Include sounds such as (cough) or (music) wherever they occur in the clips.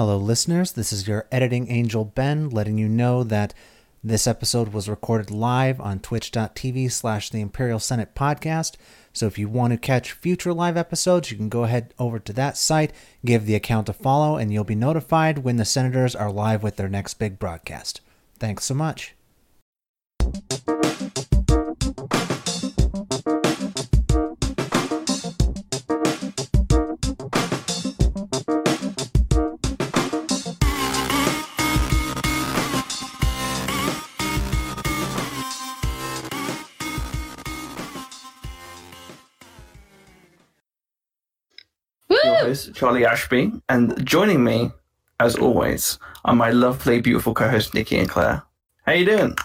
Hello, listeners. This is your editing angel, Ben, letting you know that this episode was recorded live on twitch.tv slash the Imperial Senate podcast. So if you want to catch future live episodes, you can go ahead over to that site, give the account a follow, and you'll be notified when the senators are live with their next big broadcast. Thanks so much. Your host, Charlie Ashby, and joining me, as always, are my lovely, beautiful co-host Nikki and Claire. How you doing?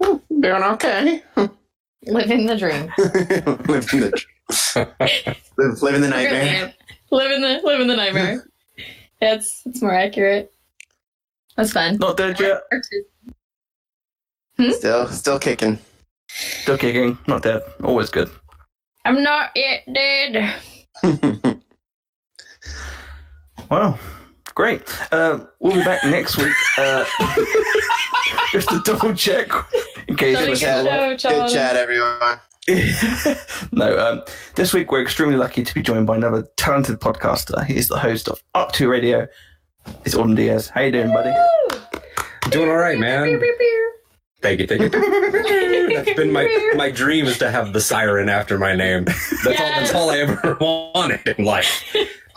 Doing okay. (laughs) Living the dream. (laughs) living the (laughs) live, living the nightmare. living the living the nightmare. It's it's more accurate. That's fun. Not dead yet. Hmm? Still, still kicking. Still kicking. Not dead. Always good. I'm not yet dead. Well, great. Uh, we'll be back next week. Uh, (laughs) just to double check in case Sorry, it was good hell. show, Good chat, everyone. (laughs) no, um, this week we're extremely lucky to be joined by another talented podcaster. He is the host of Up to Radio. It's Auden Diaz. How you doing, buddy? Doing all right, man. pew, pew. Thank you, thank you. (laughs) That's been my my dream is to have the siren after my name. That's all. That's all I ever wanted in life.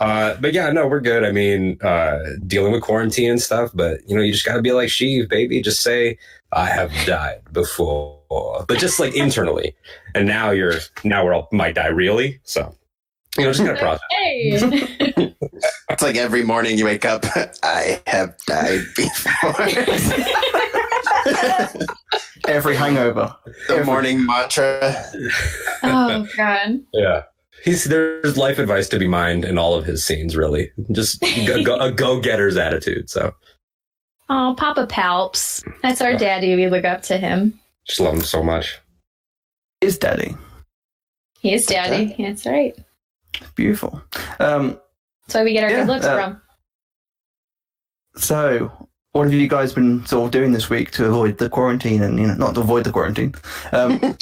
Uh, but yeah, no, we're good. I mean, uh, dealing with quarantine and stuff. But you know, you just got to be like Sheev, baby. Just say I have died before, but just like internally. And now you're now we're all might die really. So you know, just gotta process. (laughs) Hey. (laughs) It's like every morning you wake up, (laughs) I have died before. Every hangover. the morning mantra. oh god. Yeah. He's there's life advice to be mined in all of his scenes, really. Just (laughs) a, go, a go-getter's attitude. So Oh, Papa Palps. That's our daddy. We look up to him. just love him so much. Is daddy. He is daddy. That's right. Beautiful. Um, That's why we get our Yeah, good looks uh, from. so, what have you guys been sort of doing this week to avoid the quarantine and, you know, not to avoid the quarantine? Um, (laughs) (laughs)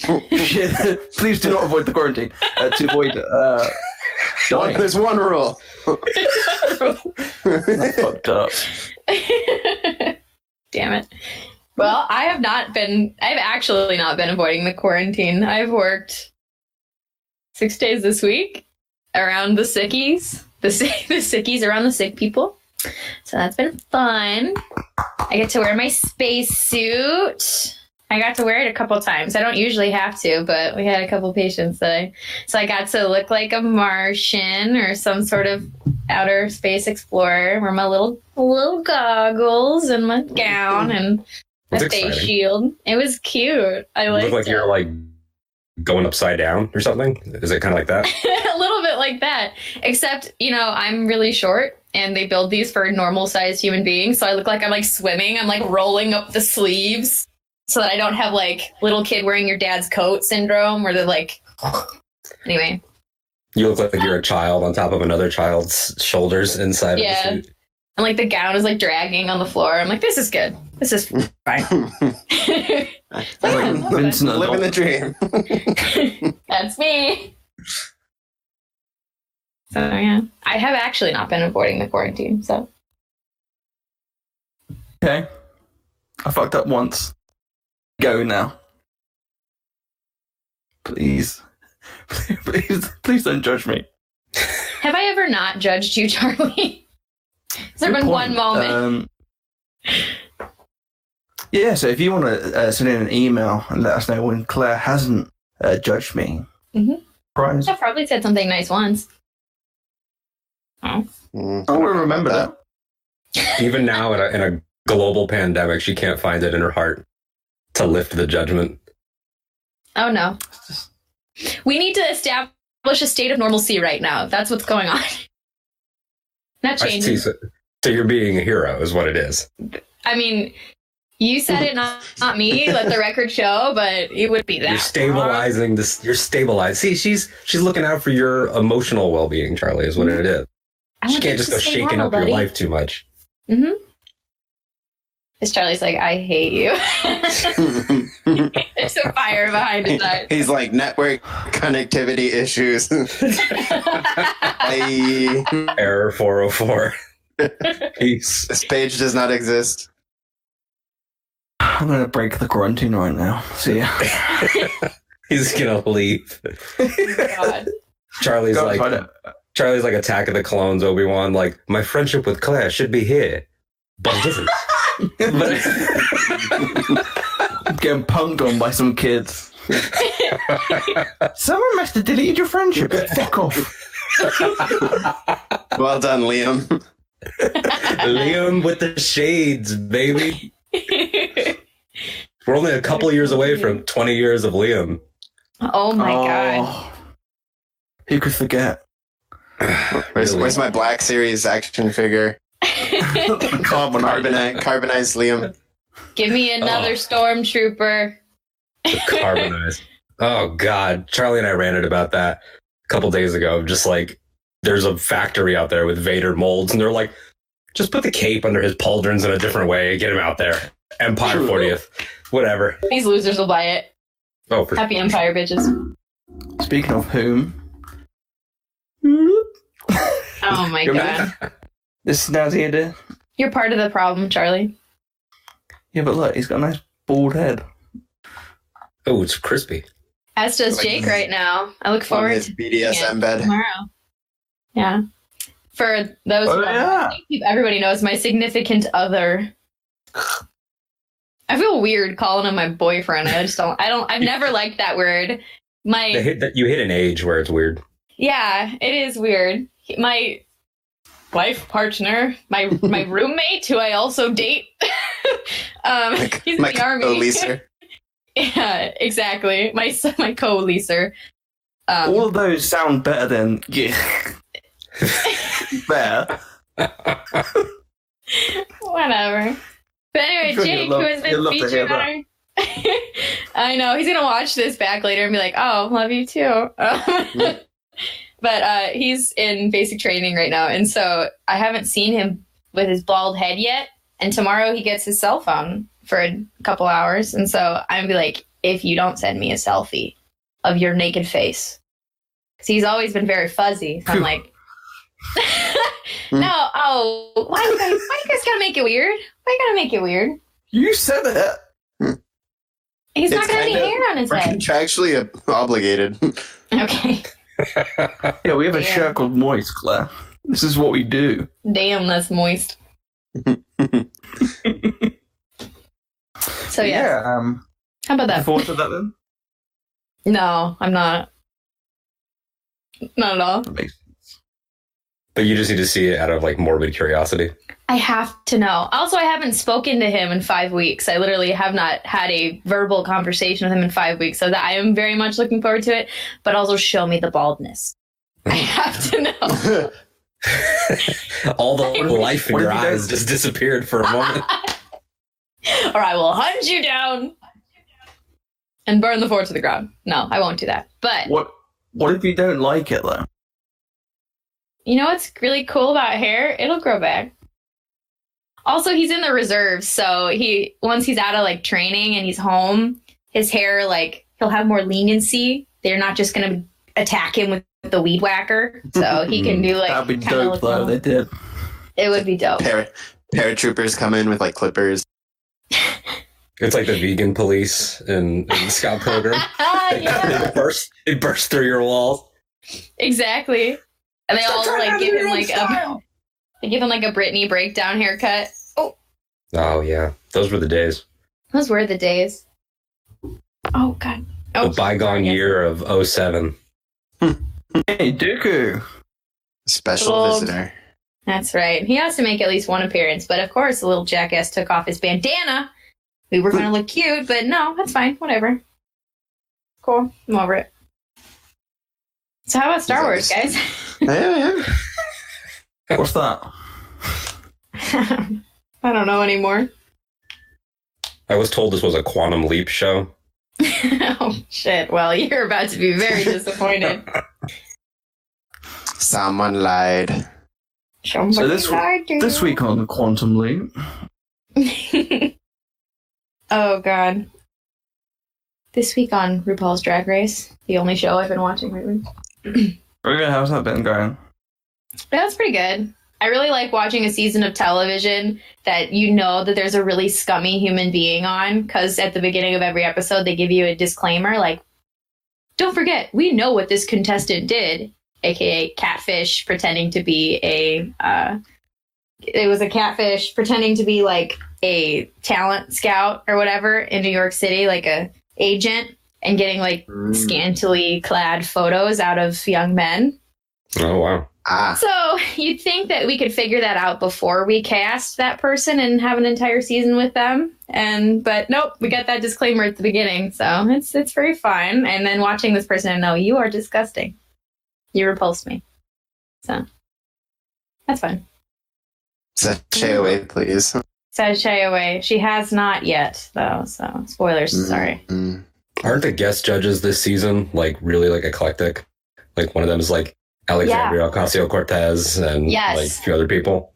please do not avoid the quarantine. Uh, to avoid uh, dying. There's one rule. Fucked up. (laughs) Damn it. Well, I have not been, I've actually not been avoiding the quarantine. I've worked six days this week around the sickies, the, sick, the sickies around the sick people. So that's been fun. I get to wear my space suit. I got to wear it a couple times. I don't usually have to, but we had a couple patients that I, so I got to look like a Martian or some sort of outer space explorer. Wear my little little goggles and my gown and my That's face exciting. shield. It was cute. I liked look like it. you're like going upside down or something. Is it kind of like that? (laughs) a little bit like that. Except, you know, I'm really short and they build these for normal sized human beings. So I look like I'm like swimming. I'm like rolling up the sleeves so that I don't have like little kid wearing your dad's coat syndrome where they're like (sighs) anyway. You look like you're a child on top of another child's shoulders inside Yeah. of the suit. And like the gown is like dragging on the floor. I'm like, this is good. This is fine. (laughs) (laughs) Vincent Living the dream. (laughs) That's me. So yeah, I have actually not been avoiding the quarantine. So Okay. I fucked up once. Go now. Please. (laughs) Please, please don't judge me. have I ever not judged you, (laughs) Charlie? Has there Good been point. one moment? Um, yeah, so if you want to uh, send in an email and let us know when Claire hasn't uh, judged me, Mhm. prize. I've probably said something nice once. Oh. Mm, I will remember that. Even now, in a, in a global pandemic, she can't find it in her heart to lift the judgment. Oh no. We need to establish a state of normalcy right now. That's what's going on. (laughs) Not I see. changing. So, so you're being a hero, is what it is. I mean, you said it, not, not me. Let the record show, but it would be that. You're stabilizing this. You're stabilized. See, she's she's looking out for your emotional well-being. Charlie is what it is. I You can't just go shaking normal, up your life too much. Mm-hmm. Because Charlie's like, I hate you. (laughs) There's a fire behind his eyes. He's like network connectivity issues. Bye. (laughs) Error 404. (laughs) Peace. This page does not exist. I'm gonna break the quarantine right now. See ya. He's gonna leave. God. Charlie's Go like find it. Charlie's like Attack of the Clones, Obi Wan. Like my friendship with Claire should be here, but it isn't. I'm (laughs) getting punked on by some kids. (laughs) Someone must have deleted your friendship. Fuck off. (laughs) Well done, Liam. Liam with the shades, baby. We're only a couple years away from 20 years of Liam. oh my oh. god. Oh. Who could forget? Where's, Really? where's my Black Series action figure? (laughs) Carbonite. Carbonite, carbonized Liam. Give me another Oh. stormtrooper. Carbonized. oh God, Charlie and I ranted about that a couple days ago. Just like there's a factory out there with Vader molds, and they're like, just put the cape under his pauldrons in a different way, get him out there. Empire 40th, whatever. These losers will buy it. Oh, for Happy Empire bitches. Speaking of whom, Oh my god. this is snazzy idea. You're part of the problem, Charlie. Yeah, but look, he's got a nice bald head. oh, it's crispy. As does Like Jake right now. I look On forward his to BDSM bed. tomorrow. Yeah. For those Oh, who don't know, yeah. I everybody knows my significant other. I feel weird calling him my boyfriend. I just don't I don't I've never liked that word. My They hit that you hit an age where it's weird. Yeah, it is weird. My wife partner, my my (laughs) roommate, who I also date. (laughs) um, he's in my the army. co-leaser. (laughs) yeah, exactly. My my co-leaser. Um, All of those sound better than yeah. better. whatever. But anyway, sure Jake, love- who has been love to hear featured on our. I know he's gonna watch this back later and be like, "Oh, love you too." But uh, he's in basic training right now, and so I haven't seen him with his bald head yet. And tomorrow he gets his cell phone for a couple hours, and so I'm gonna be like, "If you don't send me a selfie of your naked face," because he's always been very fuzzy. So I'm like. (laughs) no, oh, why you guys? Why you guys gotta make it weird? Why you gotta make it weird? You said it. He's not It's got any hair on his head. contractually obligated. (laughs) Okay, Yeah, we have a Yeah. shirt called Moist, Claire. This is what we do. damn, that's moist. So yeah, um, how about that? forward to that then. No, I'm not. Not at all. That makes But you just need to see it out of like morbid curiosity. I have to know. Also, I haven't spoken to him in five weeks. I literally have not had a verbal conversation with him in five weeks. So that I am very much looking forward to it. But also, show me the baldness. I (laughs) have to know. All the (laughs) What life in your eyes just disappeared for a moment. (laughs) or I will hunt you down and burn the fort to the ground. No, I won't do that. But What What if you don't like it though? You know what's really cool about hair? It'll grow back. Also, he's in the reserves, so he once he's out of like training and he's home, his hair like he'll have more leniency. They're not just gonna attack him with the weed whacker, so he can do like That'd be kinda dope look though. They did. It would be dope. Para- paratroopers come in with like clippers. (laughs) It's like the vegan police in, in Scott Pilgrim. Ah, (laughs) yeah, they burst they burst through your walls. exactly. And they all Stop trying like to give him your own like a style. (laughs) they give him like a Britney breakdown haircut. Oh. oh yeah. Those were the days. Those were the days. Oh god. Oh, the bygone sorry, year of 07. Hey, Dooku. Special Old. visitor. That's right. He has to make at least one appearance, but of course, the little jackass took off his bandana. We were going to look cute, but no, that's fine. Whatever. Cool. I'm over it. So, how about Star Wars, guys? (laughs) Yeah, yeah. What's that? I don't know anymore. I was told this was a quantum leap show. (laughs) oh, shit. Well, you're about to be very (laughs) disappointed. Someone lied. So this this week on Quantum Leap, oh god. This week on RuPaul's Drag Race, the only show I've been watching lately. How's that been going? That's pretty good. I really like watching a season of television that you know that there's a really scummy human being on because at the beginning of every episode they give you a disclaimer like, don't forget, we know what this contestant did, aka catfish pretending to be a. Uh, it was a catfish pretending to be like a talent scout or whatever in New York City, like a agent, and getting like scantily clad photos out of young men. Oh wow. Ah, So you'd think that we could figure that out before we cast that person and have an entire season with them. And but nope, we got that disclaimer at the beginning, so it's it's very fun. And then watching this person, I know you are disgusting. You repulse me. So that's fun. sashay away, please. Said shy away. She has not yet, though. So spoilers. Sorry. Aren't the guest judges this season like really like eclectic? Like one of them is like Alexandria Ocasio Cortez and Yes. like a few other people.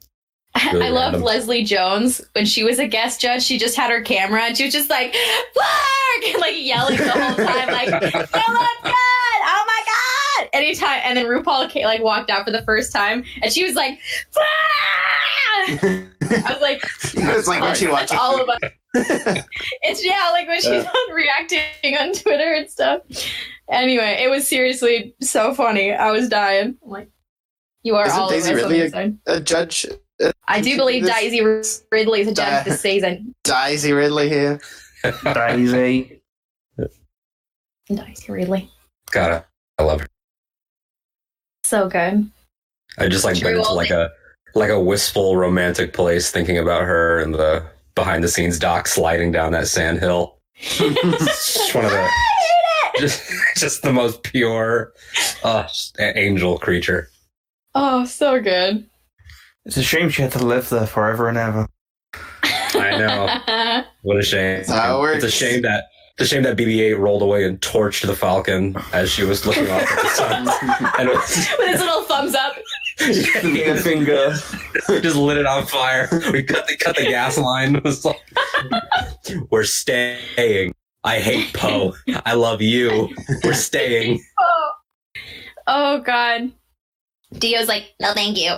(laughs) Really I love. Leslie Jones. When she was a guest judge, she just had her camera and she was just like, Clark! (laughs) Like yelling the whole time, like, you look good! Oh my God! Anytime. And then RuPaul came, like walked out for the first time and she was like, "Clark!" (laughs) I was like, it's like when she "Oh, watched all of us. It's, yeah, like when she's Yeah. on (laughs) reacting on Twitter and stuff. Anyway, it was seriously so funny. I was dying. I'm like, you are Isn't all Daisy of us on really the a- a judge I do believe this- Daisy Ridley is a judge Di- this season. Daisy Ridley here. Daisy. Daisy Ridley. God, I love her. So good. I just like True went into like a like a wistful romantic place thinking about her and the behind the scenes doc sliding down that sand hill. Just one of the (laughs) just just the most pure uh angel creature. Oh, so good. It's a shame she had to live there forever and ever. I know. (laughs) What a shame. That's how it It's a shame that it's a shame that BB-8 rolled away and torched the Falcon as she was looking off at the sun. (laughs) And it was, With his little thumbs up. (laughs) Finger, finger. (laughs) we just lit it on fire. We cut the cut the gas line. (laughs) It was like, we're staying. I hate Poe. I love you. We're staying. Oh. oh, God. D-O's like, no, thank you.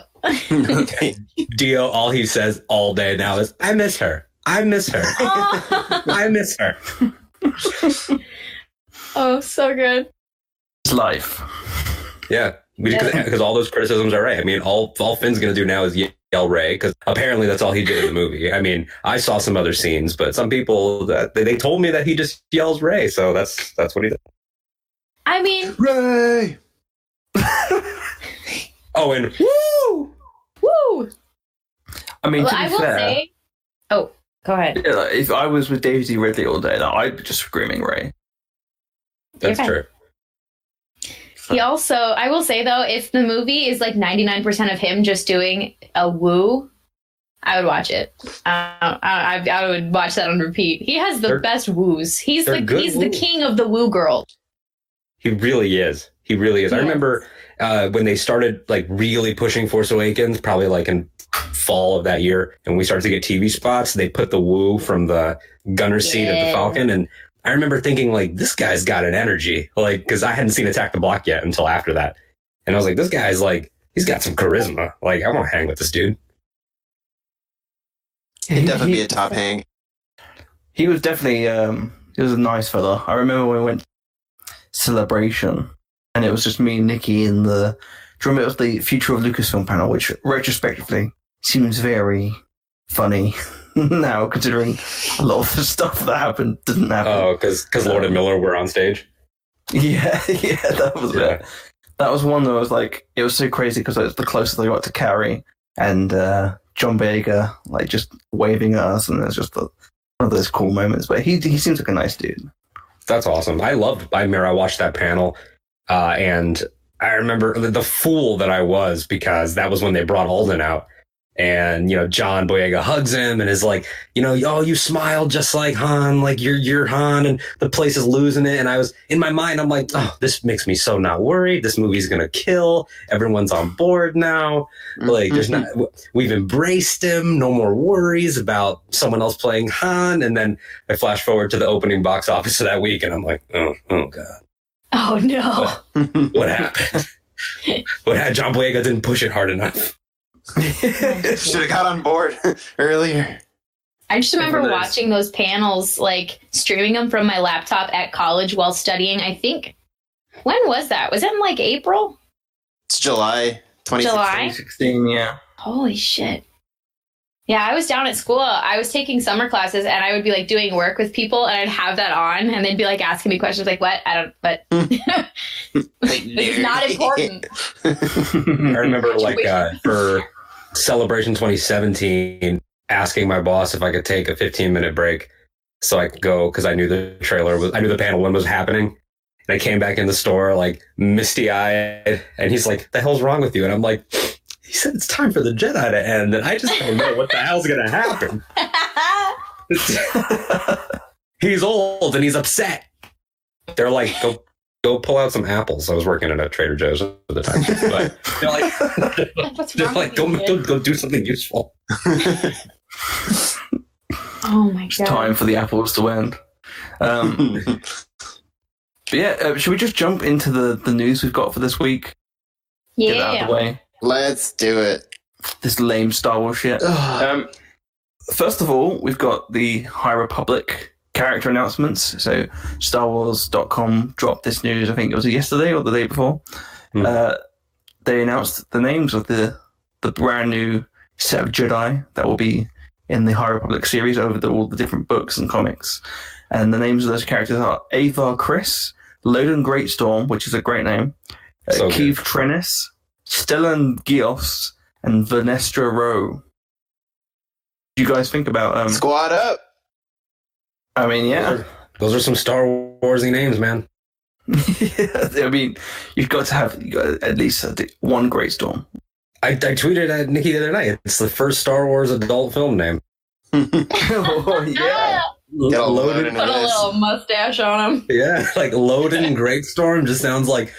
D-O, all he says all day now is, I miss her. I miss her. oh, I miss her. oh so good. It's life. Yeah, because Yeah. all those criticisms are right. I mean, all all Finn's gonna do now is yell Rey because apparently that's all he did in the movie. I mean, I saw some other scenes, but some people that they, they told me that he just yells Rey, so that's that's what he did. I mean, Rey! (laughs) Oh, and woo! woo. I mean, Well, to be I will fair, say. Oh, go ahead. yeah, like, if I was with Daisy Ridley all day, like, I'd be just screaming Rey. That's Okay. true. He also, I will say though, if the movie is like 99% of him just doing a woo, I would watch it. Uh, I, I, I would watch that on repeat. He has the They're- best woos. He's the he's the king of the woo girl. He really is. He really is. I remember uh, when they started like really pushing Force Awakens, probably like in fall of that year, and we started to get TV spots. They put the woo from the gunner seat of the Falcon, and I remember thinking like, this guy's got an energy, like because I hadn't seen Attack the Block yet until after that, and I was like, this guy's like, he's got some charisma. Like I want to hang with this dude. He'd definitely he, be a top hang. he was definitely um, he was a nice fella. I remember when we went celebration, and it was just me and Nikki in the. Do you remember it was the Future of Lucasfilm panel, which retrospectively seems very funny (laughs) (laughs) now, considering a lot of the stuff that happened didn't happen. Oh, because because Lord and Miller were on stage. Yeah, (laughs) yeah, that was Yeah. it. That was one that was like it was so crazy because it was the closest I got to Carrie and uh, John Boyega, like just waving at us, and it was just the, one of those cool moments. But he he seems like a nice dude. That's awesome. I loved. I remember I watched that panel, uh, and I remember the, the fool that I was because that was when they brought Alden out, And you know, John Boyega hugs him and is like, you know, oh, you smiled just like Han, like you're you're Han, and the place is losing it. And I was in my mind, I'm like, oh, this makes me so not worried. This movie's gonna kill. Everyone's on board now. Like, there's mm-hmm. not. We've embraced him. No more worries about someone else playing Han. And then I flash forward to the opening box office of that week, and I'm like, oh, oh god, Oh no. what happened? what happened? (laughs) John Boyega didn't push it hard enough. (laughs) Should have got on board (laughs) earlier. I just remember Remember watching those panels, like streaming them from my laptop at college while studying. I think when was that? Was it in like April? It's July 2016. July? 2016, yeah. Holy shit. Yeah, I was down at school. I was taking summer classes and I would be like doing work with people and I'd have that on and they'd be like asking me questions like, what? I don't, but (laughs) it's not important. (laughs) I remember like uh, for celebration 2017 asking my boss if I could take a 15 minute break so I could go because I knew the trailer was I knew the panel one was happening. And I came back in the store like misty eyed and he's like, the hell's wrong with you? And I'm like, he said it's time for the Jedi to end and I just don't know what the hell's gonna happen. (laughs) he's old and he's upset. They're like, go go pull out some apples. I was working at a Trader Joe's at the time. But they're like (laughs) What's they're like, go, go, go do something useful. (laughs) Oh my It's god. time for the apples to end. Um, but yeah, uh, should we just jump into the, the news we've got for this week? Get it out of Yeah. the way. Let's do it. This lame Star Wars shit. Um, first of all, we've got the High Republic character announcements. So, StarWars.com dropped this news, I think it was yesterday or the day before. Hmm. Uh, they announced the names of the, the brand new set of Jedi that will be in the High Republic series over the, all the different books and comics. And the names of those characters are Avar Kriss, Loden Greatstorm, which is a great name, uh, So good. Keeve Trennis, Stellan Gios, and Vernestra Rwoh. Do you guys think about um Squad up. I mean yeah. Those are, some Star Warsy names, man. (laughs) yeah, I mean you've got to have got at least one great storm. I, I tweeted at Nikki the other night. It's the first Star Wars adult film name. (laughs) oh (laughs) yeah. Get all Loaded, loaded. Put a little mustache on him. yeah, like Loden Greatstorm just sounds like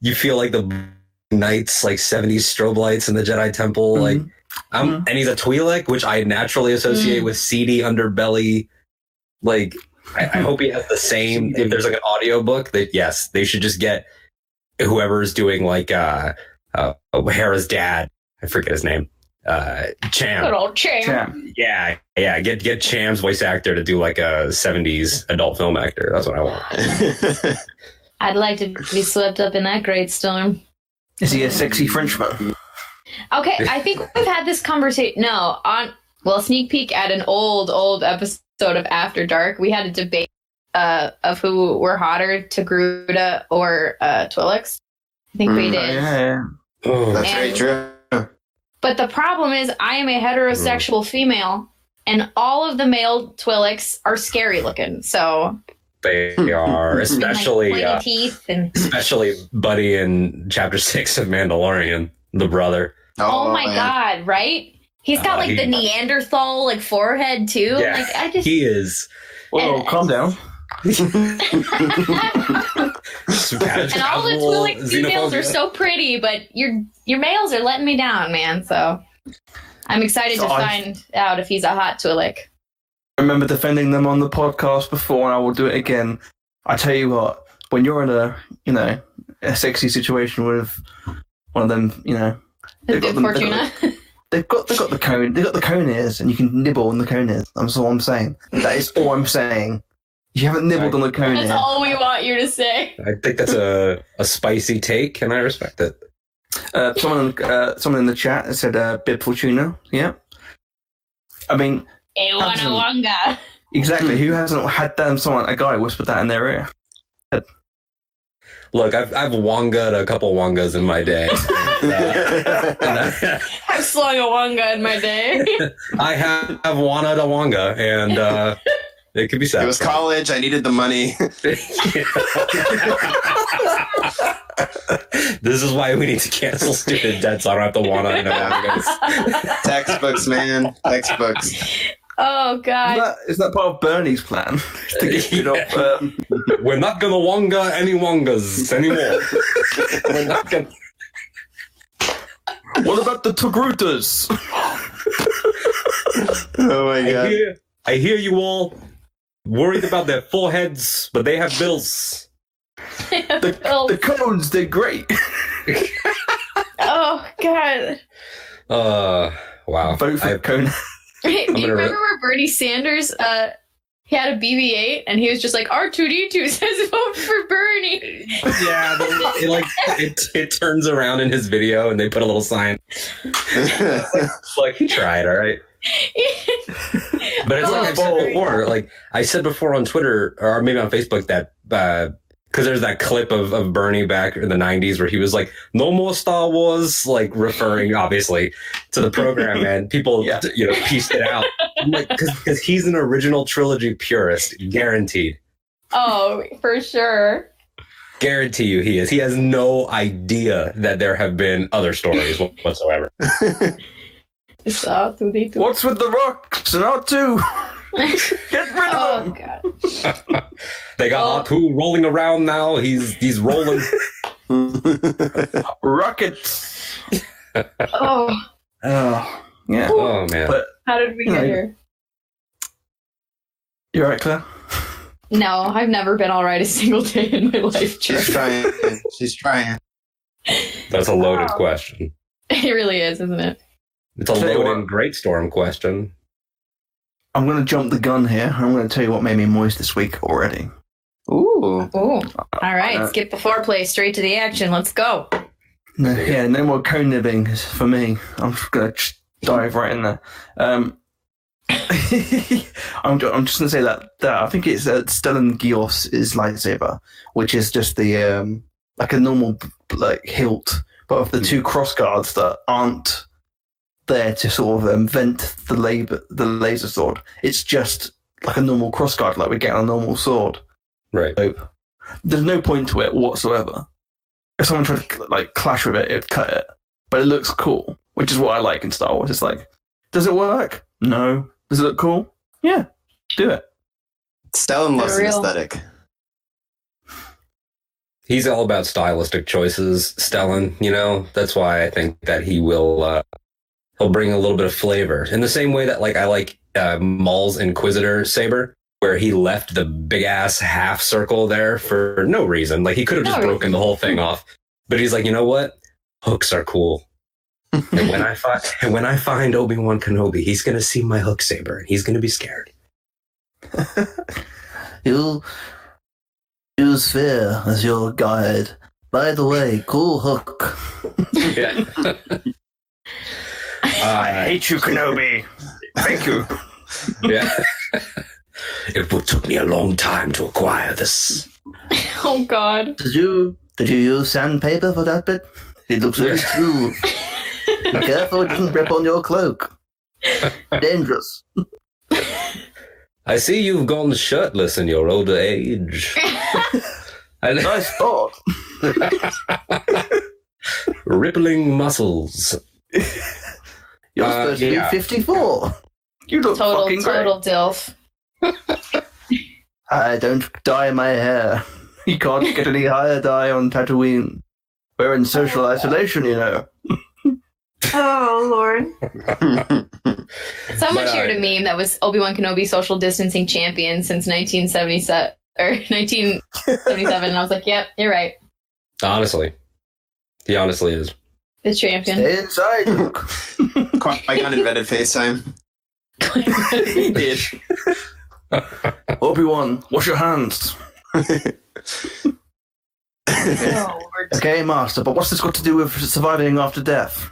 you feel like the knights, like '70s strobe lights in the Jedi Temple. Like, Mhm. I'm, Mhm. and he's a Twi'lek, which I naturally associate Mm. with seedy underbelly. Like, I, I hope he has the same. if there's like an audio book, that yes, they should just get whoever's doing like uh, uh O'Hara's dad. I forget his name. Uh, Cham. Good old champ. Champ. Yeah, yeah. Get get Cham's voice actor to do like a '70s adult film actor. That's what I want. (laughs) I'd like to be swept up in that great storm. Is he a sexy Frenchman? Okay, I think we've had this conversation. No, on well, sneak peek at an old, old episode of After Dark. We had a debate uh, of who were hotter, Togruta or uh, Twi'leks. I think we Mm, did. Yeah, yeah. Oh, That's very true. But the problem is, I am a heterosexual female, and all of the male Twi'leks are scary looking. So, they are, and, (laughs) like, especially uh, teeth and (laughs) especially Buddy in Chapter Six of Mandalorian, the brother. oh, my man. god, right? He's got Uh, like he- the Neanderthal like forehead too. Yeah. Like I just He is. Whoa, And- calm down. (laughs) And all the Twi'lek females are so pretty, but your your males are letting me down, man. So I'm excited So to I- find out if he's a hot Twi'lek. I remember defending them on the podcast before, and I will do it again. I tell you what, when you're in a you know a sexy situation with one of them, you know They've got Bib them- they've got Fortuna. (laughs) they've got they've got the cone they've got the cone ears, and you can nibble on the cone ears. That's all I'm saying. That is all I'm saying. You haven't nibbled on the cone That's ear. all we want you to say. I think that's a, a spicy take, and I respect it. Uh, someone uh, someone in the chat said uh, Bib Fortuna. Yeah. I mean, Ewanawanga. (laughs) exactly. Who hasn't had them? Someone, a guy whispered that in their ear. Look, I've I've wanga'd a couple wangas in my day. Uh, (laughs) I, (laughs) I've slung a wonga in my day. I have have wanted a wonga, and uh, it could be sad. It was college. I needed the money. this is why we need to cancel student debt so I don't have to want to know. Textbooks, man. Textbooks. Oh Is god. that, is that part of Bernie's plan (laughs) to get rid of? Um, (laughs) We're not gonna wonga any wongas anymore. (laughs) We're not gonna. what about the Togrutas? Oh my I god. hear, I hear you all worried about their foreheads, but they have bills. The, the cones did great. oh god. Uh, wow. Vote for I- Conan. Do you gonna re- remember where Bernie Sanders uh he had a BB-8 and he was just like R2D2 (laughs) says vote for Bernie. yeah, the- it like it, it turns around in his video, and they put a little sign. (laughs) Like he tried, all right. (laughs) But it's like I've said Oh. before, like I said before on Twitter or maybe on Facebook that because there's that clip of, of Bernie back in the 90s where he was like, no more Star Wars, like referring obviously to the program, (laughs) and people, Yeah. you know, pieced it out. I'm like, because he's an original trilogy purist, guaranteed. oh, for sure. Guarantee you he is. He has no idea that there have been other stories whatsoever. (laughs) It's R2D2. What's with the rocks and R2? (laughs) (laughs) Get rid Oh of them. god. (laughs) They got R2 rolling around now. He's he's rolling. (laughs) Rockets. Oh, Oh, yeah. Oh man. But how did we get Yeah. here? you're right, Claire. No, I've never been all right a single day in my life. She's trying. She's trying. That's a loaded Wow. question. It really is, isn't it? It's a loaded great storm question. I'm going to jump the gun here. I'm going to tell you what made me moist this week already. Ooh. Oh, all right. Uh, skip the foreplay, straight to the action. Let's go. No, yeah, no more cone nibbing for me. I'm just gonna dive right in there. Um, (laughs) I'm, I'm just gonna say that, that I think it's uh, Stellan Gios' lightsaber, which is just the um, like a normal like hilt, but of the two cross guards that aren't there to sort of um, vent the labor the laser sword. It's just like a normal cross guard, like we get on a normal sword. Right. So there's no point to it whatsoever. If someone tried to like clash with it, it'd cut it. But it looks cool, which is what I like in Star Wars. It's like, does it work? No. Does it look cool? Yeah. Do it. Stellan loves an aesthetic. He's all about stylistic choices, Stellan. You know, that's why I think that he will uh, he'll bring a little bit of flavor in the same way that like I like uh, Maul's Inquisitor saber, where he left the big ass half circle there for no reason. Like he could have just No broken the whole thing off, but he's like, you know what? Hooks are cool. (laughs) and when I find and when I find Obi Wan Kenobi, he's gonna see my hook saber and he's gonna be scared. (laughs) You'll use fear as your guide. By the way, cool hook. (laughs) Yeah. Uh, hate you, Kenobi. Thank you. (laughs) yeah. (laughs) it took me a long time to acquire this. (laughs) Oh God. Did you did you use sandpaper for that bit? It looks very smooth. Be careful it doesn't rip on your cloak. Dangerous. I see you've gone shirtless in your older age. And Nice thought. rippling muscles. You're Uh, supposed to be 54. (laughs) You look Total, fucking great. total dilf. (laughs) I don't dye my hair. (laughs) You can't get any higher dye on Tatooine. We're in social isolation, you know. Oh Lord. Someone shared a meme that was Obi Wan Kenobi social distancing champion since 1977 or 1977, and I was like, "Yep, you're right. Honestly. He honestly is. The champion." Stay inside, (laughs) Luke. Qui-Gon invented FaceTime. he did. (laughs) Obi-Wan, wash your hands. Oh, (laughs) Okay, Master, but what's this got to do with surviving after death?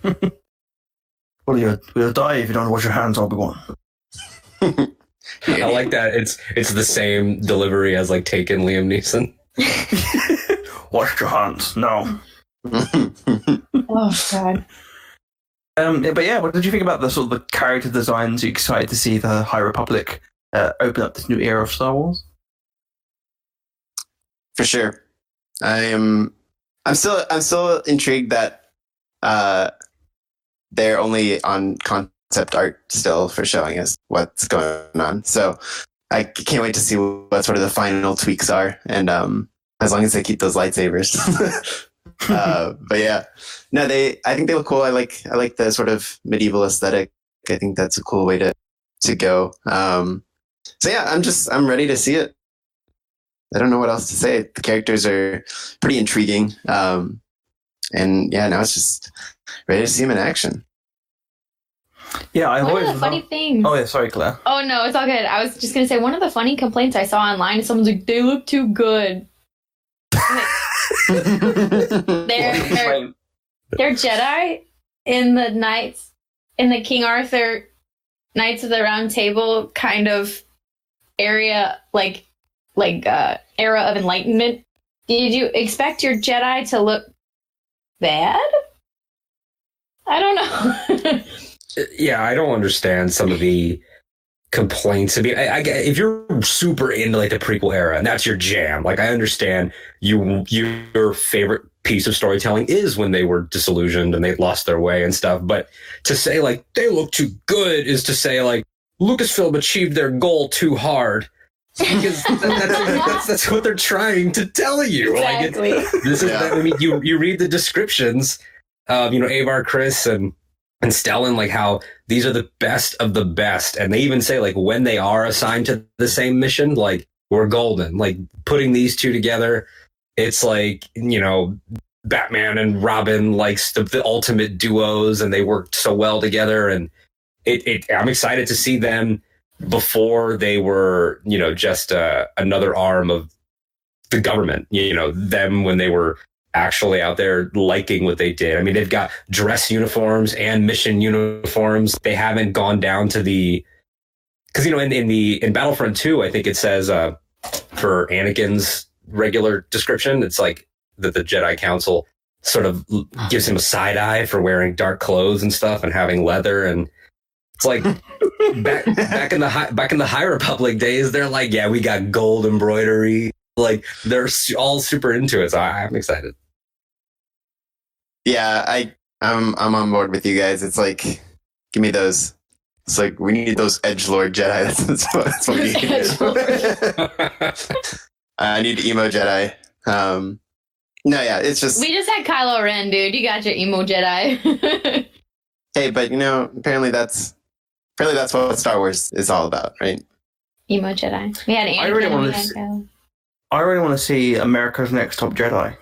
well, you'll, you'll die if you don't wash your hands, Obi-Wan. I like that. It's it's the same delivery as like Taken Liam Neeson. wash your hands. No. (laughs) oh God. Um, but yeah, what did you think about the sort of the character designs? Are you excited to see the High Republic uh, open up this new era of Star Wars? For sure. I am I'm still I'm still intrigued that uh, they're only on concept art still for showing us what's going on. So I can't wait to see what sort of the final tweaks are, and um, as long as they keep those lightsabers. (laughs) uh, (laughs) but yeah, no, they. I think they look cool. I like I like the sort of medieval aesthetic. I think that's a cool way to to go. Um, so yeah, I'm just I'm ready to see it. I don't know what else to say. The characters are pretty intriguing. Um, and yeah, now it's just ready to see him in action. Yeah, I've One always. of the funny loved- things. Oh yeah, sorry, Claire. Oh no, it's all good. I was just gonna say one of the funny complaints I saw online is someone's like, they look too good. (laughs) They're they're, they're Jedi in the Knights in the King Arthur Knights of the Round Table kind of area, like like uh era of enlightenment. Did you expect your Jedi to look bad? I don't know. (laughs) yeah, I don't understand some of the complaints. I mean, I, I if you're super into like the prequel era and that's your jam. Like, I understand you your favorite piece of storytelling is when they were disillusioned and they lost their way and stuff. But to say like they look too good is to say like Lucasfilm achieved their goal too hard. Because (laughs) that, that's, that's that's what they're trying to tell you. Like, it's, exactly. this is Yeah. I mean you you read the descriptions of you know Avar Chris and and Stellan like how these are the best of the best. And they even say like when they are assigned to the same mission like we're golden. Like putting these two together it's like you know Batman and Robin like the, the ultimate duos and they worked so well together. And it, it I'm excited to see them before they were you know just uh, another arm of the government you know them when they were actually out there liking what they did. I mean they've got dress uniforms and mission uniforms. They haven't gone down to the because you know in, in the in battlefront 2 i think it says uh for anakin's regular description it's like that the jedi council sort of gives him a side eye for wearing dark clothes and stuff and having leather and it's like (laughs) back back in the high, back in the High Republic days, they're like, yeah, we got gold embroidery. Like they're all super into it. So I, I'm excited. yeah, I I'm I'm on board with you guys. It's like give me those. It's like we need those edge lord Jedi. That's, (laughs) that's what, that's what we need. (laughs) I need emo Jedi. Um, no, yeah, it's just We just had Kylo Ren, dude. You got your emo Jedi. (laughs) hey, but you know, apparently that's apparently that's what Star Wars is all about, right? emo Jedi. We had Anakin. I really and wanna I really want to see America's Next Top Jedi.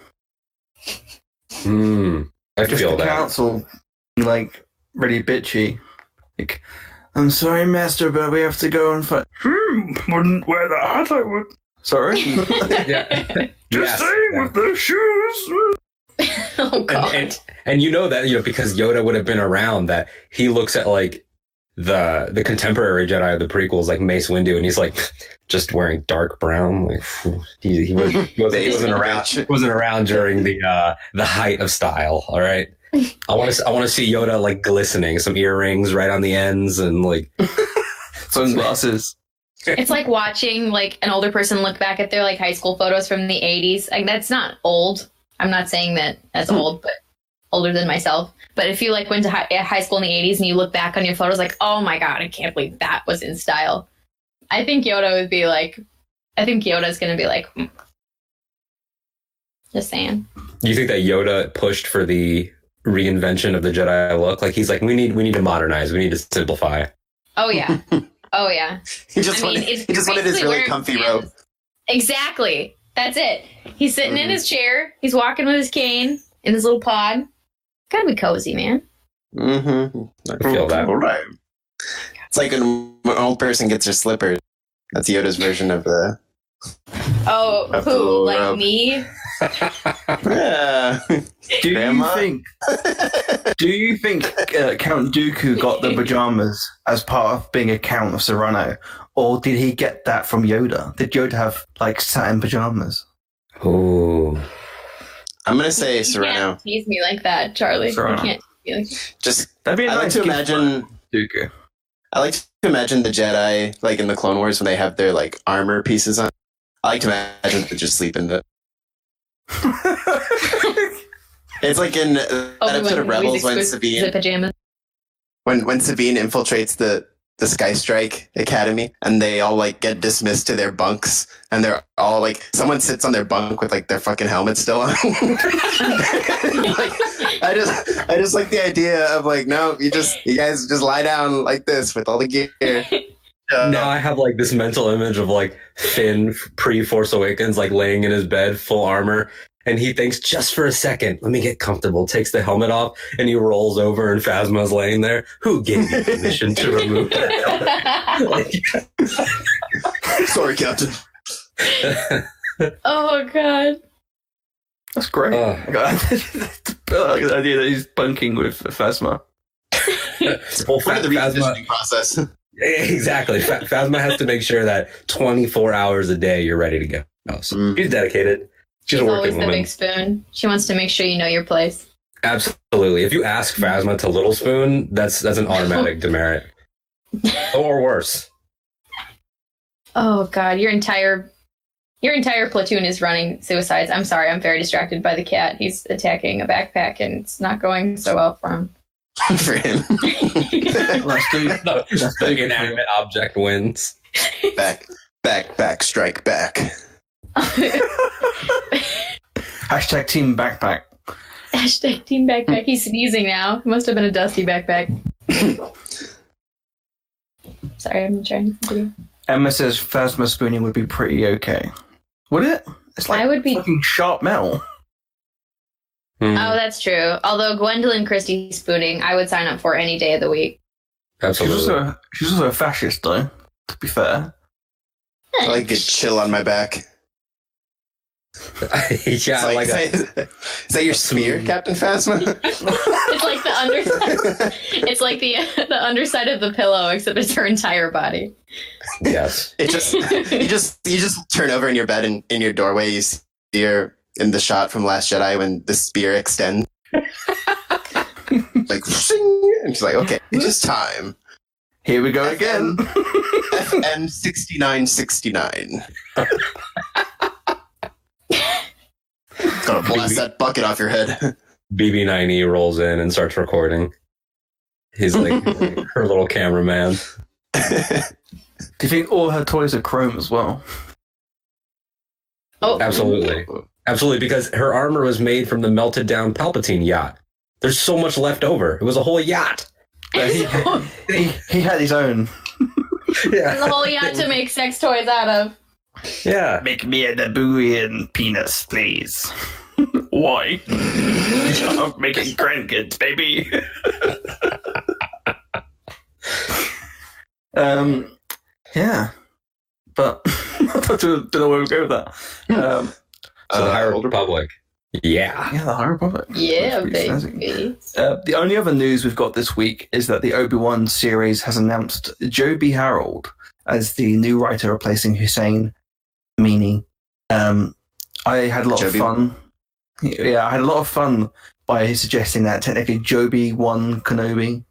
Hmm. I Just feel the that. council, like really bitchy. Like, I'm sorry, Master, but we have to go and fight. Hmm, wouldn't wear the hat. I would. Sorry, (laughs) Yeah. just Yes. saying with the shoes. (laughs) oh and, god. and and you know that you know because Yoda would have been around that he looks at like the the contemporary Jedi of the prequels like Mace Windu and he's like just wearing dark brown like (sighs) he he, was, he, wasn't, he wasn't around he wasn't around during the uh the height of style all right I want to I want to see Yoda like glistening some earrings right on the ends and like (laughs) Sunglasses. it's like watching like an older person look back at their like high school photos from the 80s. Like that's not old. I'm not saying that that's old, but older than myself. But if you like went to high, uh, high school in the 80s and you look back on your photos like, "Oh my god, I can't believe that was in style." I think Yoda would be like I think Yoda's going to be like hmm. Just saying. you think that Yoda pushed for the reinvention of the Jedi look like he's like we need we need to modernize we need to simplify Oh yeah. (laughs) oh yeah. He just I mean, wanted it's he just wanted his really comfy pants. robe. Exactly. That's it. He's sitting in Mhm. his chair. He's walking with his cane in his little pod. Gotta be cozy, man. Mm-hmm. I feel that All right. It's like when an old person gets their slippers. That's Yoda's version of the. Oh, Have to who? roll Like up. me? (laughs) Yeah. Do Grandma? you think? Do you think uh, Count Dooku got the pajamas as part of being a Count of Serenno, or did he get that from Yoda? Did Yoda have like satin pajamas? Oh. I'm gonna say You Serenno. can't tease me like that, Charlie. Serenno. You can't. tease me like- Just That'd be a I like to imagine. for Dooku. I like to imagine the Jedi like in the Clone Wars when they have their like armor pieces on. I like to imagine they just sleep in the. (laughs) It's like in uh, that episode of Rebels when Sabine the pajamas. when when Sabine infiltrates the the Sky Strike Academy and they all like get dismissed to their bunks and they're all like someone sits on their bunk with like their fucking helmet still on. (laughs) like, I just I just like the idea of like no you just you guys just lie down like this with all the gear. (laughs) Uh, Now I have like this mental image of like Finn pre Force Awakens, like laying in his bed, full armor, and he thinks just for a second, let me get comfortable. Takes the helmet off, and he rolls over, and Phasma's laying there. Who gave you permission to remove that helmet? (laughs) Sorry, Captain. oh god. That's great. Uh. I like (laughs) the idea that he's bunking with Phasma. (laughs) well, Part of the Phasma, reconditioning process. exactly. Phasma has to make sure that 24 hours a day you're ready to go. So Mm. She's dedicated. She's a She's always working the big spoon. She wants to make sure you know your place. Absolutely. If you ask Phasma to Little Spoon, that's that's an (laughs) automatic demerit, or worse. Oh god, your entire your entire platoon is running suicides. I'm sorry, I'm very distracted by the cat. He's attacking a backpack and it's not going so well for him. (laughs) for him. Let's do. No, That's the inanimate object wins. (laughs) back, back, back, strike back. (laughs) Hashtag Team Backpack. Hashtag team backpack. He's sneezing now. Must have been a dusty backpack. (laughs) sorry, I'm trying to do. Emma says Phasma spooning would be pretty okay. Would it? It's like I would be fucking sharp metal. Hmm, Oh, that's true. Although Gwendoline Christie spooning, I would sign up for any day of the week. She's absolutely. also she's also a fascist, though. To be fair, I like get chill on my back. Yeah, It's I like that. is, that, is that your smear, Captain Phasma? (laughs) (laughs) It's like the under it's like the the underside of the pillow, except it's her entire body. Yes. it just you just you just turn over in your bed and in your doorway you see her in the shot from Last Jedi when the spear extends. like "Shing," and she's like, okay, it's just time. here we go again. FN sixty nine sixty nine. (laughs) Gonna blast that bucket off your head. (laughs) BB9E rolls in and starts recording. He's like (laughs) her little cameraman. Do you think all her toys are chrome as well? Oh, Absolutely. Absolutely, because her armor was made from the melted down Palpatine yacht. There's so much left over. It was a whole yacht. But he, he, he had his own. (laughs) Yeah. the whole yacht to make sex toys out of. Yeah. Make me a Nabooian penis, please. (laughs) Why? I'm making grandkids, baby. (laughs) um, yeah, but (laughs) I don't know where we go with that. Um, So the Uh, High older- Republic. Yeah. yeah, the High Republic. Yeah, That's pretty snazzy. baby. Uh, the only other news we've got this week is that the Obi Wan series has announced Joby Harold as the new writer replacing Hossein Amini. Um, I had a lot Joby. of fun. Yeah, I had a lot of fun by suggesting that technically Joby won Kenobi.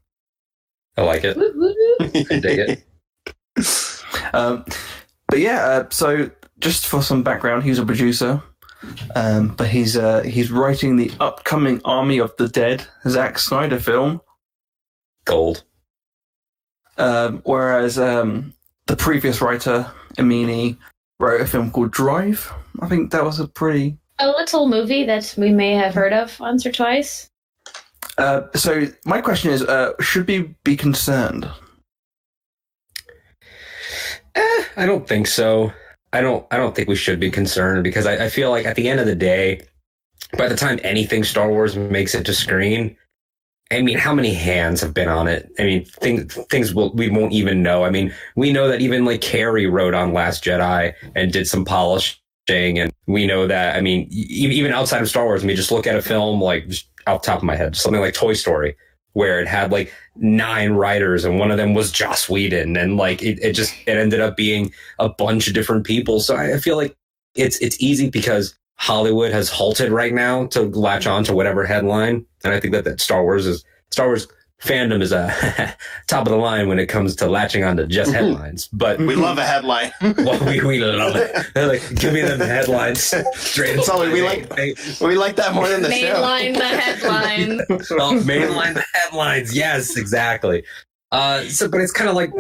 I like it. (laughs) I dig it. Um, but yeah, uh, so just for some background, he's a producer, um, but he's uh, he's writing the upcoming Army of the Dead Zack Snyder film. Gold. Um, whereas um, the previous writer, Amini, wrote a film called Drive. I think that was a pretty. A little movie that we may have heard of once or twice. Uh, so my question is, uh, should we be concerned? Eh, I don't think so. I don't. I don't think we should be concerned because I, I feel like at the end of the day, by the time anything Star Wars makes it to screen, I mean, how many hands have been on it? I mean, things things will, we won't even know. I mean, we know that even like Carrie wrote on Last Jedi and did some polishing, and we know that. I mean, even outside of Star Wars, I mean, just look at a film like just off the top of my head, something like Toy Story, where it had like nine writers and one of them was Joss Whedon, and like it, it just it ended up being a bunch of different people. So I feel like it's it's easy because Hollywood has halted right now to latch on to whatever headline, and I think that, that Star Wars is Star Wars fandom is uh, a (laughs) top of the line when it comes to latching onto just mm-hmm. headlines, but We mm-hmm. love a headline. (laughs) well, we, we love it. They're like, give me them headlines straight. Solid, we like- we like that more than the show. Mainline the headline. (laughs) well, mainline the headlines. Yes, exactly. Uh, so, but it's kind of like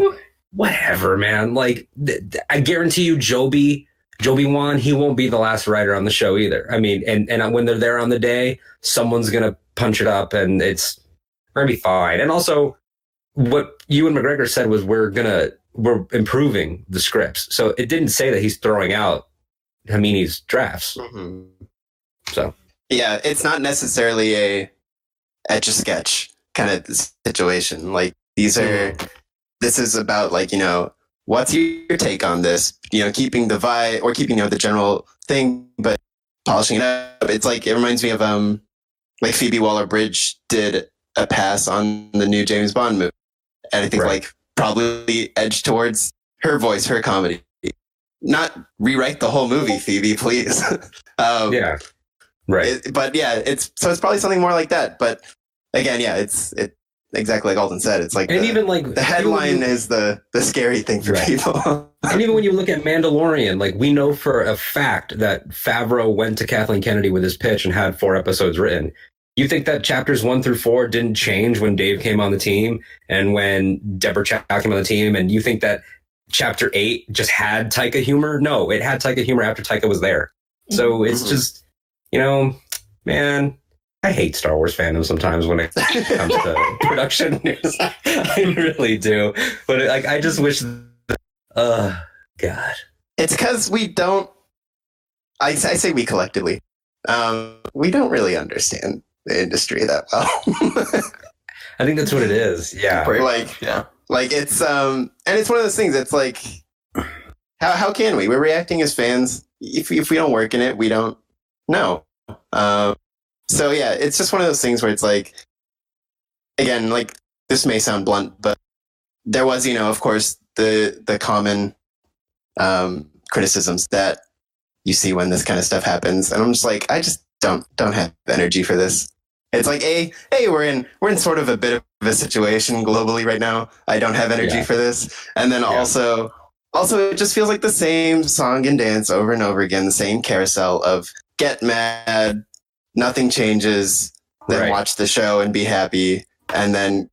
whatever, man. Like, th- th- I guarantee you, Joby, Joby Wan, he won't be the last writer on the show either. I mean, and and when they're there on the day, someone's gonna punch it up, and it's gonna be fine. And also, what Ewan McGregor said was we're gonna we're improving the scripts. So it didn't say that he's throwing out Amini's drafts. Mhm. So Yeah, it's not necessarily a etch a sketch kind of situation. Like these are, this is about like you know, what's your take on this? You know, keeping the vibe or keeping you know the general thing, but polishing it up. It's like it reminds me of um, like Phoebe Waller Bridge did a pass on the new James Bond movie, and I think Right. like probably edge towards her voice, her comedy. Not rewrite the whole movie, Phoebe, please. (laughs) um, yeah, right. it- but yeah, it's so it's probably something more like that. But again, yeah, it's it exactly like Alden said. It's like and the, even like the headline you- is the the scary thing for Right. people. (laughs) and even when you look at Mandalorian, like we know for a fact that Favreau went to Kathleen Kennedy with his pitch and had four episodes written. You think that chapters one through four didn't change when Dave came on the team and when Deborah Chow came on the team? And you think that chapter eight just had Taika humor? No, it had Taika humor after Taika was there. So it's Mhm. just, you know, man, I hate Star Wars fandom sometimes when it comes to (laughs) production news. I really do. But like, I just wish, uh, God. it's because we don't. I, I say we collectively, um, we don't really understand the industry that well. (laughs) I think that's what it is. Yeah. Like Yeah. like it's um and it's one of those things it's like how how can we we're reacting as fans if we, if we don't work in it we don't know um so yeah it's just one of those things where it's like again like this may sound blunt but there was you know of course the the common um criticisms that you see when this kind of stuff happens and i'm just like i just don't don't have energy for this it's like a hey we're in we're in sort of a bit of a situation globally right now i don't have energy Yeah. for this and then Yeah. also also it just feels like the same song and dance over and over again the same carousel of get mad nothing changes then Right. watch the show and be happy and then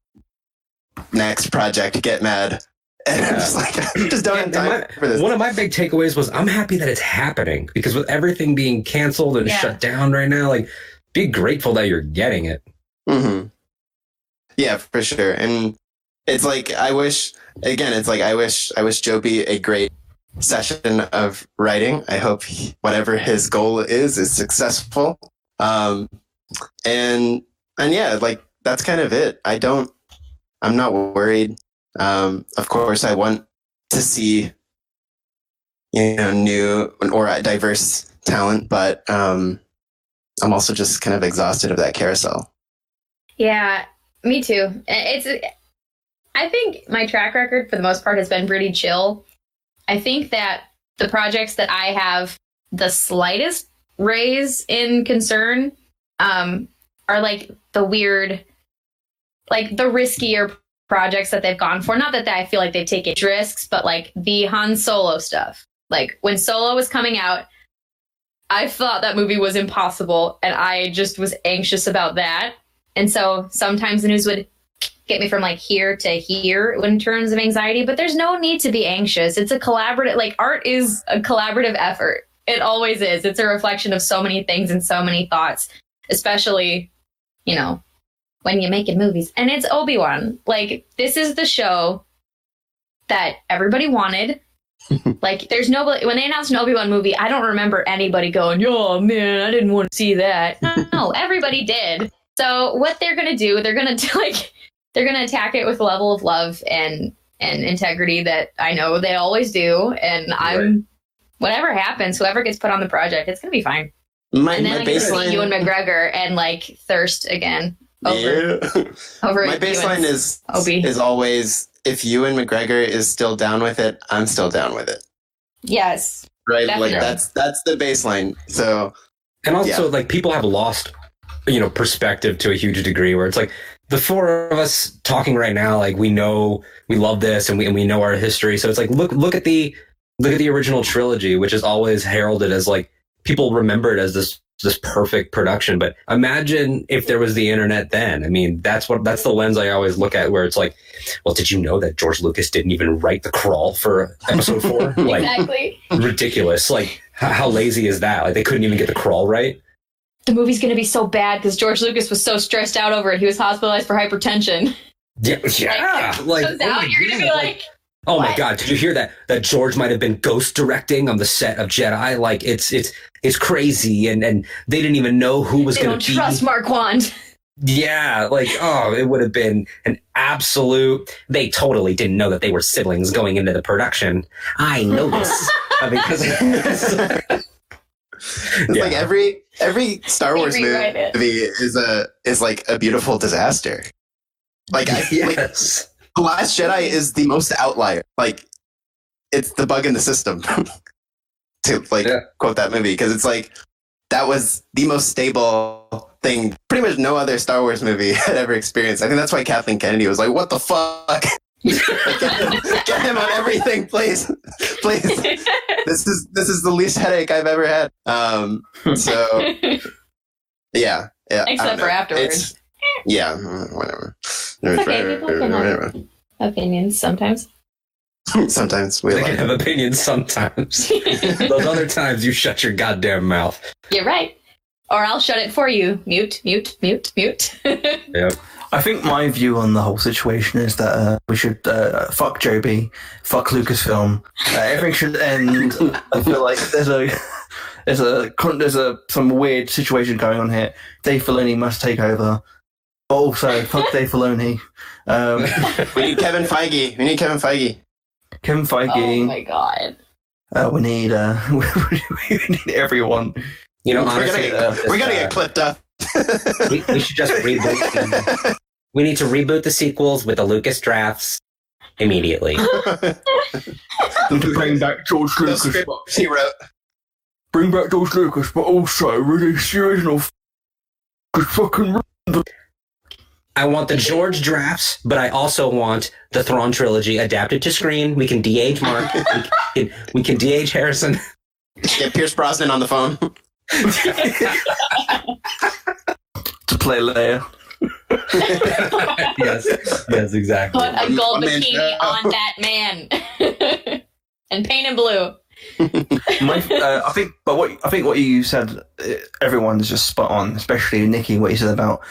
next project get mad (laughs) and i'm just like (laughs) just don't have And time my- for this One of my big takeaways was I'm happy that it's happening because with everything being canceled and Yeah. shut down right now, like be grateful that you're getting it. hmm Yeah, for sure. And it's like I wish again, it's like I wish I wish Joby a great session of writing. I hope he, whatever his goal is is successful. Um and and yeah, like that's kind of it. I don't I'm not worried. Um of course I want to see you know new or diverse talent, but um I'm also just kind of exhausted of that carousel. Yeah, me too. It's. I think my track record for the most part has been pretty chill. I think that the projects that I have the slightest raise in concern um, are like the weird, like the riskier projects that they've gone for. Not that I feel like they've taken risks, but like the Han Solo stuff. Like when Solo was coming out, I thought that movie was impossible, and I just was anxious about that. And so sometimes the news would get me from like here to here in terms of anxiety, but there's no need to be anxious. It's a collaborative, like art is a collaborative effort. It always is. It's a reflection of so many things and so many thoughts, especially, you know, when you're making movies. And it's Obi Wan. Like, this is the show that everybody wanted. (laughs) like, there's no, when they announced an Obi Wan movie, I don't remember anybody going, oh man, I didn't want to see that. No, (laughs) everybody did. So what they're gonna do, they're gonna do, (laughs) like they're gonna attack it with a level of love and and integrity that I know they always do. And I'm whatever happens, whoever gets put on the project, it's gonna be fine. My, And then my I get to see baseline, McGregor and like thirst again over yeah. (laughs) over my baseline is Obi. is always if Ewan McGregor is still down with it, I'm still down with it. yes. Right? Definitely. Like that's that's the baseline. So And also, Yeah. like people have lost, you know, perspective to a huge degree where it's like the four of us talking right now, like we know we love this and we and we know our history. So it's like look look at the look at the original trilogy, which is always heralded as like people remember it as this this perfect production. But imagine if there was the internet then. I mean, that's what that's the lens I always look at where it's like, well, did you know that George Lucas didn't even write the crawl for episode four? (laughs) like exactly. ridiculous. Like how, how lazy is that? Like they couldn't even get the crawl right. The movie's gonna be so bad because George Lucas was so stressed out over it. He was hospitalized for hypertension. Yeah, yeah. Like, Comes oh out, my you're gonna be God, like, Oh my god, did you hear that that George might have been ghost directing on the set of Jedi? Like it's it's it's crazy and and they didn't even know who was going to be trust Marquand. Yeah, like oh, it would have been an absolute they totally didn't know that they were siblings going into the production. I (laughs) know this. I mean, 'cause- (laughs) It's Yeah. like every every Star Wars rewrite it. movie is a is like a beautiful disaster. Like, I, (laughs) like yes. The Last Jedi is the most outlier. Like it's the bug in the system. (laughs) to like Yeah. quote that movie because it's like that was the most stable thing pretty much no other Star Wars movie (laughs) had ever experienced. I think that's why Kathleen Kennedy was like, "What the fuck." (laughs) Get, him, get him on everything, please, please. This is this is the least headache I've ever had. Um, so yeah, yeah. Except for afterwards. It's- yeah, mm, whatever. okay, people can have- Opinions sometimes. (laughs) Sometimes we They like can have opinions sometimes. (laughs) Those other times you shut your goddamn mouth. You're right. Or I'll shut it for you. Mute, mute, mute, mute. (laughs) I think my view on the whole situation is that uh, we should uh, fuck Joby, fuck Lucasfilm. Uh, everything should end. I feel like there's a there's a there's a some weird situation going on here. Dave Filoni must take over. But also, fuck Dave Filoni. Um, We need Kevin Feige. We need Kevin Feige. Kevin Feige. oh my god. uh, we need uh, (laughs) we need everyone. You know, we're gonna get, this, we're gonna uh, get clipped up. (laughs) we, we should just reboot. the- we need to reboot the sequels with the Lucas drafts immediately. (laughs) Bring back George the Lucas. script he wrote. Bring back George Lucas, but also release the original. Cause fucking I want the George drafts, but I also want the Thrawn trilogy adapted to screen. We can de-age Mark. (laughs) we, can, we can de-age Harrison. Get Pierce Brosnan on the phone. (laughs) to play Leia. (laughs) yes, yes, exactly. Put a gold One bikini show. on that man. and paint him blue. My, uh, I think, but what I think what you said, everyone's just spot on. Especially Nikki, what you said about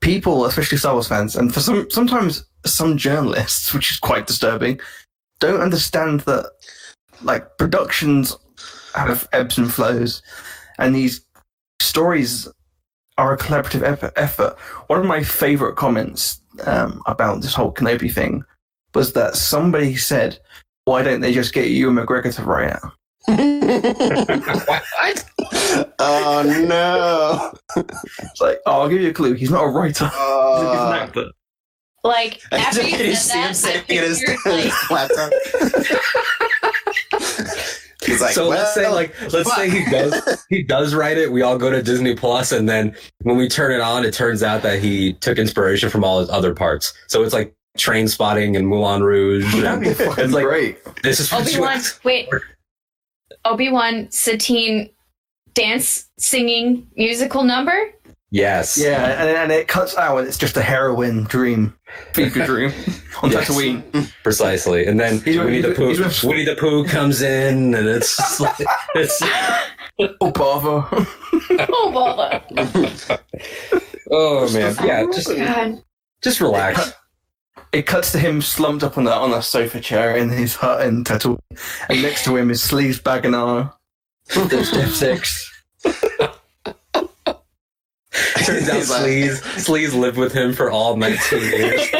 people, especially Star Wars fans, and for some, sometimes some journalists, (laughs) which is quite disturbing, don't understand that like productions have ebbs and flows, and these stories are a collaborative effort. One of my favorite comments um, about this whole Kenobi thing was that somebody said, "Why don't they just get Ewan McGregor to write it?" Oh no! (laughs) It's like, oh, I'll give you a clue. He's not a writer. (laughs) He's an Uh, actor. Like, (laughs) I after can you see him that, I sitting at his pictured, like, laptop. He's like, so let's say like let's say he does he does write it. We all go to Disney Plus, and then when we turn it on, it turns out that he took inspiration from all his other parts. So it's like Train Spotting and Moulin Rouge. That'd be and it's like great. this is what Obi you Wan. Wait. Obi Wan Satine dance singing musical number? Yes. Yeah, and, and it cuts out, and it's just a heroin dream, fever (laughs) dream on Yes. Tatooine. Precisely. And then He's with- Winnie the he's Pooh with- he's Winnie the Pooh comes in and it's like, it's Oh, bother. (laughs) Oh, bother. (laughs) oh man. Yeah, just God. just relax. It cuts to him slumped up on a, on a sofa chair in his hut in Tatooine, and next to him is Sleazebaggano. There's Death Six. (laughs) Turns out He's like- Sleaze Sleaze lived with him for all 19 years.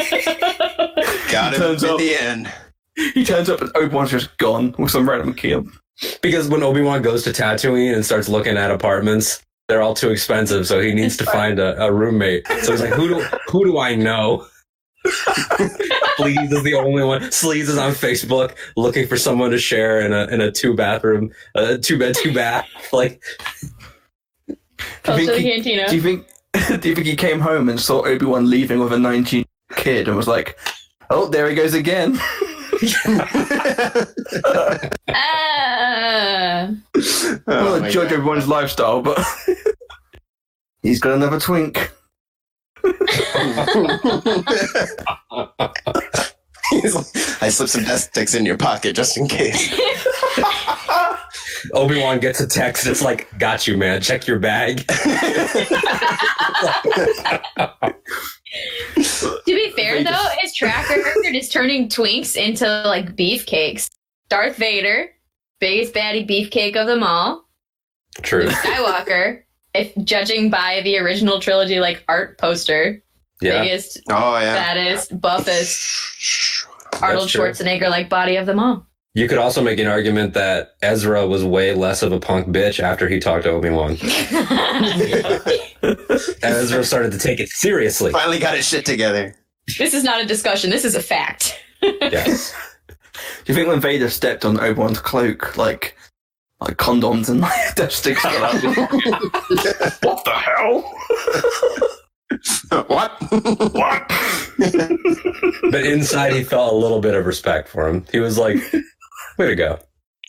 got him Turns in up- the end. He turns up and Obi Wan's just gone with some random kid. Because when Obi-Wan goes to Tatooine and starts looking at apartments, they're all too expensive, so he needs to (laughs) find a, a roommate. So he's like, who do who do I know? (laughs) Sleaze is the only one. Sleaze is on Facebook looking for someone to share in a in a two bathroom, a two bed, two bath. (laughs) Like Do you Close to the think he- cantina. Do you think (laughs) do you think he came home and saw Obi Wan leaving with a 19 kid and was like, "Oh, there he goes again." Ah. Oh well, my judge God. everyone's lifestyle, but he's got another twink. He's like, I slipped some death sticks in your pocket just in case. (laughs) Obi Wan gets a text. It's like, got you, man. Check your bag. (laughs) To be fair, though, his track record is turning twinks into like beefcakes. Darth Vader, biggest baddie beefcake of them all. True. Luke Skywalker, if judging by the original trilogy like art poster, Yeah. biggest, Oh yeah. baddest, buffest Arnold true. Schwarzenegger like body of them all. You could also make an argument that Ezra was way less of a punk bitch after he talked to Obi Wan. (laughs) (laughs) Ezra started to take it seriously. Finally got his shit together. this is not a discussion. This is a fact. Yes. (laughs) Do you think when Vader stepped on Obi Wan's cloak, like like condoms and like death sticks fell out? what the hell? (laughs) what? What? But inside, he felt a little bit of respect for him. He was like, way to go.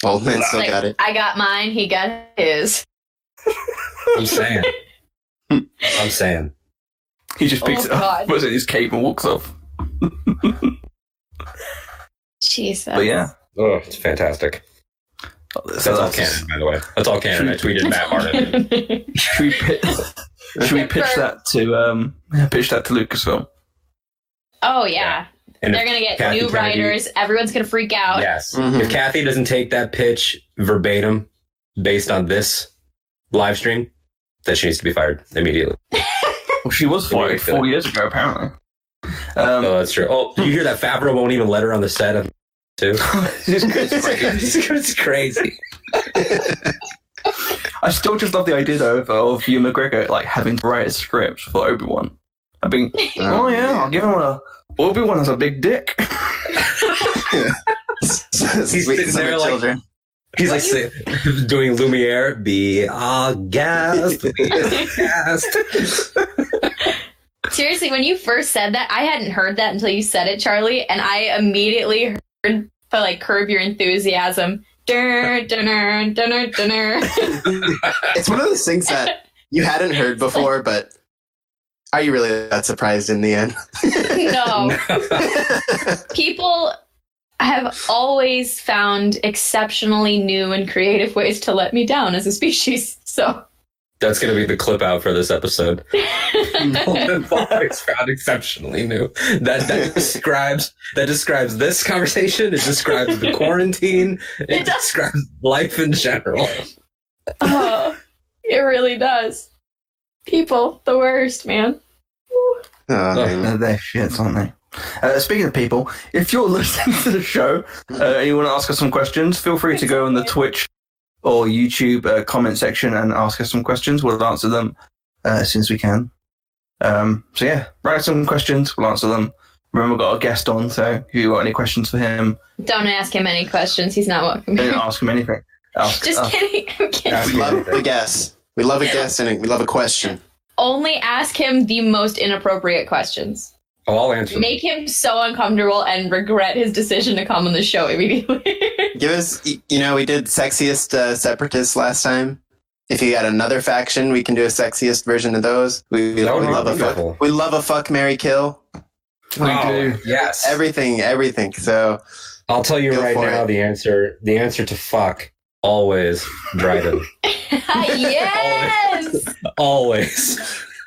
Old man still Like, got it. I got mine. He got his. I'm saying. I'm saying. He just picks Oh, it up, God. puts it in his cape, and walks off. Jesus. But yeah, Oh, it's fantastic. That's all canon, by the way. That's all canon. I tweeted Matt Martin. Should we pitch, (laughs) should we pitch that to um pitch that to Lucasfilm? oh yeah, And they're gonna get Kathy new Kennedy- writers. Everyone's gonna freak out. Yes. Mhm. If Kathy doesn't take that pitch verbatim based on this live stream, then she needs to be fired immediately. (laughs) Well, she was fired four years ago, apparently. Um, oh, that's true. Oh, you hear that Favreau won't even let her on the set of too? (laughs) it's, (laughs) it's crazy. it's crazy. I still just love the idea though of, uh, of Ewan McGregor like having to write a script for Obi Wan. I mean, (laughs) oh yeah, I'll give him a Obi Wan has a big dick. He's sitting there like- children. He's like say, doing Lumiere, be our guest, be our guest. Seriously, when you first said that, I hadn't heard that until you said it, Charlie, and I immediately the like curb your enthusiasm. Dur, dunner, dunner, dunner. (laughs) It's one of those things that you hadn't heard before, but are you really that surprised in the end? no. (laughs) People have always found exceptionally new and creative ways to let me down as a species. So That's gonna be the clip out for this episode. (laughs) Golden always found exceptionally new. That that (laughs) describes that describes this conversation. It describes the quarantine. It, It describes life in general. oh, it really does. People, the worst, man. Oh, man. Uh, they're shits, aren't they? Uh, speaking of people, if you're (laughs) listening to the show uh, and you want to ask us some questions, feel free to go on the Twitch or YouTube uh, comment section and ask us some questions. We'll answer them uh, as soon as we can. Um, so yeah, write some questions. We'll answer them. Remember, we've got a guest on, so if you got any questions for him, Don't ask him any questions. He's not welcome. don't ask him anything. Ask, (laughs) Just ask- kidding. I'm kidding. we love anything. a guess. We love a guess and we love a question. Only ask him the most inappropriate questions. Oh, I'll answer. them. Make him so uncomfortable and regret his decision to come on the show immediately. (laughs) Give us, you know, we did sexiest uh, separatists last time. If you got another faction, we can do a sexiest version of those. We, we That love a fuck. We love a fuck, Mary kill. We Oh, do. Yes. Everything, everything. So I'll tell you right now it. the answer. The answer to fuck always Dryden. (laughs) yes! (laughs) always.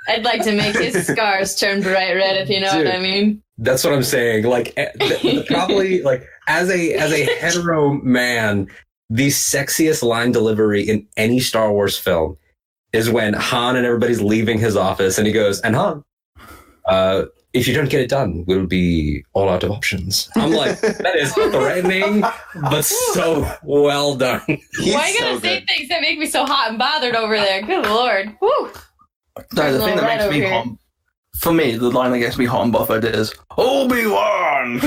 I'd like to make his (laughs) scars turn bright red, if you know Dude. what I mean. That's what I'm saying. Like eh, (laughs) probably like as a as a hetero man, the sexiest line delivery in any Star Wars film is when Han and everybody's leaving his office and he goes, and Han, uh, if you don't get it done, we'll be all out of options. I'm like, that is (laughs) threatening, but so well done. he's Why you so gotta say good. things that make me so hot and bothered over there? Good lord. Woo! No, the thing that red makes me here. hot, for me, the line that gets me hot and bothered is Obi Wan. (laughs)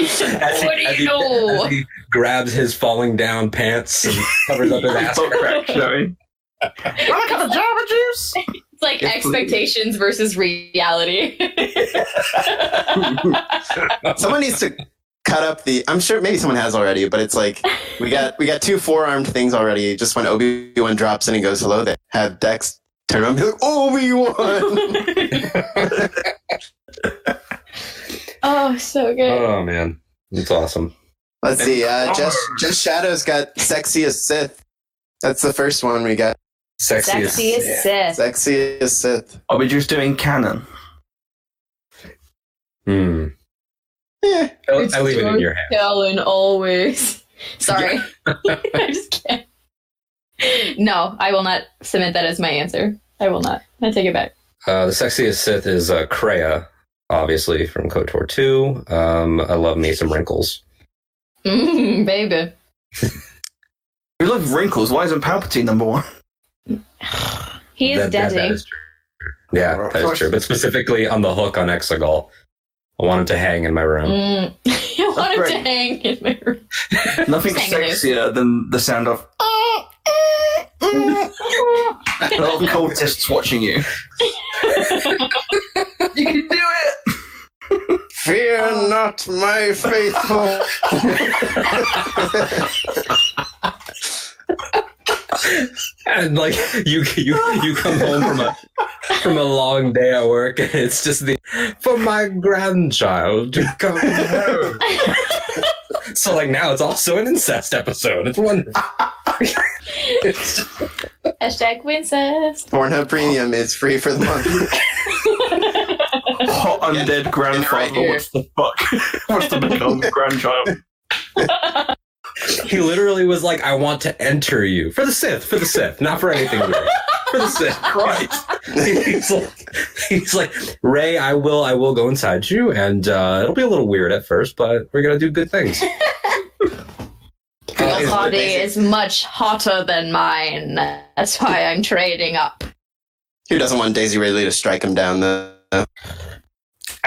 As he- what do as you he- know? as he grabs his falling down pants and covers up his (laughs) ass. Butt crack (laughs) showing. Wanna cut the Java juice? It's like Yes, please. expectations versus reality. Someone needs to cut up the. I'm sure maybe someone has already, but it's like we got we got two four armed things already. Just when Obi Wan drops in and he goes hello there, have Dex turn around and be like Obi Wan. (laughs) oh, so good. Oh man, it's awesome. Let's see. Uh, just just Shadow's got sexiest Sith. That's the first one we got. Sexiest. Sexiest Sith. Sexiest Sith. Are we just doing canon? Hmm. Yeah. I, It's I leave it in your hands. Helen always. (laughs) Sorry. (laughs) I just can't. No, I will not submit that as my answer. I will not. I take it back. Uh, the sexiest Sith is uh, Kreia, obviously from KOTOR 2. Um, I love me some wrinkles. Mm, baby. (laughs) We love wrinkles. Why isn't Palpatine number one? (sighs) He is That- that- that daddy. Yeah, that is true. But specifically on the hook on Exegol, I want him to hang in my room. Mm. I want him to hang in my room. (laughs) Nothing Just hanging loose. sexier than the sound of (laughs) little cultists watching you. (laughs) you can do it. Fear not, my faithful. (laughs) And like you, you, you come home from a from a long day at work, and it's just the for my grandchild to come home. (laughs) so like now it's also an incest episode. It's wonderful. It's- (laughs) Hashtag Wincest. Pornhub Premium is free for the month. Hot undead grandfather. here. What's the fuck? What's to become grandchild? He literally was like, "I want to enter you for the Sith, for the Sith, not for anything weird, for the Sith." (laughs) Christ. he's like, he's like, Rey, I will, I will go inside you, and uh, it'll be a little weird at first, but we're gonna do good things. (laughs) Your Uh, is- body is much hotter than mine. That's why I'm trading up. Who doesn't want Daisy Ridley to strike him down? The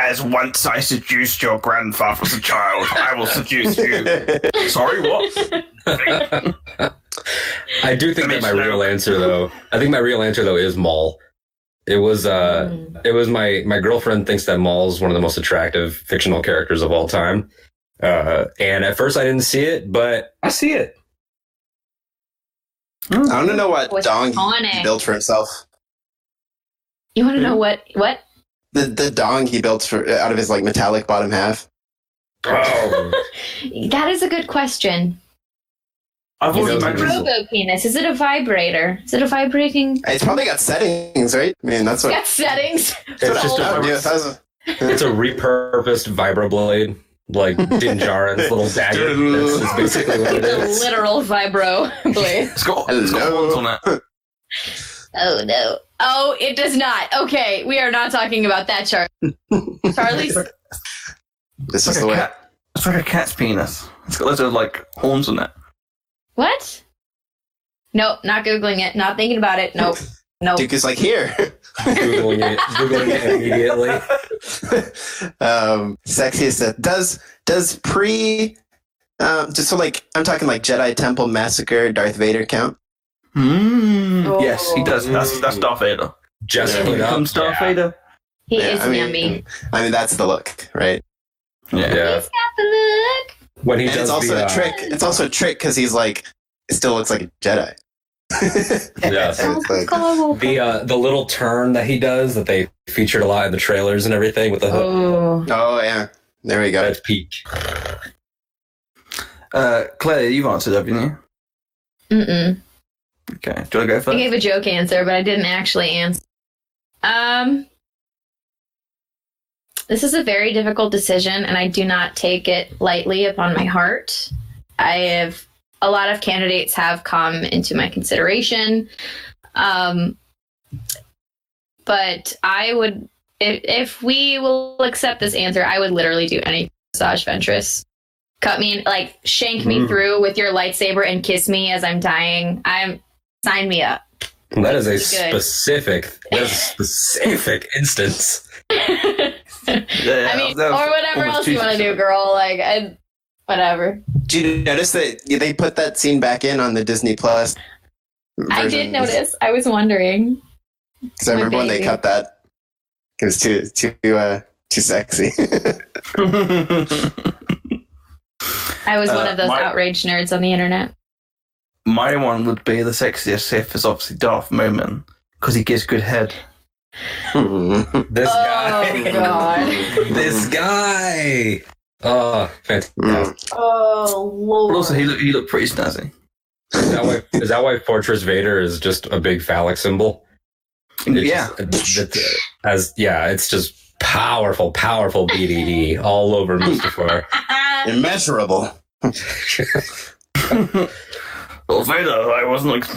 As once I seduced your grandfather as a child, I will seduce you. (laughs) Sorry, what? I do think that my real answer, though, I think my real answer though is Maul. It was, uh, Mm. it was my my girlfriend thinks that Maul's one of the most attractive fictional characters of all time, uh, and at first I didn't see it, but I see it. I want to know what dong he built for himself. You want to know what? What? The the dong he built for out of his like metallic bottom half. Oh, (laughs) That is a good question. I've You always know, imagined. Robo penis. Is it a vibrator? Is it a vibrating? It's probably got settings, right? I mean, that's what. It's Got settings. it's just I a, would do if I was a- it's a (laughs) repurposed vibroblade, like Din Djarin's (laughs) little dagger. That's is basically what it It's a literal vibro blade. It's got, it's got Hello. horns on it. Oh no. Oh, it does not. Okay, we are not talking about that, Char. (laughs) Charlie's. This It's is the like, a way. cat, it's like a cat's penis. It's got loads of like horns on it. What? Nope, not googling it. Not thinking about it. Nope. (laughs) Nope. Duke is like here. Googling it, Googling it immediately. (laughs) um, sexiest Sith. Does does pre um, just so like I'm talking like Jedi Temple Massacre Darth Vader count? Mm. Oh. Yes, he does. That's that's Darth Vader. Just Yeah. put He up. becomes Darth yeah. Vader. He Yeah, is I mean, yummy. I mean that's the look, right? Yeah. Yeah. He's got the look. When he and does it's also the, a uh, trick. It's also a trick because he's like it still looks like a Jedi. (laughs) yeah. (laughs) And like- the uh, the little turn that he does that they featured a lot in the trailers and everything with the hook. Oh. oh yeah, there we go. That's peak. Uh, Claire, you've answered, haven't you? Mm-mm. Okay. Do you want to go I gave a joke answer, but I didn't actually answer. Um, this is a very difficult decision, and I do not take it lightly upon my heart. I have a lot of candidates have come into my consideration, um, but I would, if, if we will accept this answer, I would literally do any Saj Ventress. Cut me, like shank me Mm. through with your lightsaber and kiss me as I'm dying. I'm sign me up. That is a good. specific, that is a specific instance. (laughs) Yeah, I mean, or whatever else you want to do, girl. Like, I, whatever. Did you notice that they put that scene back in on the Disney Plus? I did notice. I was wondering. Because I remember when they cut that. It was too too uh, too sexy. I was one Uh, of those my- outraged nerds on the internet. My one would be the sexiest Sith is obviously Darth Momin because he gives good head. (laughs) This Oh, guy. God. (laughs) this guy. Oh, fantastic. Oh But lord! also, he looked he looked pretty snazzy. Is that why? Is that why Fortress Vader is just a big phallic symbol? It's yeah, just- it's- as yeah, it's just powerful, powerful BDE all over Mustafar. Immeasurable. (laughs) well, Vader, I wasn't like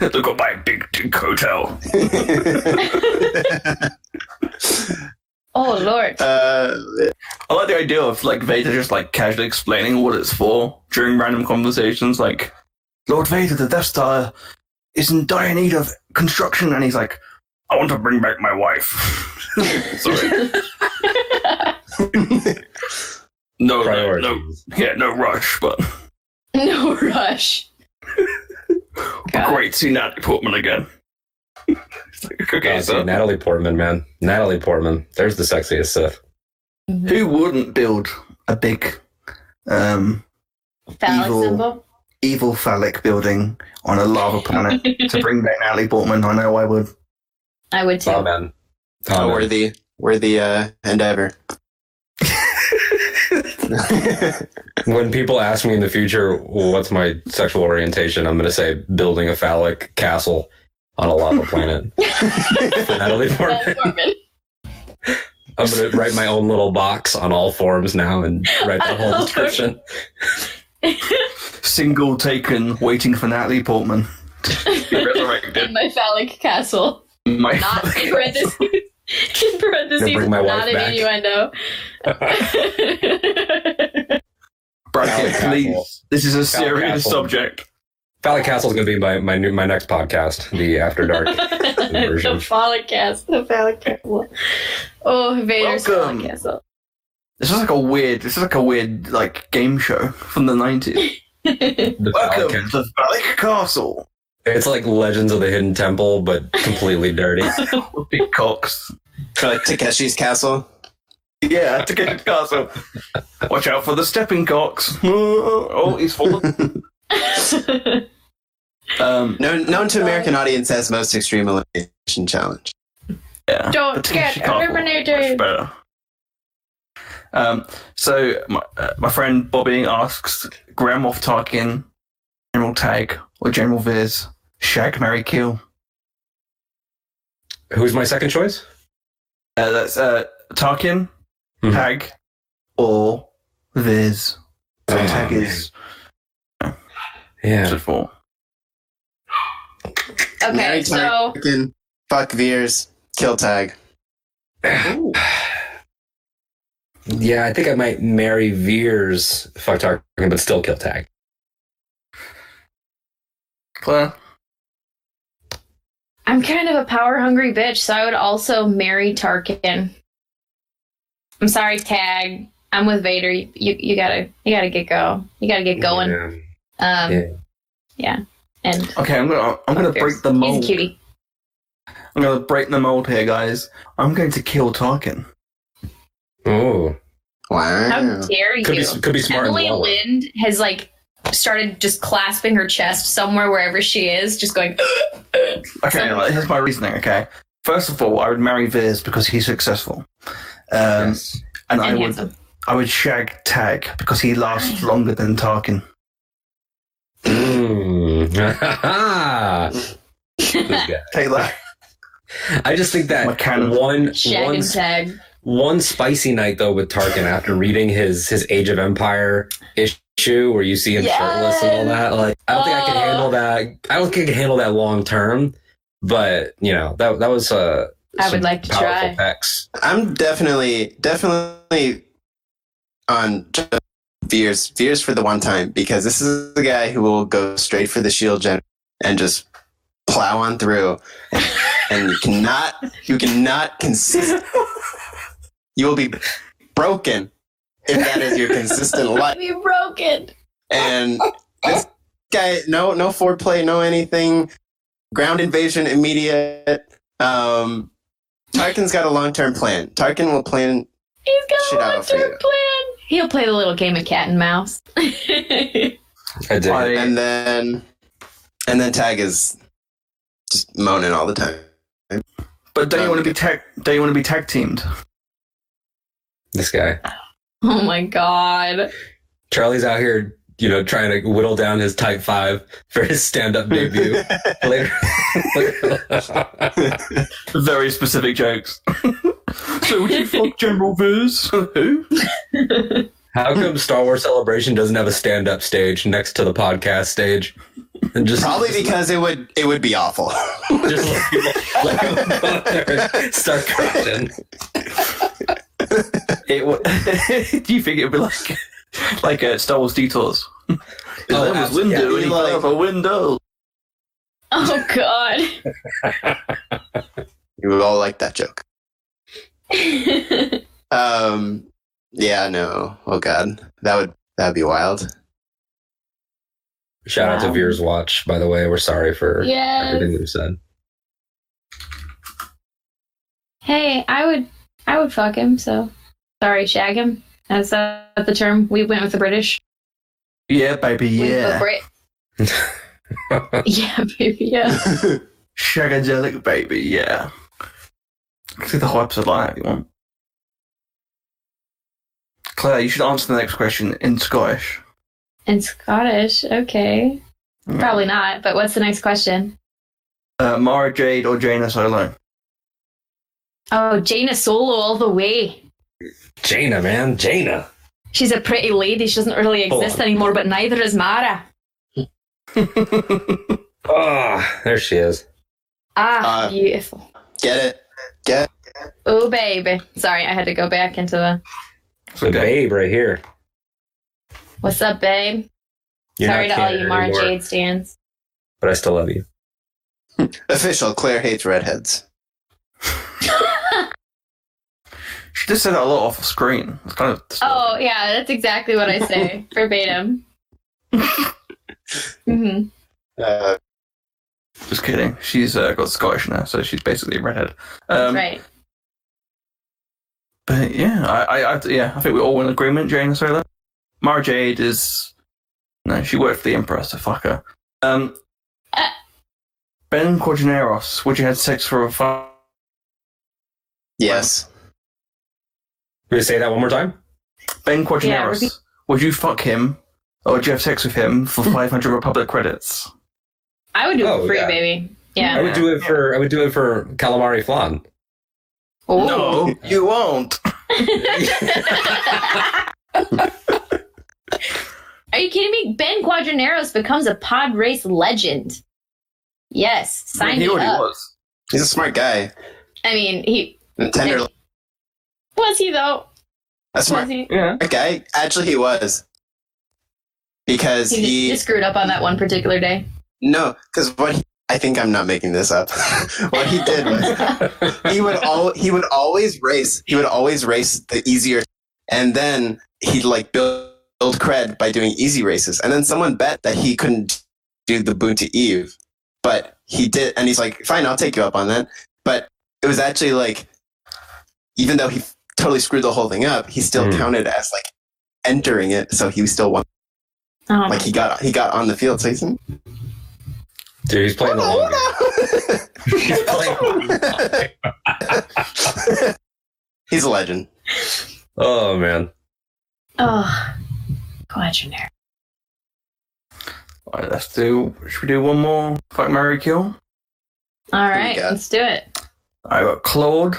look at my big dick hotel. (laughs) oh lord! uh, I like the idea of like Vader just like casually explaining what it's for during random conversations. Like, Lord Vader, the Death Star is in dire need of construction, and he's like, I want to bring back my wife. (laughs) Sorry, (laughs) no, no, no, yeah, no rush, but no rush. God. great to see Natalie Portman again. (laughs) It's like, okay, Oh, see, so Natalie Portman, man, Natalie Portman. There's the sexiest Sith. who wouldn't build a big, um, Phallic Evil. symbol. evil phallic building on a lava planet to (laughs) bring back Natalie Portman? I know I would. I would too. Oh man. a Oh, man. worthy worthy uh, endeavor. (laughs) When people ask me in the future what's my sexual orientation, I'm going to say building a phallic castle on a lava planet. (laughs) Natalie Portman. I'm going to write my own little box on all forms now and write the whole description. Single taken, waiting for Natalie Portman (laughs) In my phallic castle. My Not in parentheses. In (laughs) parentheses, bring my wife not an back. innuendo. (laughs) bracket, Castle. please. This is a serious Castle. subject. Phallic Castle is going to be my, my new my next podcast, the After Dark. (laughs) Version. the phallic castle. The phallic castle. Oh, Vader's Welcome. phallic castle. This is like a weird. This is like a weird like game show from the nineties. The Welcome Phallic- to Phallic Castle It's like Legends of the Hidden Temple, but completely dirty. (laughs) big cocks. Or like Takeshi's castle. Yeah, to get castle. Watch out for the stepping cocks. (laughs) Oh, he's fallen. Um, Known, known to American audience as most extreme elimination challenge. yeah. Don't get she eliminated. much better. Um, so my, uh, my friend Bobby asks Grand Moff Tarkin, General Tagge, or General Veers, Shag, Mary Kill. Who's my second choice? Uh, that's uh, Tarkin, Mhm. Tagge, or Veers. So Oh, Tagge man. is Yeah. four. okay, Mary so Tarkin, fuck Veers, kill Tagge. (sighs) Yeah, I think I might marry Veers, fuck Tarkin, but still kill Tagge. Claire. I'm kind of a power hungry bitch, so I would also marry Tarkin. I'm sorry, Tagge. I'm with Vader. You, you, you gotta you gotta get go. You gotta get going. Yeah. Um, Yeah. yeah. And Okay, I'm gonna I'm gonna break the mold. He's a mold. cutie. I'm gonna break the mold here, guys. I'm going to kill Tarkin. Oh, Wow. How dare you? could be could be smart. Emily and well. Lind has like started just clasping her chest somewhere wherever she is, just going. (gasps) Okay, So- like, here's my reasoning. Okay, first of all, I would marry Veers because he's successful, um, Yes. and I and would handsome. I would shag Tagge because he lasts longer than Tarkin. Mm. (laughs) Take that. I just think that cannon. one Shag one, and tag. one spicy night though with Tarkin after reading his his Age of Empire issue where you see him shirtless and all that. Like I don't think I can Oh. handle that. I don't think I can handle that long term. But you know that that was uh. I would like to try. pecs. I'm definitely, definitely on just Veers, Veers for the one time because this is the guy who will go straight for the shield gen and just plow on through, and you cannot, you cannot consist. (laughs) You will be broken if that is your consistent (laughs) life. Be broken. And this guy, no, no foreplay, no anything. ground invasion immediate. Um, Tarkin's got a long term plan. Tarkin will plan. He's got shit a long term plan. He'll play the little game of cat and mouse. I did. And then and then Tagge is just moaning all the time. But don't you want to be tag? Don't you want to be tag teamed? this guy. (laughs) oh my god. Charlie's out here, you know, trying to whittle down his type five for his stand up debut. (laughs) Later. (laughs) Very specific jokes. so would you fuck General Veers? Who? How come Star Wars Celebration doesn't have a stand up stage next to the podcast stage? And just Probably because it would it would be awful. just let people go there and start crushing. It w- (laughs) Do you think it would be like (laughs) like uh, Star Wars Detours? (laughs) Oh, that was absolutely. window, Yeah, and he like- fell of a window. Oh god. you would all like that joke. Um yeah, no. Oh god. That would that would be wild. Shout out to Wow. Veers Watch, by the way. We're sorry for yes. everything we've said. Hey, I would I would fuck him, so sorry, shag him. Is that the term? We went with the British. Yeah, baby, yeah. (laughs) Yeah, baby, yeah. (laughs) Shagadelic, baby, yeah. See the like if you want. Claire, you should answer the next question in Scottish. In Scottish, okay. Probably not, but what's the next question? Uh, Mara Jade or Jaina Solo? Oh, Jaina Solo all the way. Jaina, man. Jaina. She's a pretty lady. She doesn't really exist anymore, but neither is Mara. Oh, (laughs) there she is. Ah, Uh, beautiful. Get it? Get Oh, baby. Sorry, I had to go back into the. The babe right here. What's up, babe? You're Sorry to all you Mara anymore, Jade stands. But I still love you. official Claire hates redheads. (laughs) She just said that a lot off screen. It's kind of. Oh, yeah, that's exactly what I say (laughs) verbatim. hmm Uh, Just kidding. She's uh, got Scottish now, so she's basically a redhead. Um, right. But yeah, I, I, I, yeah, I think we're all in agreement. Jane Solo. Mara Jade is no, she worked for the Emperor, so fuck her. Um, Uh. Ben Quadinaros, would you have sex for a fun? yes. Will you say that one more time? Ben Quadinaros, repeat. would you fuck him, or would you have sex with him for (laughs) 500 Republic credits? I would do it Oh, for free, yeah. baby. I would do it for I would do it for calamari flan. Oh. No, (laughs) you won't. (laughs) Are you kidding me? Ben Quadinaros becomes a pod race legend. Yes, sign he me already up. was. He's a smart guy. I mean, he And tender was he though? That's smart Was he? Yeah. guy. Actually he was. Because He just, he just screwed up on that one particular day. no, because what he, I think I'm not making this up. (laughs) what he did was he would all he would always race. He would always race the easier, and then he'd like build build cred by doing easy races. And then someone bet that he couldn't do the Boonta Eve, but he did. And he's like, "Fine, I'll take you up on that." But it was actually like, even though he totally screwed the whole thing up, he still Hmm. counted as like entering it, so he was still won. Oh, Like he got he got on the field. So he's Dude, he's playing the long game. He's playing. (laughs) he's a legend. Oh man. oh, Quadranaire. All right, let's do. Should we do one more? Fuck Mary Kill. All we right, got? let's do it. I got Klaud,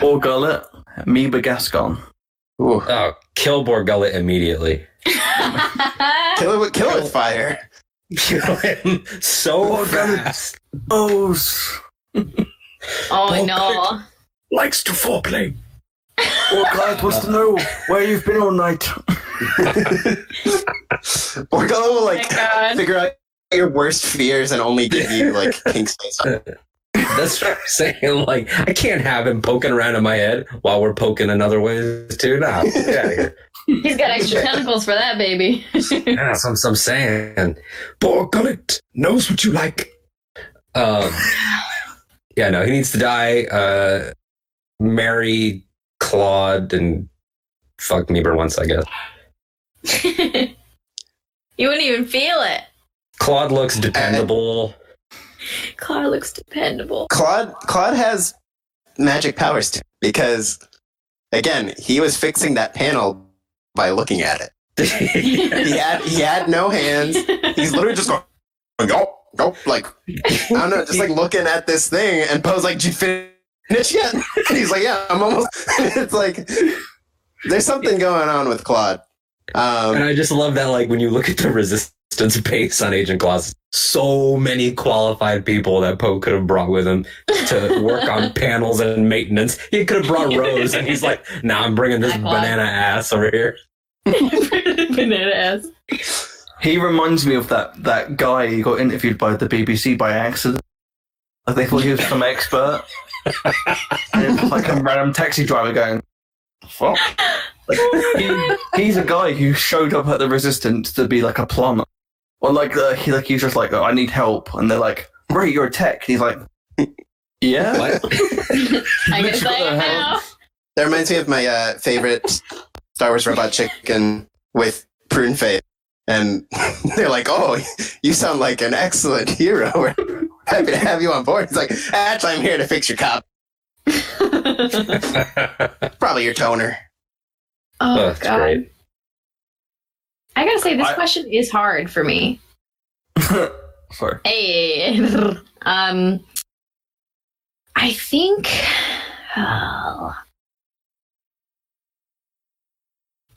Bor Gullet, Amoeba Gascon. Ooh. Oh, kill Bor Gullet immediately. (laughs) Kill it with kill it with fire. Kill him so Bor Gullet. fast. Oh, s- oh no. Likes to foreplay. or Clyde wants to know where you've been all night. (laughs) Borgullo will Oh like my God. figure out your worst fears and only give you like pink space. (laughs) (laughs) That's what I'm saying. Like, I can't have him poking around in my head while we're poking in other ways too. Nah, get out of here. (laughs) He's got extra tentacles for that baby. (laughs) Yeah, That's what I'm saying. Bor Gullet knows what you like. Um, (sighs) yeah, no, he needs to die. Uh, marry Klaud and fuck Meebur once, I guess. you wouldn't even feel it. Klaud looks dependable. Klaud looks dependable. Klaud Klaud has magic powers too because again, he was fixing that panel by looking at it. (laughs) He had he had no hands. He's literally just going, go, go, like I don't know, just like looking at this thing and Poe's like, Did you finish yet? (laughs) And he's like, Yeah, I'm almost (laughs) it's like there's something going on with Klaud. and Um I just love that, like, when you look at the resistance base on Ajan Kloss, so many qualified people that Poe could have brought with him to work on (laughs) panels and maintenance. He could have brought Rose, and he's like, nah, I'm bringing this banana ass over here. (laughs) Banana ass. He reminds me of that that guy who got interviewed by the BBC by accident. Like they thought he was some expert. and it was like a random taxi driver going, "Fuck." (laughs) Like, he, he's a guy who showed up at the Resistance to be like a plumber. Or like uh, he like he's just like, oh, "I need help," and they're like, "Great, you're a tech." And he's like, (laughs) "Yeah." What? (laughs) I guess I am now. that reminds me of my uh, favorite Star Wars robot chicken with prune face. And (laughs) they're like, Oh, you sound like an excellent hero. We're happy to have you on board. It's like, actually I'm here to fix your cop. Probably your toner. Oh, that's God. great. I gotta say, this I- question is hard for me. (laughs) Sorry. Hey, um, I think. oh.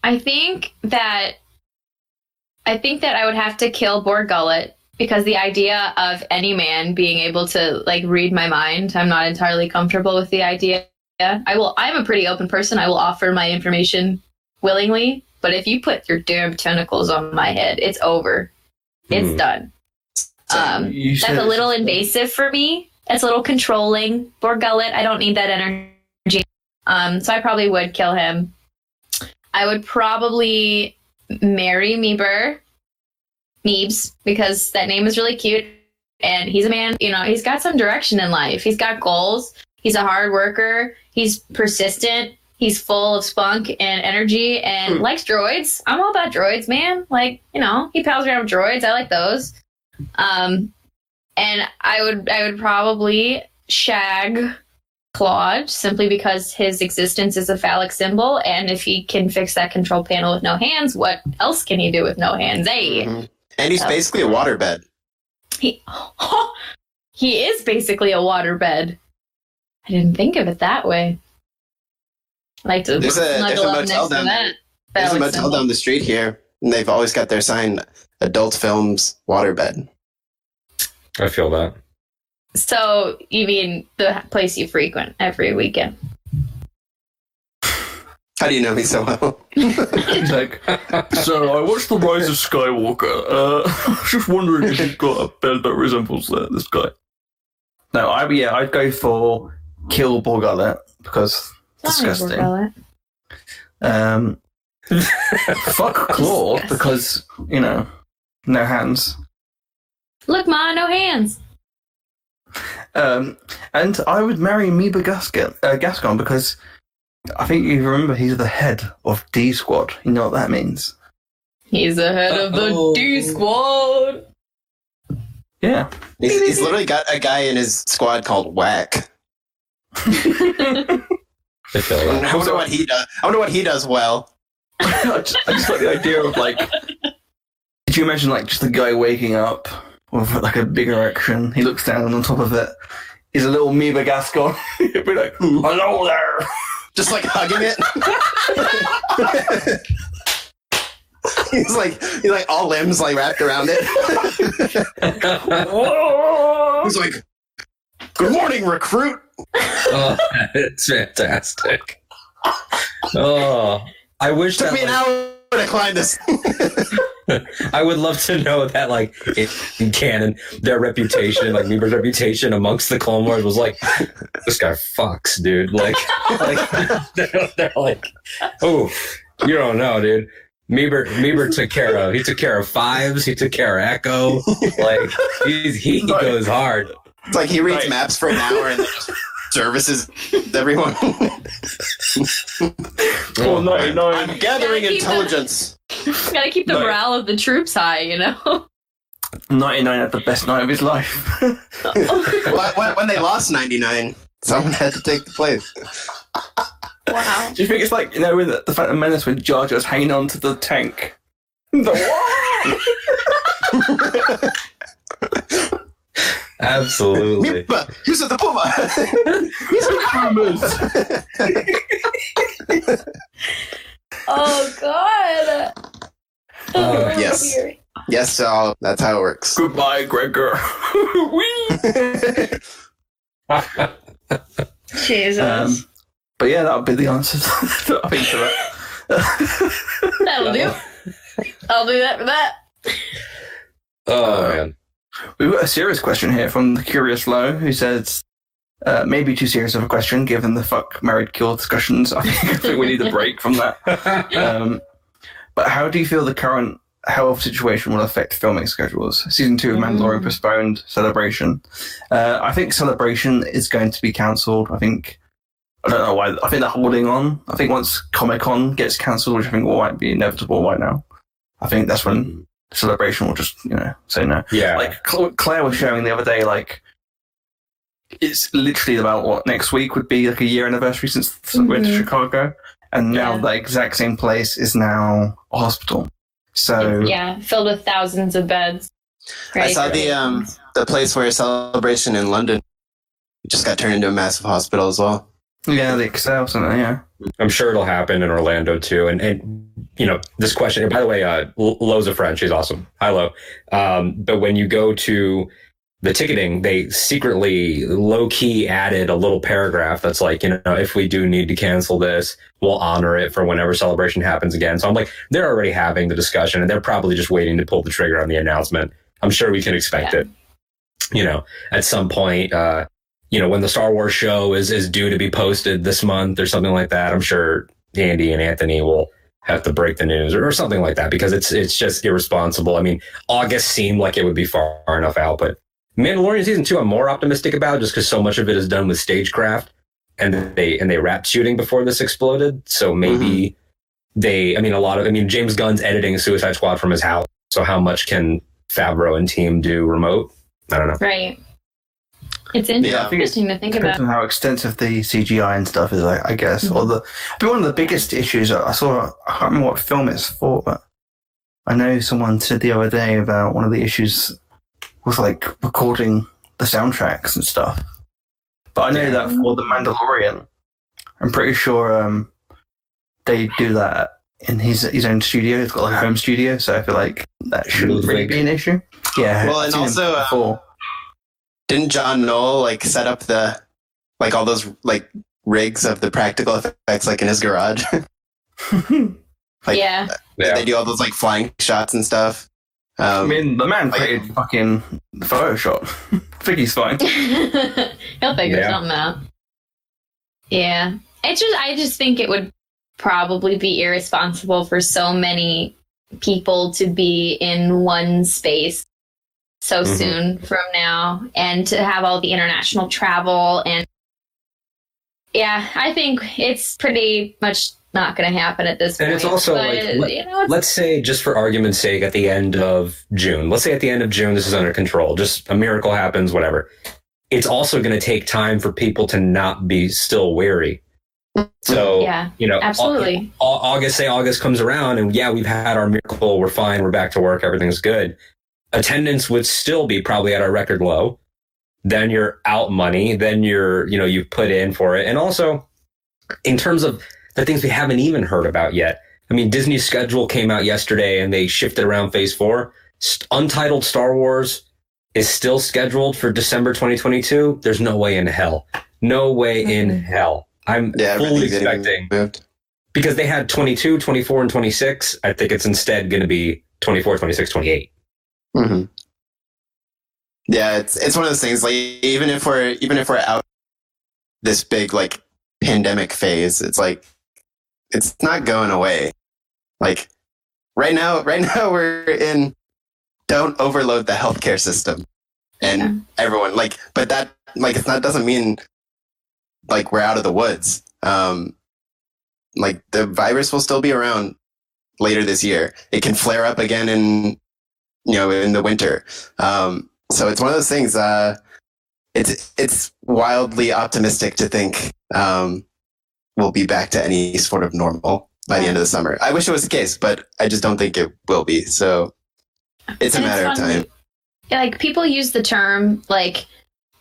I think that I think that I would have to kill Bor Gullet because the idea of any man being able to like read my mind, I'm not entirely comfortable with the idea. I will. I'm a pretty open person. I will offer my information willingly, but if you put your damn tentacles on my head, it's over. It's Hmm. done. Um, that's said- a little invasive for me. That's a little controlling. Bor Gullet, I don't need that energy. Um, so I probably would kill him. I would probably marry Meebur, Meebs, because that name is really cute. And he's a man, you know, he's got some direction in life. He's got goals. He's a hard worker. He's persistent. He's full of spunk and energy and likes droids. I'm all about droids, man. Like, you know, he pals around with droids. I like those. Um, and I would I would probably shag Klaud simply because his existence is a phallic symbol, and if he can fix that control panel with no hands, what else can he do with no hands? Hey, Mhm. And he's Oh. basically a waterbed. he (laughs) he is basically a waterbed. I didn't think of it that way. I like to There's a- there's a up motel next to down that. there. There's a motel symbol. down the street here, and they've always got their sign adult films waterbed. I feel that. So you mean the place you frequent every weekend? How do you know me so well? (laughs) Like, so I watched The Rise of Skywalker. Uh, (laughs) I was just wondering if you've got a bed that resembles uh, this guy. No, I yeah, I'd go for kill Bor Gullet because disgusting. Um, (laughs) fuck (laughs) Claw Disgusting. because you know, no hands. Look, Ma, no hands. Um, and I would marry Amoeba Gascon, uh, Gascon because I think you remember he's the head of D Squad. You know what that means? He's the head of the Uh-oh. D Squad. Yeah. He's, he's (laughs) literally got a guy in his squad called Whack. I I that. wonder what he does. I wonder what he does well. (laughs) I, just, I just like the idea of like. Could you imagine like just a guy waking up with like a big erection? He looks down and on top of it is a little Amoeba Gascon. (laughs) He'd be like, "Hello there." (laughs) Just like hugging it. he's like he's like all limbs like wrapped around it. He's like, "Good morning, recruit." (laughs) oh, it's fantastic. Oh, I wish Took that me an hour to climb this. (laughs) I would love to know that, like in, in canon, their reputation, like Meebur's reputation amongst the Clone Wars, was like, this guy fucks, dude. Like, like (laughs) they're, they're like, oh, you don't know, dude. Meebur, Meebur took care of. He took care of fives. He took care of Echo. Like, he's, he Right. goes hard. It's like he reads Right. maps for an hour and then just services everyone. (laughs) Or 99. I'm gathering Yeah, keep intelligence. Gotta keep the No. morale of the troops high, you know? 99 had the best night of his life. When- when, when they lost 99, someone had to take the place. wow. Do you think it's like, you know, with the, the Phantom Menace when Jar Jar's hanging on to the tank? The what? (laughs) (laughs) Absolutely. Mipa, use of the Puma. (laughs) (laughs) Oh, God. (laughs) Oh, yes. yes, so that's how it works. Goodbye, Gregor. Whee! Jesus. um, but yeah, that would be the answer. I think to that. That'll do. I'll do that for that. oh man. We've got a serious question here from the Curious Low, who says, uh, maybe too serious of a question given the fuck married kill discussions. I (laughs) think, I think we need a break from that. Um, but how do you feel the current health situation will affect filming schedules? Season two of Mandalorian Mm. postponed, Celebration. Uh, I think Celebration is going to be cancelled. I think. I don't know why. I think they're holding on. I think once Comic Con gets cancelled, which I think might be inevitable right now, I think that's when Celebration will just, you know, say no yeah. like Claire was showing the other day, like it's literally about what next week would be like a year anniversary since we went to Mhm. Chicago, and now Yeah. the exact same place is now a hospital. So Yeah, filled with thousands of beds. I saw the um the place where your celebration in London just got turned into a massive hospital as well. Yeah, the Excel Center, yeah. I'm sure it'll happen in Orlando too. And and you know, this question. By the way, uh, Lo's a friend. She's awesome. Hi, Lo. Um, but when you go to the ticketing, they secretly low key added a little paragraph that's like, you know, if we do need to cancel this, we'll honor it for whenever celebration happens again. So I'm like, they're already having the discussion, and they're probably just waiting to pull the trigger on the announcement. I'm sure we can expect Yeah. it. You know, at some point. Uh, you know, when the Star Wars show is, is due to be posted this month or something like that, I'm sure Andy and Anthony will have to break the news or, or something like that because it's it's just irresponsible. I mean, August seemed like it would be far enough out, but Mandalorian season two, I'm more optimistic about just because so much of it is done with stagecraft and they and they wrapped shooting before this exploded. So maybe mm-hmm. they, I mean, a lot of, I mean, James Gunn's editing Suicide Squad from his house. So how much can Favreau and team do remote? I don't know. Right. It's Yeah, I think it's interesting to think Depends about. on how extensive the CGI and stuff is, I, I guess. Or the, I think one of the biggest issues I saw, I can't remember what film it's for, but I know someone said the other day about one of the issues was like recording the soundtracks and stuff. But I know that for the Mandalorian, I'm pretty sure um, they do that in his his own studio. It's got like a home studio, so I feel like that shouldn't really Ludwig. be an issue. Yeah. Well, I've and also, uh, before. Didn't John Knoll like set up the like all those like rigs of the practical effects like in his garage? (laughs) (laughs) like- yeah. Yeah. They do all those like flying shots and stuff. I Um, mean, the man like- created fucking Photoshop. I think he's fine. (laughs) He'll figure Yeah. something out. Yeah. It's just I just think it would probably be irresponsible for so many people to be in one space so Mhm. soon from now and to have all the international travel and yeah, I think it's pretty much not going to happen at this And point. And it's also, but, like, let- you know, let's say just for argument's sake at the end of june let's say at the end of june this is under control just a miracle happens whatever it's also going to take time for people to not be still wary so yeah, you know absolutely. August say august comes around and yeah we've had our miracle we're fine we're back to work everything's good attendance would still be probably at our record low then you're out money then you're you know you've put in for it and also in terms of the things we haven't even heard about yet I mean, Disney's schedule came out yesterday and they shifted around phase four. Untitled Star Wars is still scheduled for December 2022. There's no way in hell. No way in Mhm. hell. I'm yeah, fully expecting because they had 22, 24, and 26. I think it's instead going to be 24, 26, 28. Hmm Yeah, it's it's one of those things. Like even if we're even if we're out this big like pandemic phase, it's like it's not going away. Like right now, (laughs) right now we're in don't overload the healthcare system, and everyone like, but that like it's not doesn't mean like we're out of the woods. Um, like the virus will still be around later this year. It can flare up again in you know in the winter. Um, so it's one of those things. Uh, it's it's wildly optimistic to think um, we'll be back to any sort of normal by the end of the summer. I wish it was the case, but I just don't think it will be. So it's a And matter of time. Yeah, like people use the term like,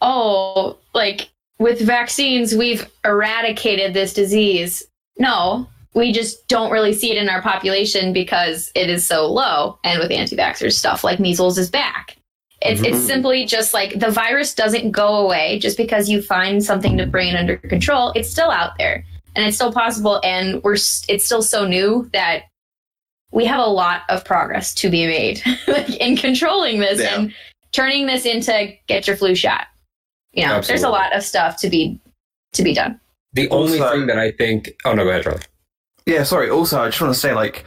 oh, like with vaccines, we've eradicated this disease. No, we just don't really see it in our population because it is so low. And with anti vaxxers, stuff like measles is back. It's, it's Mhm. simply just like the virus doesn't go away just because you find something to bring it under control. It's still out there and it's still possible. And we're, it's still so new that we have a lot of progress to be made (laughs) like, in controlling this Yeah. and turning this into get your flu shot. You know, there's a lot of stuff to be to be done. The only Also- thing that I think. Oh no, go ahead, Charlie. Yeah, sorry. Also, I just want to say, like,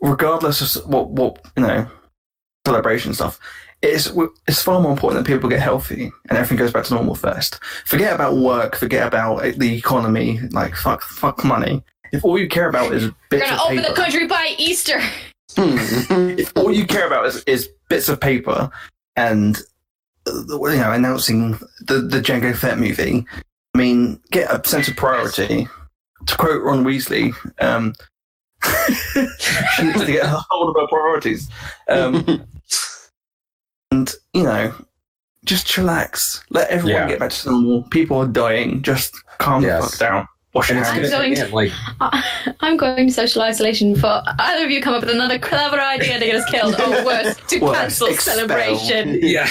regardless of what what you know, celebration stuff, it's it's far more important that people get healthy and everything goes back to normal first. Forget about work. Forget about the economy. Like, fuck, fuck money. If all you care about is We're bits gonna of open paper, the country by Easter. (laughs) if all you care about is, is bits of paper and uh, you know announcing the the Jango Fett movie, I mean, get a sense of priority. To quote Ron Weasley, um, (laughs) she needs to get a hold of her priorities. Um, (laughs) and you know, just chillax. Let everyone Yeah. get back to normal. People are dying. Just calm Yes. the fuck down. Wash your And I'm hands. gonna, going to- like (laughs) I'm going to social isolation for either of you come up with another clever idea to get us killed, or (laughs) worse, to Worse, cancel expel. celebration. (laughs) yeah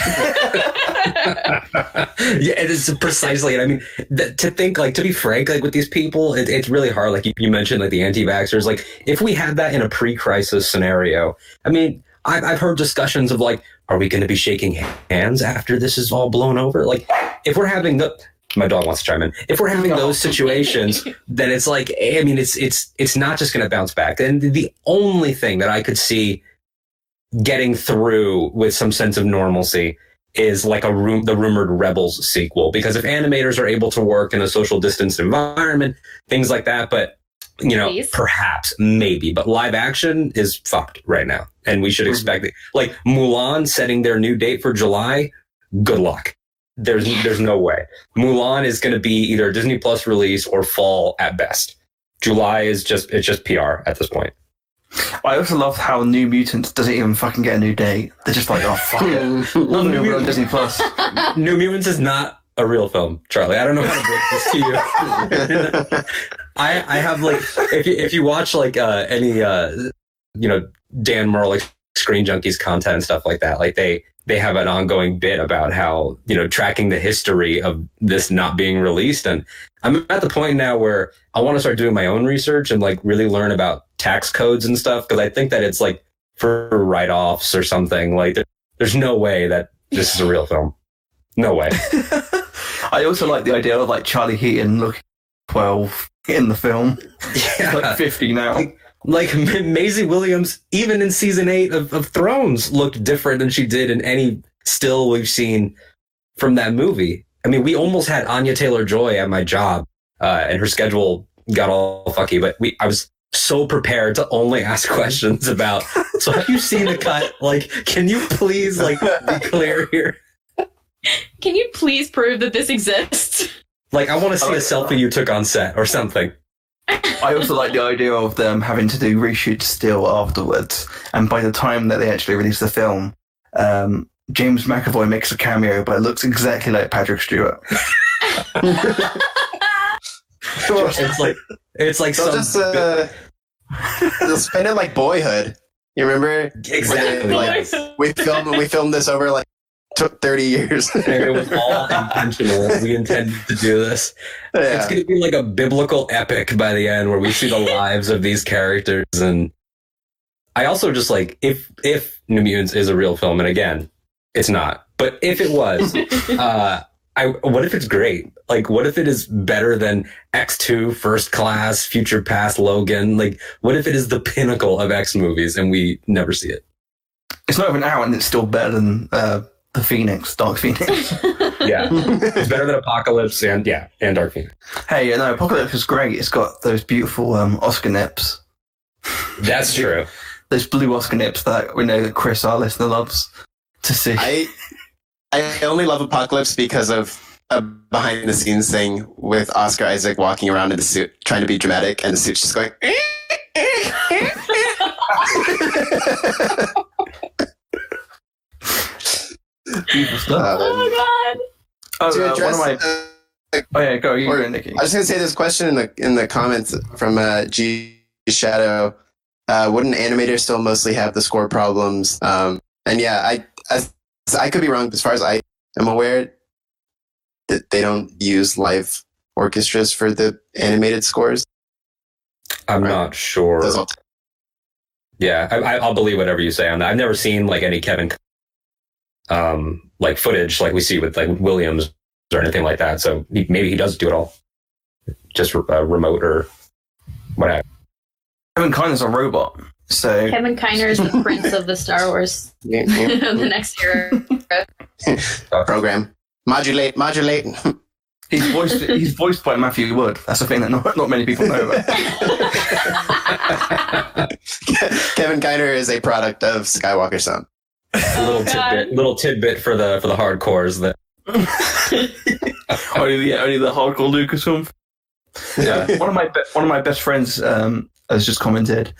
yeah it is precisely and i mean th- to think like to be frank like with these people it, it's really hard like you, you mentioned like the anti-vaxxers like if we had that in a pre-crisis scenario i mean I've, I've heard discussions of like are we going to be shaking hands after this is all blown over like if we're having the my dog wants to chime in. If we're having those (laughs) situations then it's like eh, i mean it's it's it's not just going to bounce back. And the only thing that i could see getting through with some sense of normalcy is like a room the rumored rebels sequel. Because if animators are able to work in a social distanced environment things like that but you know Please. perhaps maybe but live action is fucked right now. And we should mm-hmm. expect it like mulan setting their new date for july good luck there's there's no way mulan is going to be either a disney plus release or fall at best july is just it's just pr at this point I also love how New Mutants doesn't even fucking get a new date. They're just like, oh fuck it. Well, New we're on Mutants- Disney Plus. (laughs) New Mutants is not a real film, Charlie. I don't know how to break this to you. (laughs) I I have like if you if you watch like uh any uh you know Dan Murrell like Screen Junkies content and stuff like that, like they they have an ongoing bit about how you know tracking the history of this not being released, and I'm at the point now where I want to start doing my own research and like really learn about tax codes and stuff because I think that it's like for write offs or something. Like there, there's no way that this is a real film. No way. (laughs) I also like the idea of like Charlie Heaton looking 12 in the film. (laughs) He's like 50 now. like (laughs) M- Maisie Williams, even in season eight of, of Thrones, looked different than she did in any still we've seen from that movie. I mean, we almost had Anya Taylor Joy at my job, uh, and her schedule got all fucky. But we, I was so prepared to only (laughs) ask questions about. So, have you seen the cut? Like, can you please like be clear here? Can you please prove that this exists? Like, I want to see a selfie you took on set or something. (laughs) I also like the idea of them having to do reshoots still afterwards. And by the time that they actually release the film, um, James McAvoy makes a cameo, but it looks exactly like Patrick Stewart. (laughs) It's like it's like They'll some just uh, they'll spin it like Boyhood. You remember? exactly. Like, we filmed we filmed this over like took thirty years. (laughs) it was all intentional. We intended to do this. It's going to be like a biblical epic by the end where we see the lives of these characters. And I also just like, if, if New Mutants is a real film, and again, it's not, but if it was, (laughs) uh, I, what if it's great? Like, what if it is better than X2, First Class, Future Past, Logan? Like, what if it is the pinnacle of X movies and we never see it? It's not even out, and it's still better than uh, the Phoenix, Dark Phoenix. (laughs) Yeah, it's better than Apocalypse and yeah, and Dark Phoenix. hey, yeah, no, Apocalypse is great. It's got those beautiful um, Oscar nips, That's (laughs) true. those blue Oscar nips that we know that Chris, our listener, loves to see. I I only love Apocalypse because of a behind the scenes thing with Oscar Isaac walking around in the suit trying to be dramatic and the suit's just going (laughs) Beautiful stuff. Oh Oh, to uh, one of my. uh, Oh yeah, go. You or- go, Nikki. I was going to say this question in the in the comments from uh, G Shadow. Uh, wouldn't animators still mostly have the score problems? Um, and yeah, I as, I could be wrong. but As far as I am aware, that they don't use live orchestras for the animated scores. I'm Right. not sure. Yeah, I, I, I'll believe whatever you say on that. I've never seen like any Kevin, um, like footage like we see with like Williams or anything like that. So he, maybe he does do it all, just uh, remote or whatever. Kevin Kiner's a robot, so Kevin Kiner is the (laughs) prince of the Star Wars Yeah, yeah. (laughs) the next era. (laughs) program modulate modulate. he's voiced he's voiced by Matthew Wood. That's a thing that not, not many people know about. Kevin Kiner is a product of Skywalker Sound. A little tidbit, little tidbit for the for the hardcores that only the only the hardcore Lucasfilm. yeah. (laughs) one of my be- one of my best friends um, has just commented.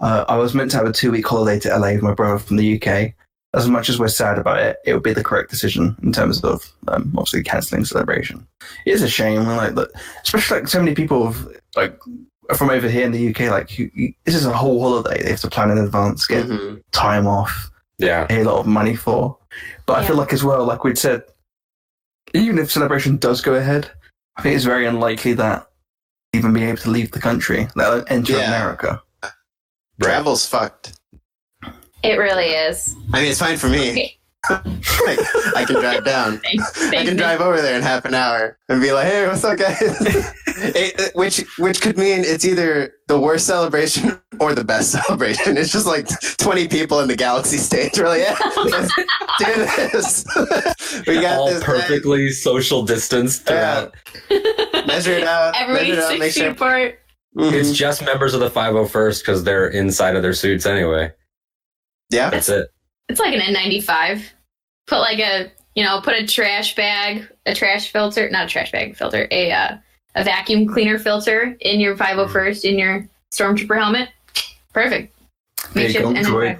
Uh, I was meant to have a two week holiday to LA with my brother from the UK. As much as we're sad about it, it would be the correct decision in terms of um, obviously cancelling celebration. It is a shame, like that, especially like so many people have, like from over here in the UK. Like you, you, this is a whole holiday they have to plan in advance, get Mhm. time off, yeah, pay a lot of money for. But I feel like as well, like we'd said, even if celebration does go ahead, I think it's very unlikely that even be able to leave the country, let alone enter Yeah. America. Right. Travel's fucked. It really is. I mean, it's fine for me. Okay. Like, I can drive down. (laughs) Thanks. I can drive over there in half an hour and be like, "Hey, what's up, guys?" (laughs) It- it- which which could mean it's either the worst celebration (laughs) or the best celebration. It's just like twenty people in the Galaxy stage. We're like, "Yeah, let's do this." we got all this. perfectly social distance Yeah. throughout. Measure it out. Everybody measure it out. six Make feet sure. apart. Mhm. It's just members of the 501st because they're inside of their suits anyway. yeah. That's it. It's like an N95. Put like a, you know, put a trash bag, a trash filter, not a trash bag filter, a uh, a vacuum cleaner filter in your 501st in your stormtrooper helmet. Perfect. Make go, Troy.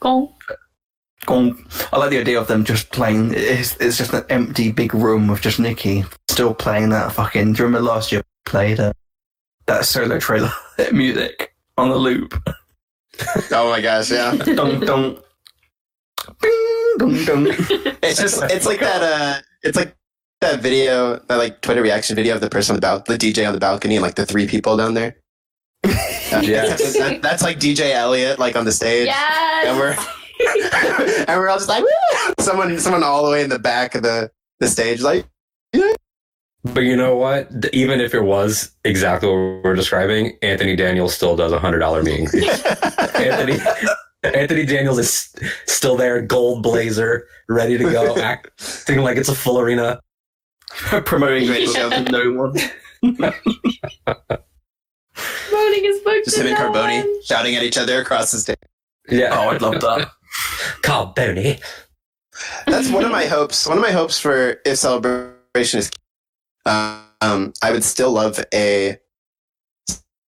Gong. Gong. I like the idea of them just playing. It's, it's just an empty big room with just Nikki still playing that fucking. Do you remember last year played uh, that solo trailer (laughs) music on the loop? Oh my gosh. Yeah. (laughs) dun dun. Bing, dun, dun. It's just it's like that uh it's like that video that like Twitter reaction video of the person on the bal- the DJ on the balcony and like the three people down there. (laughs) Uh, Yes. that- that's like DJ Elliott like on the stage. Yes. And we're (laughs) and we're all just like "Woo!" someone someone all the way in the back of the the stage like But you know what? Even if it was exactly what we're describing, Anthony Daniels still does a hundred dollar meet and greet. (laughs) Anthony Anthony Daniels is still there, gold blazer, ready to go, (laughs) acting like it's a full arena. (laughs) promoting himself to no one. Voting his book. just him and no Carboni one. shouting at each other across the stage. Yeah. Oh, I'd love that. Carboni. That's one of my hopes. One of my hopes for if celebration is, um, I would still love a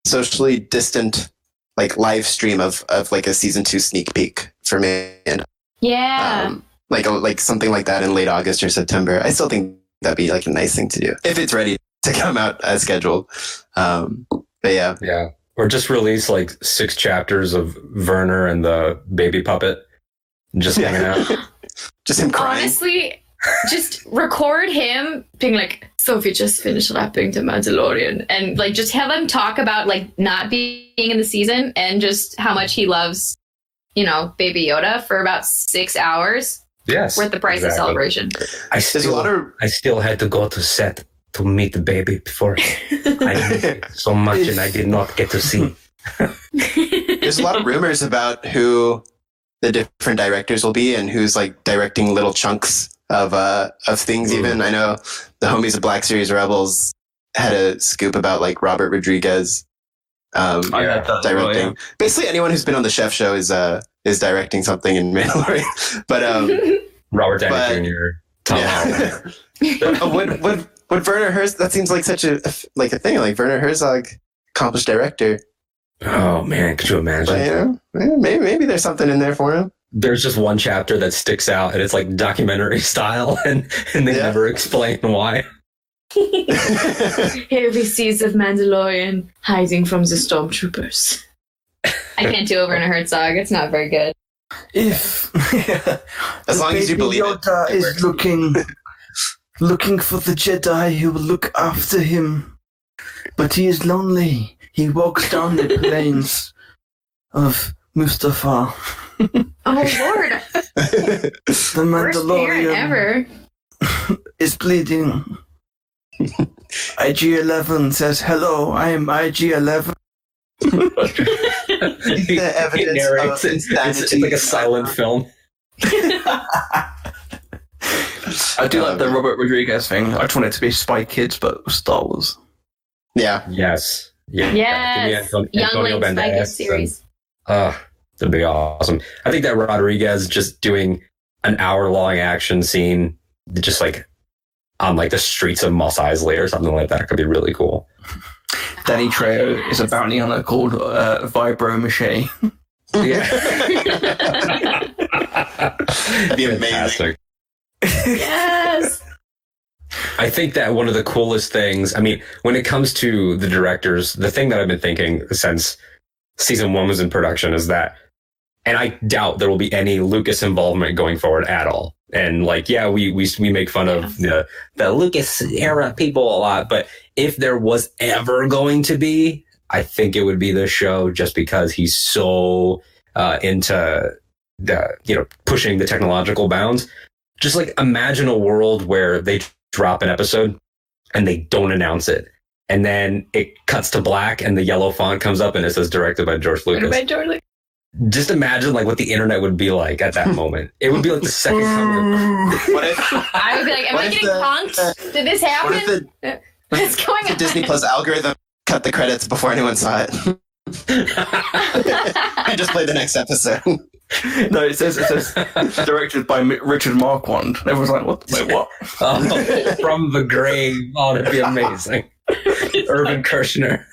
socially distant, like live stream of of like a season two sneak peek for me, and Yeah. um, like a, like something like that in late August or September. I still think that'd be like a nice thing to do if it's ready to come out as scheduled. Um, but yeah, Yeah. Or just release like six chapters of Werner and the baby puppet just hanging out. (laughs) just him crying. Honestly, just record him being like, Sophie just finished rapping to Mandalorian. And like, just have him talk about like not being in the season and just how much he loves, you know, Baby Yoda for about six hours. Yes. Worth the price of celebration. I There's a still, lot of I still had to go to set to meet the baby before (laughs) I missed so much and I did not get to see. (laughs) there's a lot of rumors about who the different directors will be and who's like directing little chunks of uh of things. Ooh. Even I know the homies of Black Series Rebels had a scoop about like Robert Rodriguez um, I Yeah, heard that as well, directing. Basically, anyone who's been on the Chef Show is uh is directing something in (laughs) Mandalorian. but um, (laughs) Robert Downey But- Jr. Tom yeah. Uh, (laughs) would would would Werner Herzog? That seems like such a like a thing. Like Werner Herzog, accomplished director. Oh man, could you imagine? But, you know, maybe maybe there's something in there for him. There's just one chapter that sticks out, and it's like documentary (laughs) style, and and they Yeah. never explain why. Here he sees the Mandalorian hiding from the stormtroopers. I can't do over in a Herzog. It's not very good. If (laughs) As long as you believe it, Yoda it is works. looking looking for the Jedi who will look after him, but he is lonely. He walks down the (laughs) plains of Mustafar. Oh lord, (laughs) The worst parent Mandalorian ever. (laughs) is bleeding. (laughs) IG-11 says, "Hello, I am IG-11." the evidence he narrates of it. It's, it's like a silent film. I do like the Robert Rodriguez thing. I just want it to be Spy Kids, but Star Wars. yeah. Yes. Yeah. Yes, Give me Anton- Antonio Younglings Spy Kids Banderas series. Uh, that'd be awesome. I think that Rodriguez just doing an hour long action scene, just like on like the streets of Mos Eisley or something like that, could be really cool. (laughs) Danny Trejo is a bounty hunter called uh, Vibro Mache. (laughs) Yeah. (laughs) That'd be amazing. Yes. I think that one of the coolest things, I mean, when it comes to the directors, the thing that I've been thinking since season one was in production is that, and I doubt there will be any Lucas involvement going forward at all. And like, yeah, we, we, we make fun of the, the Lucas era people a lot, but if there was ever going to be, I think it would be this show just because he's so, uh, into the, you know, pushing the technological bounds. Just like imagine a world where they drop an episode and they don't announce it. And then it cuts to black and the yellow font comes up and it says directed by George Lucas. about Jordan? Just imagine like what the internet would be like at that (laughs) moment. It would be like the second (laughs) coming. What if (laughs) I would be like, am What I getting the- punked? Did this what happen? if the, What's going the on? Disney Plus algorithm cut the credits before anyone saw it? I just played the next episode. no, it says it says directed by Mi- Richard Marquand. Everyone's like, "What? Wait, what?" oh, from the grave. Oh, that'd be amazing. Irvin Kershner.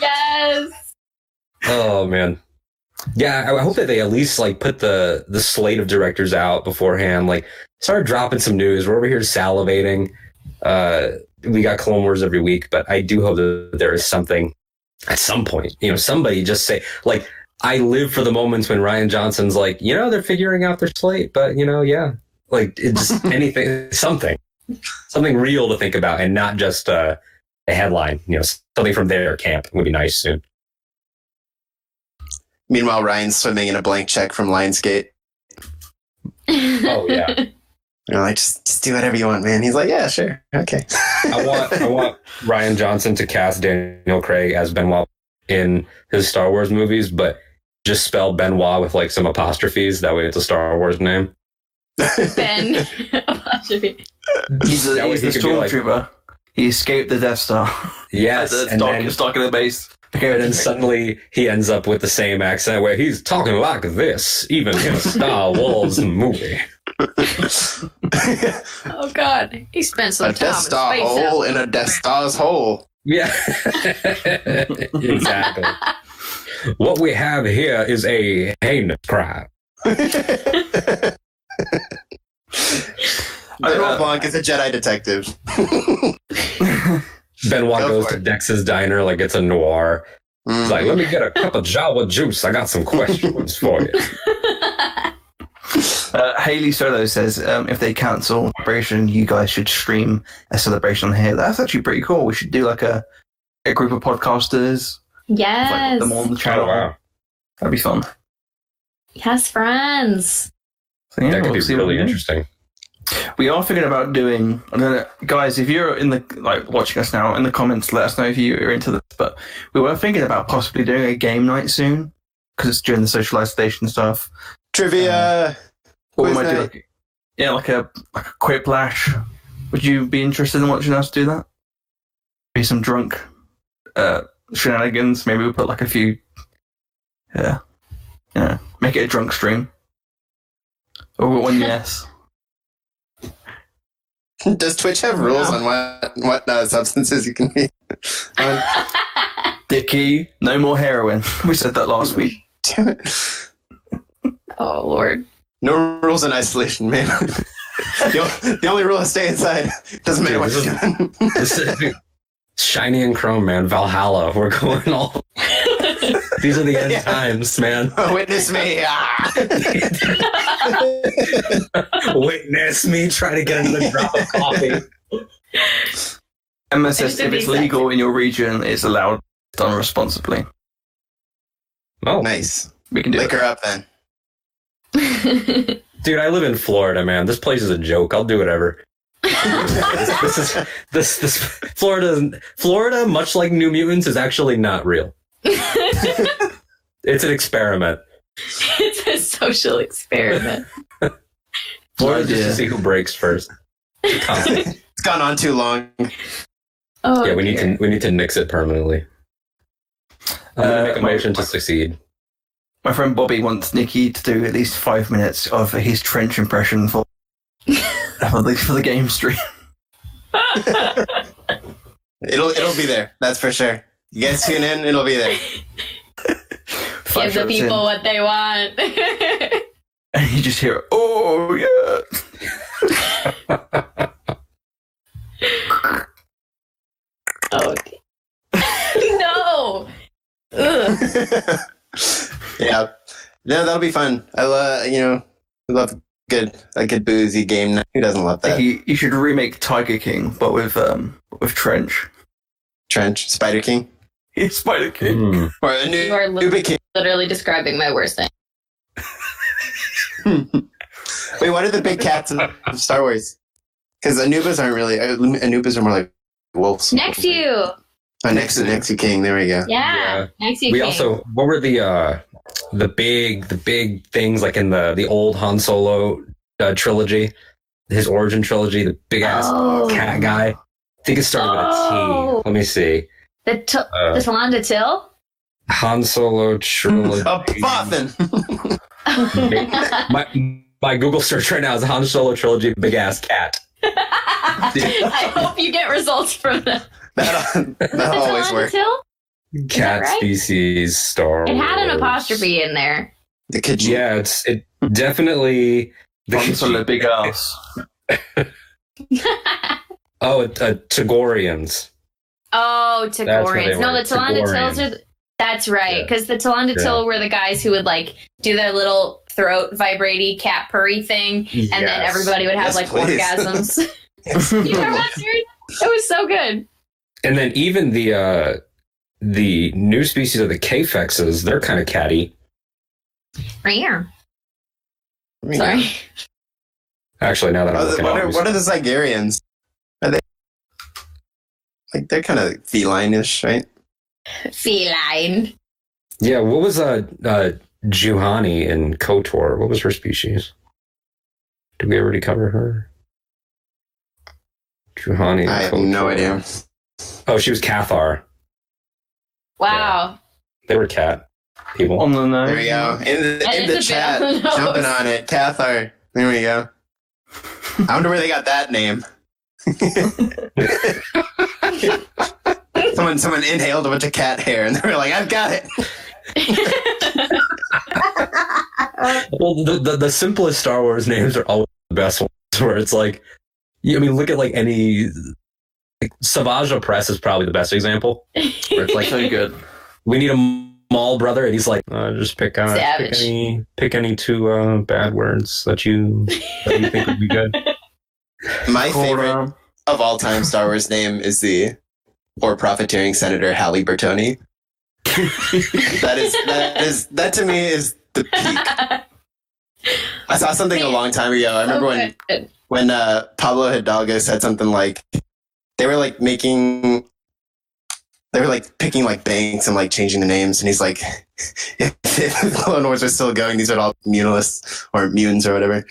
yes. Oh man. Yeah, I I hope that they at least like put the the slate of directors out beforehand. Like, start dropping some news. We're over here salivating. Uh, we got Clone Wars every week, but I do hope that there is something at some point. You know, somebody just say like, I live for the moments when Rian Johnson's like, you know, they're figuring out their slate, but you know, yeah, like it's just (laughs) anything, something, something real to think about, and not just uh, a headline. You know, something from their camp would be nice soon. Meanwhile, Ryan's swimming in a blank check from Lionsgate. Oh, yeah. (laughs) You know, like just, just do whatever you want, man. He's like, yeah, sure, okay. I want I want (laughs) Rian Johnson to cast Daniel Craig as Benoit in his Star Wars movies, but just spell Benoit with like some apostrophes. That way, it's a Star Wars name. ben apostrophe. (laughs) He's a, That way he's he a could be like- stormtrooper. He escaped the Death Star. Yes, it's and dark, then, it's dark in the base. And then suddenly he ends up with the same accent where he's talking like this, even in a Star Wars movie. (laughs) Oh God, he spent some a time Death in Star space. hole in a Death Star's hole. Yeah, (laughs) exactly. What we have here is a heinous crime. (laughs) General Blanc is a Jedi detective. Benoit Go goes to it. Dex's diner like it's a noir. He's Mm. like, let me get a cup of Jawa juice. I got some questions for you. (laughs) Uh, Haley Solo says, um, if they cancel celebration, you guys should stream a celebration on here. That's actually pretty cool. We should do like a, a group of podcasters, like yes. them on the Oh, channel. wow. That'd be fun. Yes, friends. So, yeah, that could we'll be really interesting. We are thinking about doing. I don't know, guys. If you're in the like watching us now in the comments, let us know if you are into this. But we were thinking about possibly doing a game night soon. because it's during the socialized station stuff. Trivia. Or we might do like, yeah, like a like a quiplash. Would you be interested in watching us do that? Be some drunk uh, shenanigans. Maybe we put like a few. Yeah, yeah. Make it a drunk stream. Or one (laughs) yes. (laughs) Does Twitch have rules No. on what what uh, substances you can be on? (laughs) Dicky, no more heroin. (laughs) We said that last week. Damn it. oh lord. No rules in isolation, man. the, o- the only rule is stay inside. Doesn't matter Dude, what you're doing. Shiny and chrome, man. Valhalla. We're going all. These are the end (laughs) Yeah. times, man. (laughs) Witness me. Ah. (laughs) Witness me try to get another drop of coffee. Emma says if it's legal in your region, it's allowed done responsibly. Oh, nice. We can do Lick it. her up then. dude, I live in Florida, man. This place is a joke. I'll do whatever. this, this is this this Florida Florida, much like New Mutants, is actually not real. (laughs) It's an experiment. it's a social experiment. (laughs) Florida just to see who breaks first. It's gone on too long. Oh, yeah, we need to we need to nix it permanently. I'm gonna Uh, make a my- motion to succeed. My friend Bobby wants Nikki to do at least five minutes of his trench impression for (laughs) for the, for the game stream. It'll it'll be there. That's for sure. You guys tune in. It'll be there. Give the shots in, people what they want. (laughs) and you just hear, "Oh yeah." (laughs) oh. no. (laughs) Yeah. No, that'll be fun. I love you know, I love good a good boozy game. night. Who doesn't love that? You, you should remake Tiger King, but with um with Trench. Trench, Spider King, Yeah, Spider King. Hmm. or a new You are li- Uber King. literally describing my worst thing. (laughs) Wait, what are the big cats in Star Wars? Because Anoobas aren't really uh, Anoobas are more like wolves. Next to you. Oh, next to next to King. There we go. Yeah. Next to you. We King. also what were the uh the big the big things like in the the old Han Solo uh, trilogy, his origin trilogy, the big ass Oh. cat guy. I think it started with a Oh. Let me see. The, t- Uh, the T'landa Til? Han Solo (laughs) trilogy. A boffin. my my Google search right now is Han Solo trilogy big ass cat. (laughs) I hope you get results from that. that'll that'll always works. Cat right? species Star It had an apostrophe in there. The Khajiit. Yeah, it's it definitely the Han Solo big ass. (laughs) Oh, uh, Togorians. Oh, what they Togorians. No, the T'landa Tils are. th- That's right, Yeah. because the T'landa Yeah. Were the guys who would like do their little throat vibraty cat purry thing, and then everybody would have Yes, like please. orgasms. (laughs) you remember that series? It was so good. And then even the uh the new species of the Kfexes, they're kind of catty. Right Yeah. Sorry. Actually, now that I'm looking what, are, what are the Zygerians? Are they like they're kind of feline-ish, right? Feline. Yeah, what was uh uh Juhani in Kotor? What was her species? Did we already cover her? Juhani. I have no idea. Oh, she was Cathar. Wow. They were cat people. On the nose. There we go. In the, in the chat, on the jumping on it. Cathar. There we go. I wonder where they got that name. (laughs) someone someone inhaled a bunch of cat hair and they were like, I've got it. (laughs) Well, the, the the simplest Star Wars names are always the best ones. Where it's like, I mean, look at like any. Like, Savage Opress is probably the best example. Where it's like, (laughs) So good. we need a Maul brother, and he's like, uh, just pick uh, pick any pick any two uh, bad words that you that you think would be good. My Hold favorite on. of all time Star Wars name is the poor profiteering Senator Halle Burtoni. that is that is that to me is the peak. I saw something a long time ago. I remember when when when uh, Pablo Hidalgo said something like they were like making they were like picking like banks and like changing the names, and he's like, if, (laughs) if the Clone Wars are still going, these are all Munilists or Munes or whatever.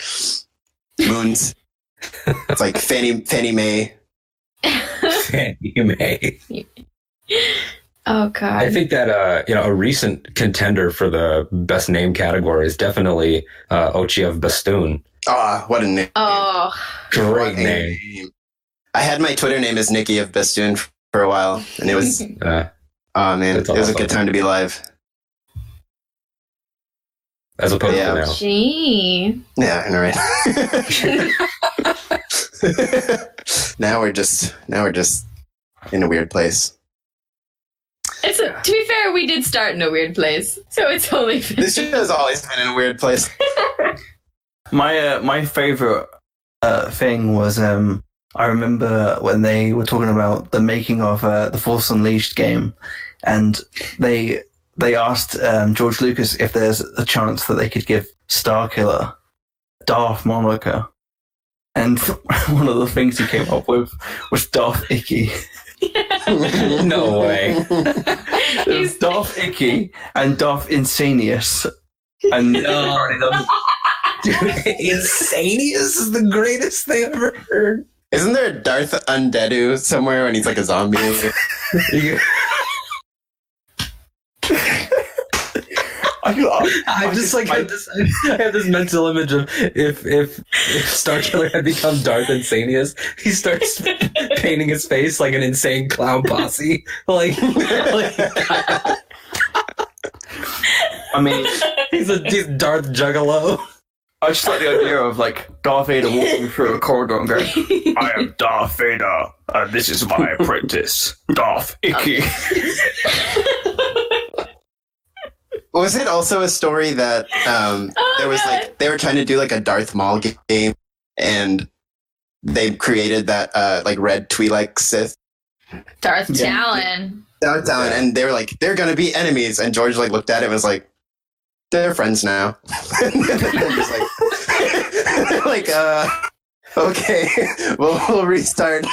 Moons. It's like Fanny Fanny May. you may. oh god. I think that uh, you know a recent contender for the best name category is definitely uh, of Bestoon. Ah, what a name! oh, Great What a name. I had my Twitter name as Nikki of Bestoon for a while, and it was (laughs) Uh, oh man, it was a good time to be live. as opposed Yeah. to now. gee. Yeah, I know, right? (laughs) (laughs) (laughs) now we're just now we're just in a weird place. It's a, to be fair, we did start in a weird place, so it's only. This show has always been in a weird place. (laughs) My uh, my favorite uh, thing was um, I remember when they were talking about the making of uh, the Force Unleashed game, and they they asked um, George Lucas if there's a chance that they could give Starkiller Darth Moniker, and (laughs) one of the things he came up with was Darth Icky. (laughs) No way. It was Darth Icky and Darth Insanius, and (laughs) Dude, Insanius is the greatest thing I've ever heard. Isn't there a Darth Undeadu somewhere when he's like a zombie? I, (laughs) I, I just like have this, I have this mental image of if if if Star Killer had become Darth Insanius, he starts (laughs) painting his face like an insane clown posse. Like, like I mean. he's a he's Darth Juggalo. I just like the idea of like Darth Vader walking through a corridor and going, "I am Darth Vader, and this is my apprentice, Darth Icky." (laughs) Was it also a story that um, Oh, there was God. like they were trying to do like a Darth Maul game and they created that uh, like red Twi'lek Sith Darth Yeah. Talon. Darth Talon, and they were like they're gonna be enemies, and George like looked at it and was like, they're friends now. (laughs) Just like, (laughs) like uh, okay, (laughs) we'll, we'll restart.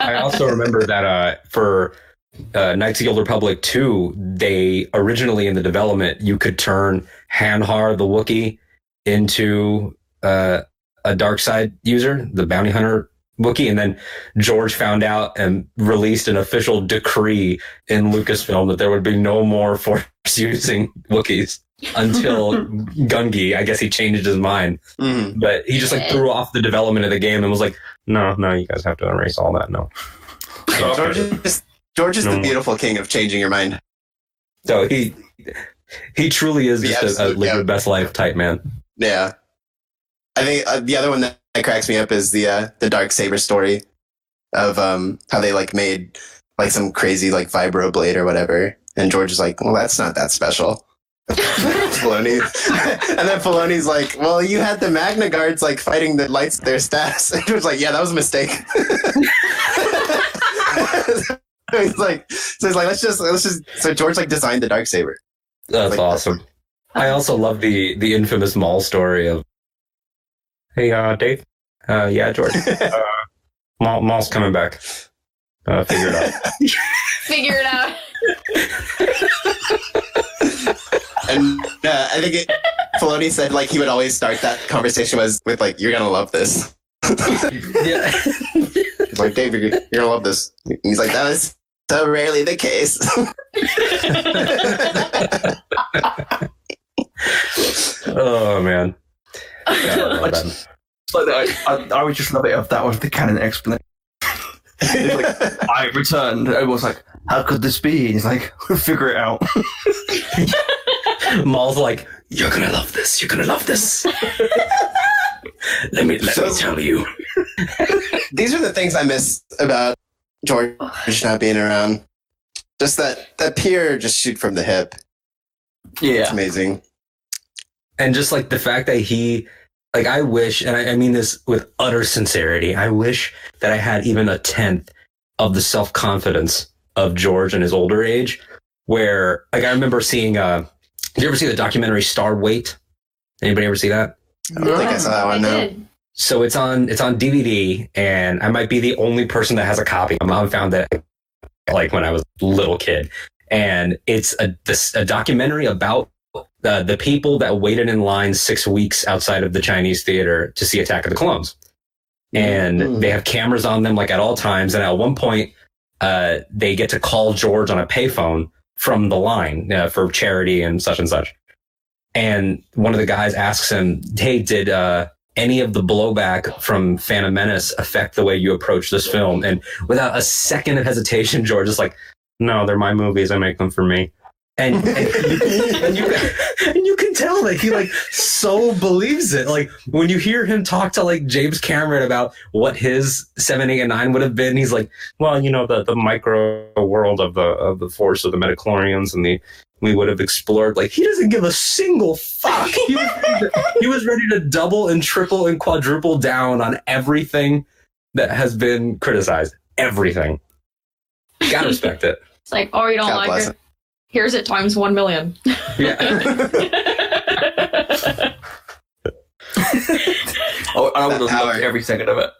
I also remember that uh, for uh, Knights of the Old Republic 2, they originally in the development, you could turn Hanharr the Wookiee into uh, a dark side user, the bounty hunter Wookiee. And then George found out and released an official decree in Lucasfilm that there would be no more (laughs) Force using Wookiees until (laughs) Gungi. I guess he changed his mind. Mhm. But he just like threw off the development of the game and was like, no, no, you guys have to erase all that. No. So, George is George is No. the beautiful king of changing your mind. so he he truly is The just a, a absolute- live yeah. your best life type man. Yeah, I think uh, the other one that, that cracks me up is the uh, the dark saber story of um how they like made like some crazy like vibro blade or whatever, and George is like, well, that's not that special. (laughs) Filoni. (laughs) and then Filoni's like, well, you had the Magna Guards like fighting the lights their staffs. (laughs) And George's like, yeah, that was a mistake. So (laughs) he's like, so he's like, let's just, let's just. So George like designed the dark saber. That's Like- awesome. I also love the the infamous Maul story of, hey, uh, Dave, uh, yeah, George, (laughs) uh, Maul, Maul's coming back. Uh, figure it out. (laughs) Figure it out. And uh, I think it, Filoni said like he would always start that conversation was with like, "You're gonna love this." yeah. Like, "Dave, you're, you're gonna love this." He's like, "That is so rarely the case." (laughs) Oh man. Yeah, I love like I, I, I would just love it if that was the canon explanation. Like, (laughs) I returned. Everyone's like, "How could this be?" And he's like, (laughs) "Figure it out." Maul's like, you're gonna love this. You're gonna love this. let me let me tell you. These are the things I miss about George just not being around. Just that that pure just shoot from the hip. Yeah, it's amazing. and just like the fact that he like i wish and I, I mean this with utter sincerity i wish that i had even a tenth of the self-confidence of george in his older age where like i remember seeing uh did you ever see the documentary star weight anybody ever see that I don't think I saw that one. No. did. So it's on it's on dvd and i might be the only person that has a copy my mom found that like when I was a little kid, and it's a this, a documentary about the the people that waited in line six weeks outside of the Chinese theater to see Attack of the Clones, and Mm. they have cameras on them like at all times, and at one point, uh, they get to call George on a payphone from the line uh, for charity and such and such. And one of the guys asks him, "Hey, did uh, any of the blowback from Phantom Menace affect the way you approach this film?" And without a second of hesitation, (laughs) George is like, "No, they're my movies. I make them for me." And, and, you, and, you, and you can tell that he like so believes it. Like when you hear him talk to like James Cameron about what his seven, eight, and nine would have been, he's like, "Well, you know, the the micro world of the of the force of the midi-chlorians and the we would have explored. Like he doesn't give a single fuck. He was, ready to, he was ready to double and triple and quadruple down on everything that has been criticized. Everything. Gotta respect it. (laughs) It's like, oh, you don't God like bless it? Here's it times one million. Yeah. (laughs) (laughs) Oh, I would have loved every second of it.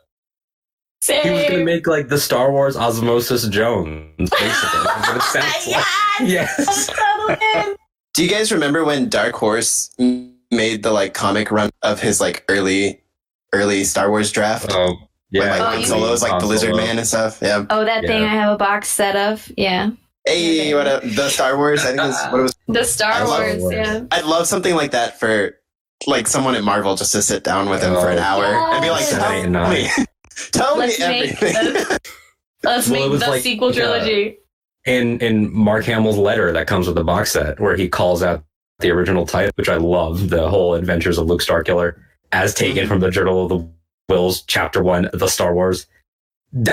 Same. He was gonna make like the Star Wars Osmosis Jones, basically. That's what it sounds like. Yes. Do you guys remember when Dark Horse made the like comic run of his like early, early Star Wars draft? Oh, When, yeah. like Oh, Han you Solo's like Han the Lizard Man and stuff. Yeah. Oh, that thing I have a box set of. Yeah. Hey, what a, the Star Wars? I think it was, what it was. The Star I love Wars, Wars. yeah. I'd love something like that for like someone at Marvel just to sit down with him for an Oh. hour and be like, tell Seven, eight, and nine. me, (laughs) tell me Let's make everything. (laughs) the- Let's Well, make was the like, sequel trilogy. In in Mark Hamill's letter that comes with the box set, where he calls out the original title, which I love, the whole Adventures of Luke Starkiller, as taken from the Journal of the Whills, Chapter One, the Star Wars.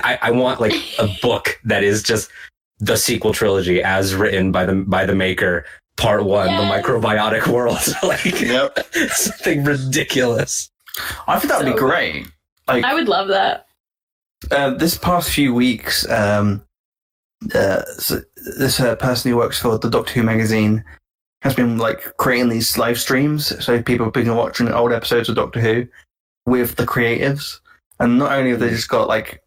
I, I want like a (laughs) book that is just the sequel trilogy as written by the by the maker. Part one, Yes. the microbiotic (laughs) world, like Yep. (laughs) something ridiculous. I think that'd be great. Like I would love that. uh, this past few weeks, um, uh, so this uh, person who works for the Doctor Who magazine has been like creating these live streams, so people have been watching old episodes of Doctor Who with the creatives, and not only have they just got like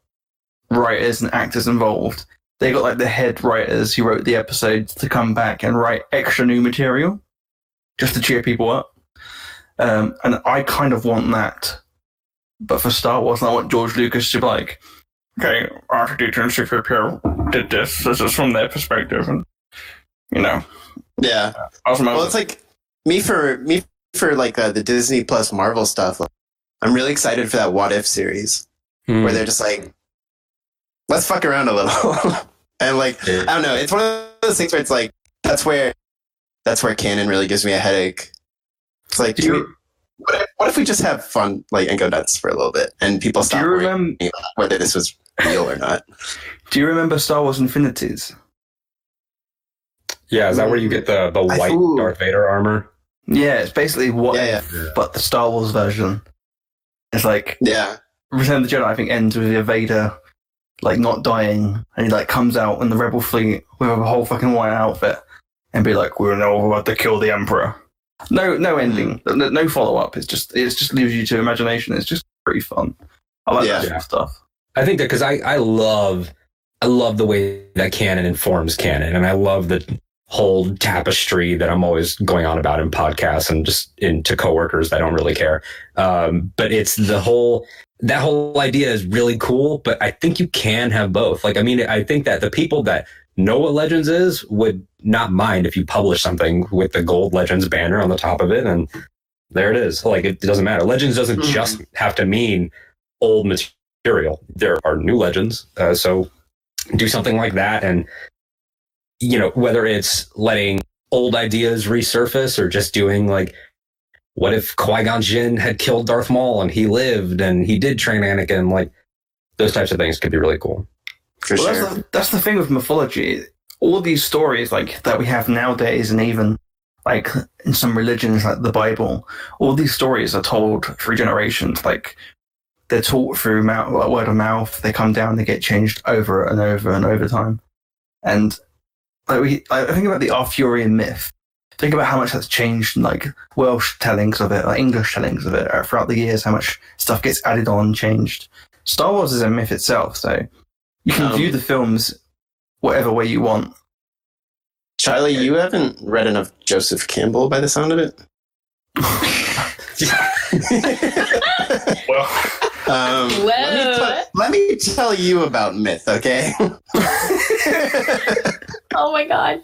writers and actors involved, they got like the head writers who wrote the episodes to come back and write extra new material just to cheer people up. Um, and I kind of want that, but for Star Wars, I want George Lucas to be like, okay, R2D2 and C3PO did this. This is from their perspective, and you know, yeah. I was Well, it's like me for me for like uh, the Disney Plus Marvel stuff. Like, I'm really excited for that What If series Hmm. where they're just like, let's fuck around a little, (laughs) and like I don't know. It's one of those things where it's like that's where that's where canon really gives me a headache. It's like, do do you, what, if, what if we just have fun, like, and go nuts for a little bit, and people do stop you worrying remember? whether this was real or not? Do you remember Star Wars Infinities? yeah, is that where you get the the white ooh. Darth Vader armor? Yeah, it's basically what, Yeah, if, but the Star Wars version. It's like Yeah, Return of the Jedi. I think ends with Vader like not dying, and he like comes out in the Rebel fleet with a whole fucking white outfit, and be like, "We're now about to kill the Emperor." No, no ending, mm. no, no follow up. It's just it just leaves you to imagination. It's just pretty fun. I like Yeah. that sort of stuff. I think that because I, I love I love the way that canon informs canon, and I love the whole tapestry that I'm always going on about in podcasts and just into coworkers that don't really care. Um, but it's the whole that whole idea is really cool. But I think you can have both. Like I mean, I think that the people that know what Legends is would not mind if you publish something with the gold Legends banner on the top of it, and there it is. Like it doesn't matter. Legends doesn't Mhm. just have to mean old material material. There are new legends. Uh, so do something like that. And, you know, whether it's letting old ideas resurface or just doing like, what if Qui Gon Jinn had killed Darth Maul and he lived and he did train Anakin? Like, those types of things could be really cool. for well, sure. that's, the, that's the thing with mythology. All these stories like that we have nowadays, and even like in some religions like the Bible, all these stories are told through generations. Like they're taught through mouth, like, word of mouth. They come down, they get changed over and over and over time. And like we, like, think about the Arthurian myth. Think about how much that's changed, in, like Welsh tellings of it, or English tellings of it, uh, throughout the years. How much stuff gets added on, changed. Star Wars is a myth itself, so you can Um, view the films whatever way you want. Charlie, you haven't read enough Joseph Campbell by the sound of it. (laughs) (laughs) Well, Um, (laughs) let, me Whoa. tell- let me tell you about myth, okay? (laughs) Oh my god.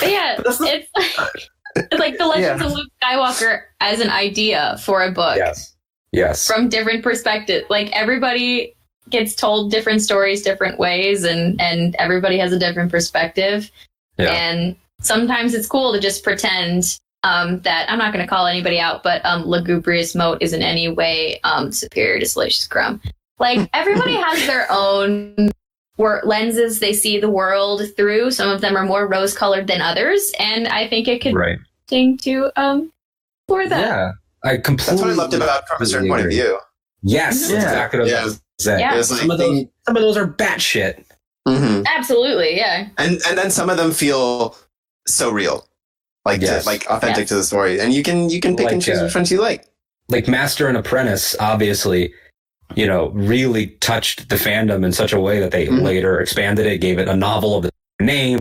But yeah, But (laughs) that's not- it's like, it's like the Legends Yeah. of Luke Skywalker as an idea for a book yes. Yes. from different perspectives. Like everybody gets told different stories different ways and and everybody has a different perspective. Yeah. And sometimes it's cool to just pretend um, that I'm not going to call anybody out, but um, Lugubrious Moat is in any way um, superior to Salacious Crumb. Like everybody has (laughs) their own wor- lenses they see the world through. Some of them are more rose colored than others, and I think it could Right. sing to um for that. Yeah. I completely. That's what I loved about from a certain point of view. Yes. that's Yeah. Exactly what Yeah. was gonna say. Yeah. Like Some of those. Some of those are batshit. Mhm. Absolutely, yeah. and and then some of them feel so real, like to- like authentic Yes. to the story, and you can you can pick and choose uh, which ones you like. like Master and Apprentice, obviously, you know, really touched the fandom in such a way that they Mhm. later expanded it, gave it a novel of the name,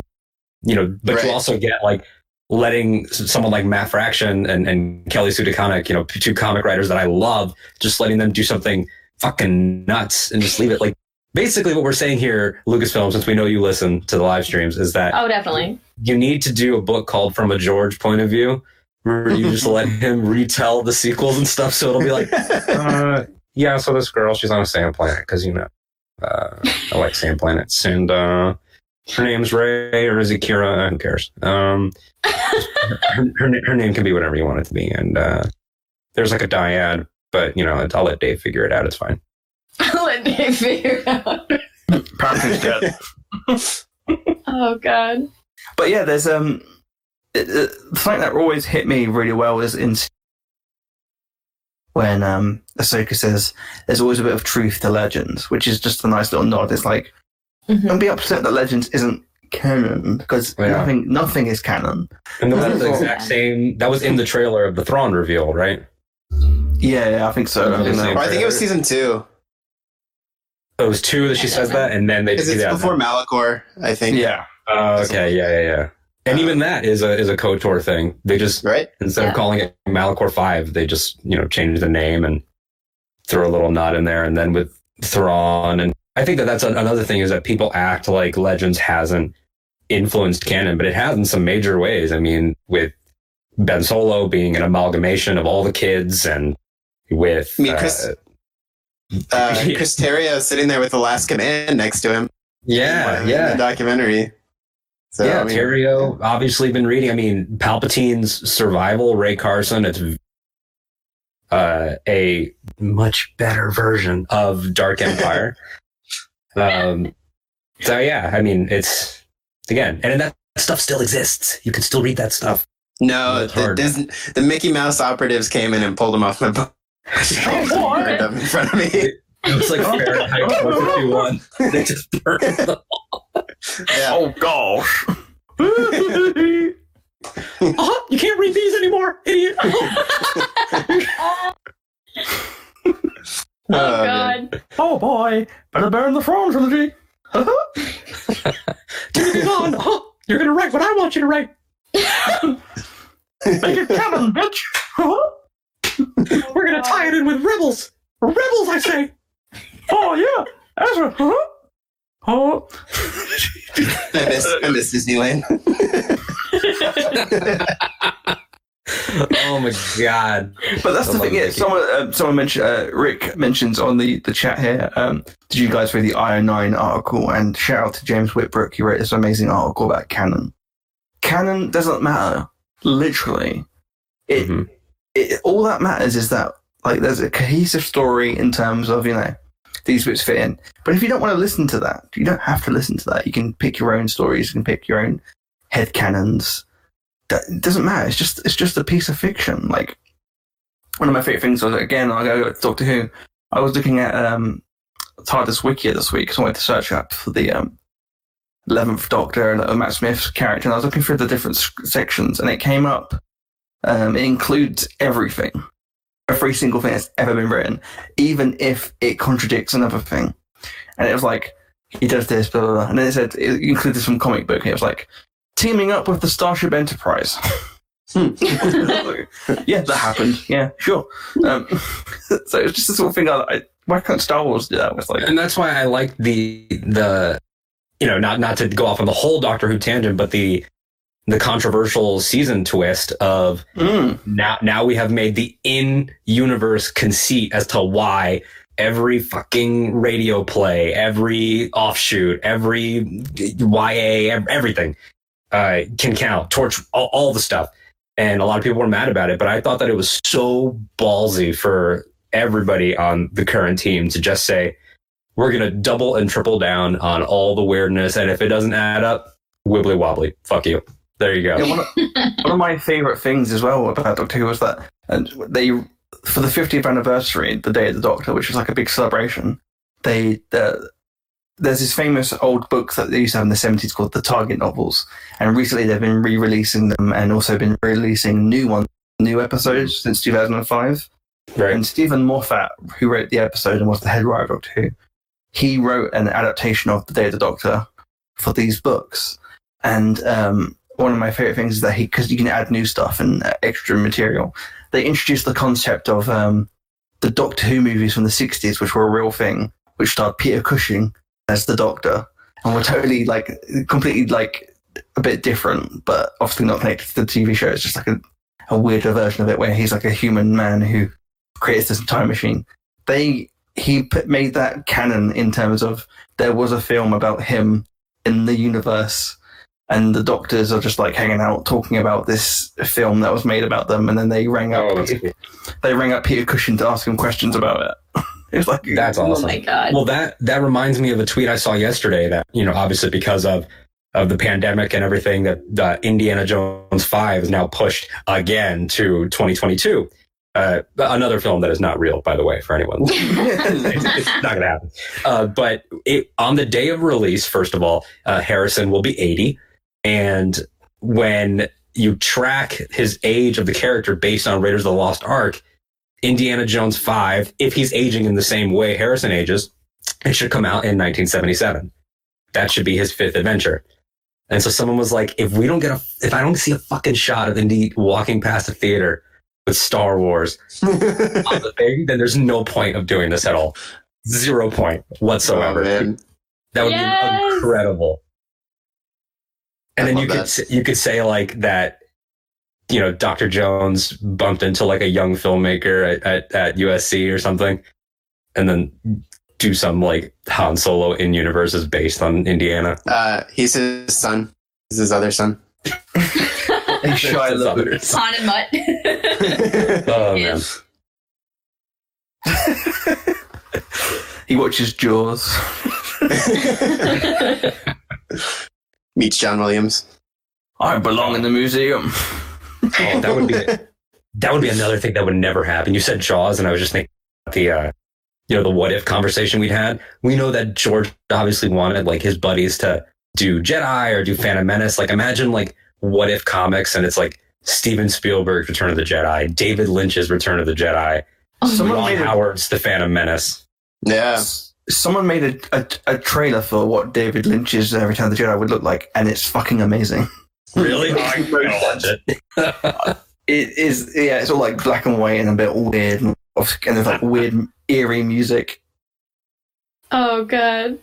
you know, but Right. you also get like letting someone like Matt Fraction and, and Kelly Sue DeConnick, you know, two comic writers that I love, just letting them do something fucking nuts and just leave it like basically what we're saying here, Lucasfilm, since we know you listen to the live streams, is that Oh, definitely. you need to do a book called From a George Point of View, where you just let (laughs) him retell the sequels and stuff. So it'll be like, uh, yeah, so this girl, she's on a sand planet because you know, uh, I like sand planets, and uh, her name's Rey or is it Kira? Who cares? Um, her, her, her name can be whatever you want it to be, and uh, there's like a dyad, but you know, I'll let Dave figure it out. It's fine. I'll (laughs) let Dave figure out. Apparently it's. (laughs) Oh god. But yeah, there's um, it, it, something that always hit me really well is in when um Ahsoka says there's always a bit of truth to legends, which is just a nice little nod. It's like Mhm. don't be upset that legends isn't canon because Yeah. nothing nothing is canon. And that was the exact same. That was in the trailer of the Thrawn reveal, right? Yeah, yeah I think so. I think Same. that- Or I think it was season two. It was two that she says that, and then they Because it's yeah, before Malachor, I think. yeah, Oh, okay, yeah, yeah, yeah. And even that is a is a Kotor thing. They just Right? instead Yeah. of calling it Malachor Five, they just you know change the name and throw a little nod in there. And then with Thrawn, and I think that that's an- another thing is that people act like Legends hasn't influenced canon, but it has in some major ways. I mean, with Ben Solo being an amalgamation of all the kids, and with I mean, Chris- uh, Uh, (laughs) Yeah. Chris Terrio sitting there with the last command next to him. yeah, in the yeah. documentary. So, yeah, I mean, Terrio obviously been reading. I mean, Palpatine's survival, Ray Carson. It's uh, a much better version of Dark (laughs) Empire. um, so yeah, I mean, it's again, and that stuff still exists. You can still read that stuff. No, It's the, hard. Disney, the Mickey Mouse operatives came in and pulled him off my book. Right up in front of me. It was like Fahrenheit (laughs) 451. They just burned them. (laughs) Yeah. Oh gosh. Oh, (laughs) you can't read these anymore, idiot. Oh Oh, god. oh boy, better burn the Thrawn trilogy. Give me these on. Oh, you're gonna write what I want you to write. Make it canon, bitch. Uh-huh. (laughs) We're gonna tie it in with rebels. Rebels, I say. oh yeah, Ezra. Huh? Oh. I miss, I miss Disneyland. oh my god. But that's I the thing. Yeah, someone, uh, someone mentioned. Uh, Rick mentions on the, the chat here. Um, did you guys read the io9 article? And shout out to James Whitbrook. He wrote this amazing article about canon. Canon doesn't matter. Literally, it, Mhm. It all that matters is that like there's a cohesive story in terms of you know these bits fit in. But if you don't want to listen to that, you don't have to listen to that. You can pick your own stories. You can pick your own head canons. That it doesn't matter. It's just it's just a piece of fiction. Like one of my favorite things was again I go to Doctor Who. I was looking at um TARDIS Wiki this week because I wanted to search up for the um eleventh Doctor and uh, Matt Smith's character, and I was looking through the different sections, and it came up. Um, it includes everything, every single thing that's ever been written, even if it contradicts another thing. And it was like he does this, blah blah blah, and then it said it included some comic book, and it was like teaming up with the Starship Enterprise. (laughs) (laughs) Yeah, that happened. Yeah, sure. Um, (laughs) so it's just the sort of thing. I, I, why can't Star Wars do that? It's like, and that's why I like the the you know not not to go off on the whole Doctor Who tangent, but the the controversial season twist of mm, now now we have made the in universe conceit as to why every fucking radio play, every offshoot, every YA, everything uh, can count. Torch all, all the stuff, and a lot of people were mad about it. But I thought that it was so ballsy for everybody on the current team to just say we're gonna double and triple down on all the weirdness, and if it doesn't add up, wibbly wobbly, fuck you. There you go. yeah, one, of, (laughs) one of my favorite things as well about Doctor Who was that and they for the 50th anniversary, the Day of the Doctor, which was like a big celebration. They uh, there's this famous old book that they used to have in the 70s called the Target novels, and recently they've been re-releasing them and also been releasing new ones, new episodes since 2005. Right. And Steven Moffat, who wrote the episode and was the head writer of Doctor Who, he wrote an adaptation of The Day of the Doctor for these books. And um, one of my favorite things is that he, because you can add new stuff and uh, extra material, they introduced the concept of um, the Doctor Who movies from the 60s, which were a real thing, which starred Peter Cushing as the Doctor. And were totally like, completely like a bit different, but obviously not connected to the TV show. It's just like a, a weirder version of it where he's like a human man who creates this time machine. They he put, made that canon in terms of there was a film about him in the universe, and the doctors are just like hanging out talking about this film that was made about them, and then they rang up Oh, Peter, they rang up Peter Cushing to ask him questions about it. (laughs) it was like That's Oh awesome. my god. Well, that that reminds me of a tweet I saw yesterday. That you know, obviously because of of the pandemic and everything, that uh, Indiana Jones Five is now pushed again to 2022. Uh, another film that is not real, by the way, for anyone. (laughs) it's, it's not going to happen. Uh, but it, on the day of release, first of all, uh, Harrison will be 80, and when you track his age of the character based on Raiders of the Lost Ark, Indiana Jones 5, if he's aging in the same way Harrison ages, it should come out in 1977. That should be his fifth adventure. And so someone was like, if we don't get a, if I don't see a fucking shot of Indy walking past a theater with Star Wars (laughs) on the thing, then there's no point of doing this at all. Zero point whatsoever. Oh, man. that would Yes. be incredible. And I then love you could that. say, you could say like that, you know, Dr. Jones bumped into like a young filmmaker at, at, at USC or something, and then do some like Han Solo in universe is based on Indiana. Uh, he's his son. He's his other son. Hey, Shia LaBeouf. Han and Mutt. (laughs) Oh man, he watches Jaws. (laughs) (laughs) Meets John Williams. I belong in the museum. oh, that would be (laughs) that would be another thing that would never happen. You said Jaws, and I was just thinking about the uh, you know the what if conversation we'd had. We know that George obviously wanted like his buddies to do Jedi or do Phantom Menace. Like imagine like what if comics, and it's like Steven Spielberg's Return of the Jedi, David Lynch's Return of the Jedi, Oh Ron Howard's The Phantom Menace. Yeah. Someone made a, a, a trailer for what David Lynch's uh, Return of the Jedi would look like, and it's fucking amazing. Really? I gotta watch it. (laughs) It is, yeah, it's all like black and white and a bit weird, and and there's like weird, eerie music. Oh god.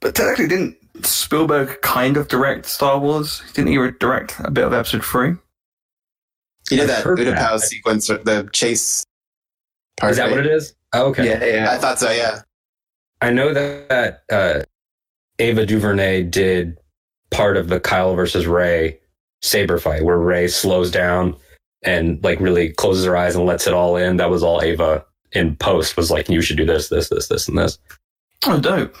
But technically, didn't Spielberg kind of direct Star Wars? Didn't he direct a bit of Episode Three? You know that heard Buddha sequence, the chase part. Is that what it is? Oh, okay. Yeah, yeah. I thought so, yeah. I know that uh, Ava DuVernay did part of the Kylo versus Rey saber fight, where Rey slows down and like really closes her eyes and lets it all in. That was all Ava in post was like, you should do this, this, this, this, and this. Oh, dope.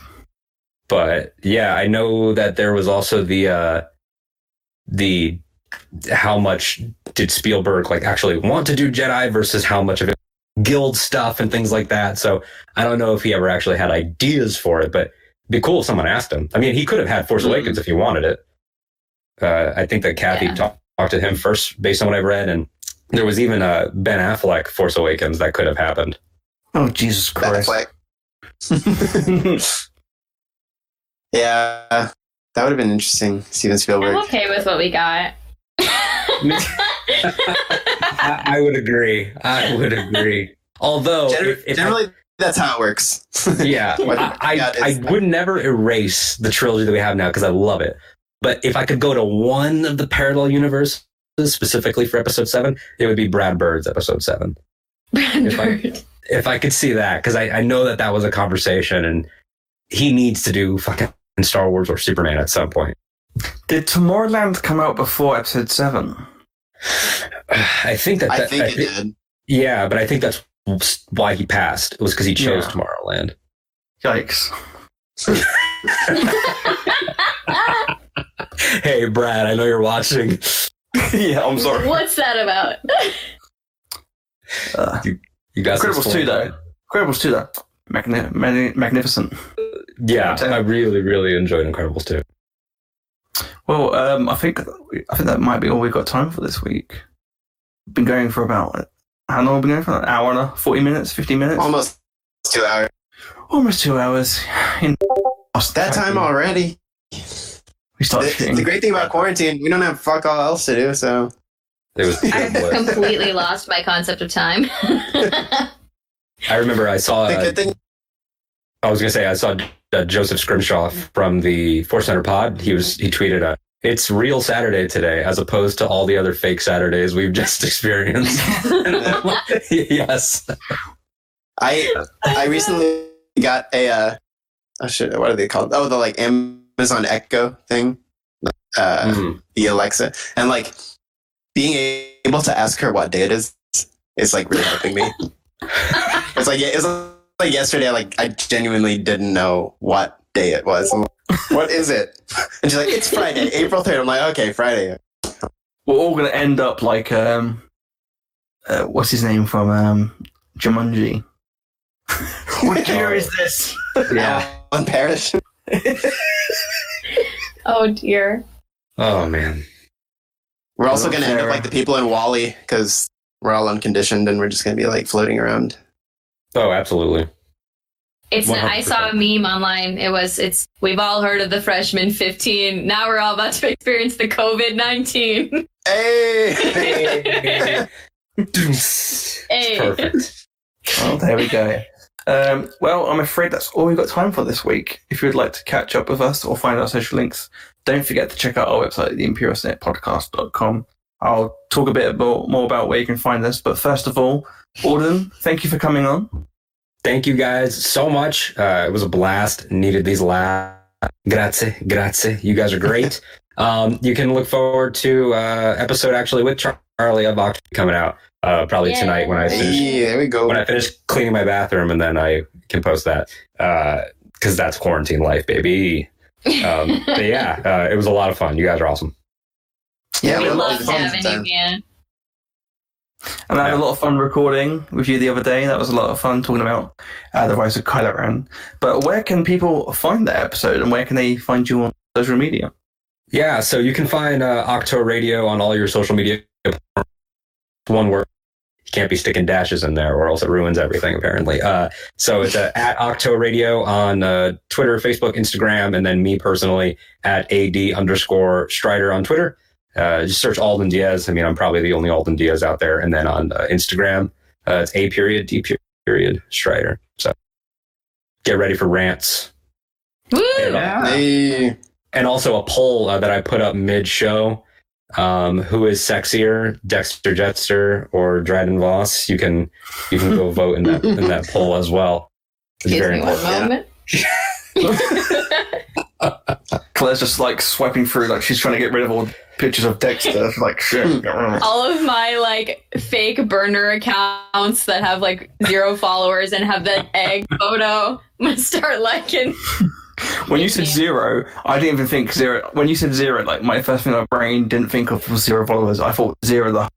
But yeah, I know that there was also the uh, the how much did Spielberg like actually want to do Jedi versus how much of it guild stuff and things like that. So I don't know if he ever actually had ideas for it, but it'd be cool if someone asked him. I mean, he could have had Force Mhm. Awakens if he wanted it. Uh, I think that Kathy Yeah. talked talked to him first based on what I've read, and there was even a Ben Affleck Force Awakens that could have happened. Oh, Jesus Ben Christ. Affleck. (laughs) Yeah, that would have been interesting. Steven Spielberg. I'm okay with what we got. (laughs) (laughs) I, I would agree. I would agree. Although, Gen- if, if generally, that's how it works. (laughs) Yeah, I, I, I would never erase the trilogy that we have now because I love it. But if I could go to one of the parallel universes specifically for episode seven, it would be Brad Bird's episode seven. If I- Bird. If I could see that, because I, I know that that was a conversation and he needs to do fucking Star Wars or Superman at some point. Did Tomorrowland come out before episode seven? I think that, I think I it thi- did. Yeah, but I think that's why he passed. It was because he chose Yeah. Tomorrowland. Yikes. (laughs) Hey, Brad, I know you're watching. (laughs) yeah, I'm sorry. What's that about? Uh, You got some Incredibles 2, though. Incredibles 2, though. Magni- magni- magnificent. Yeah, I really, really enjoyed Incredibles 2. Well, um, I think I think that might be all we've got time for this week. Been going for about how long have we been going for? An hour and a forty minutes, fifty minutes, Almost two hours. almost two hours. In That time already. we start The, shooting. the great thing about quarantine, we don't have fuck all else to do. So It was (laughs) I've completely lost my concept of time. (laughs) I remember I saw, the uh, good thing. I was going to say, I saw uh, Joseph Scrimshaw from the Force Center pod. He was, he tweeted, uh, it's real Saturday today, as opposed to all the other fake Saturdays we've (laughs) just experienced. (laughs) yes. I (laughs) I recently got a uh, oh shit, what are they called? Oh, the like Amazon Echo thing, uh, Mhm. the Alexa, and like being able to ask her what day it is is like really helping me. It's like yeah, it's like yesterday. Like I genuinely didn't know what day it was. Like, what is it? (laughs) And she's like, it's Friday, April third. I'm like, okay, Friday. We're all gonna end up like um, uh, what's his name from um, Jumanji. (laughs) what year is this? Yeah. on Paris. (laughs) oh dear. Oh, man. We're also gonna end up like the people in WALL-E because we're all unconditioned and we're just gonna be like floating around. Oh, absolutely. It's I saw a meme online. It was it's we've all heard of the freshman 15. Now we're all about to experience the COVID 19. Hey. It's Hey. perfect. Oh, there we go. Um, well, I'm afraid that's all we've got time for this week. If you would like to catch up with us or find our social links, don't forget to check out our website, theimperialsenatepodcast.com. I'll talk a bit more, more about where you can find us. But first of all, Alden, thank you for coming on. Thank you guys so much. Uh, it was a blast. Needed these laughs. Grazie, grazie. You guys are great. (laughs) um, you can look forward to uh, episode actually with Charlie of Octo coming out uh, probably Yeah. tonight when I finish Hey, there we go. when I finish cleaning my bathroom, and then I can post that because that's quarantine life, baby. Um, but yeah, (laughs) uh, it was a lot of fun. You guys are awesome. yeah, we we loved having you, man. And I had Yeah. a lot of fun recording with you the other day. That was a lot of fun talking about uh, the rise of Kylo Ren. But where can people find that episode and where can they find you on social media? Yeah, so you can find uh, Octo Radio on all your social media. One word. You can't be sticking dashes in there, or else it ruins everything. Apparently, uh, so it's uh, at Octo Radio on uh, Twitter, Facebook, Instagram, and then me personally at ad underscore Strider on Twitter. Uh, just search Alden Diaz. I mean, I'm probably the only Alden Diaz out there. And then on uh, Instagram, uh, it's a period d period Strider. So get ready for rants. Woo! Yeah. Hey. and also a poll uh, that I put up mid show. Um, who is sexier, Dexter Jettster or Dryden Voss? You can you can go (laughs) vote in that in that (laughs) poll as well. It's Excuse very me one important. moment. (laughs) Claire's just like swiping through, like she's trying to get rid of all the pictures of Dexter. She's like, shit. get rid of it. All of my like fake burner accounts that have like zero followers and have that egg (laughs) photo, I'm gonna start liking. When you said zero, I didn't even think zero. When you said zero, like my first thing my brain didn't think of was zero followers. I thought zero the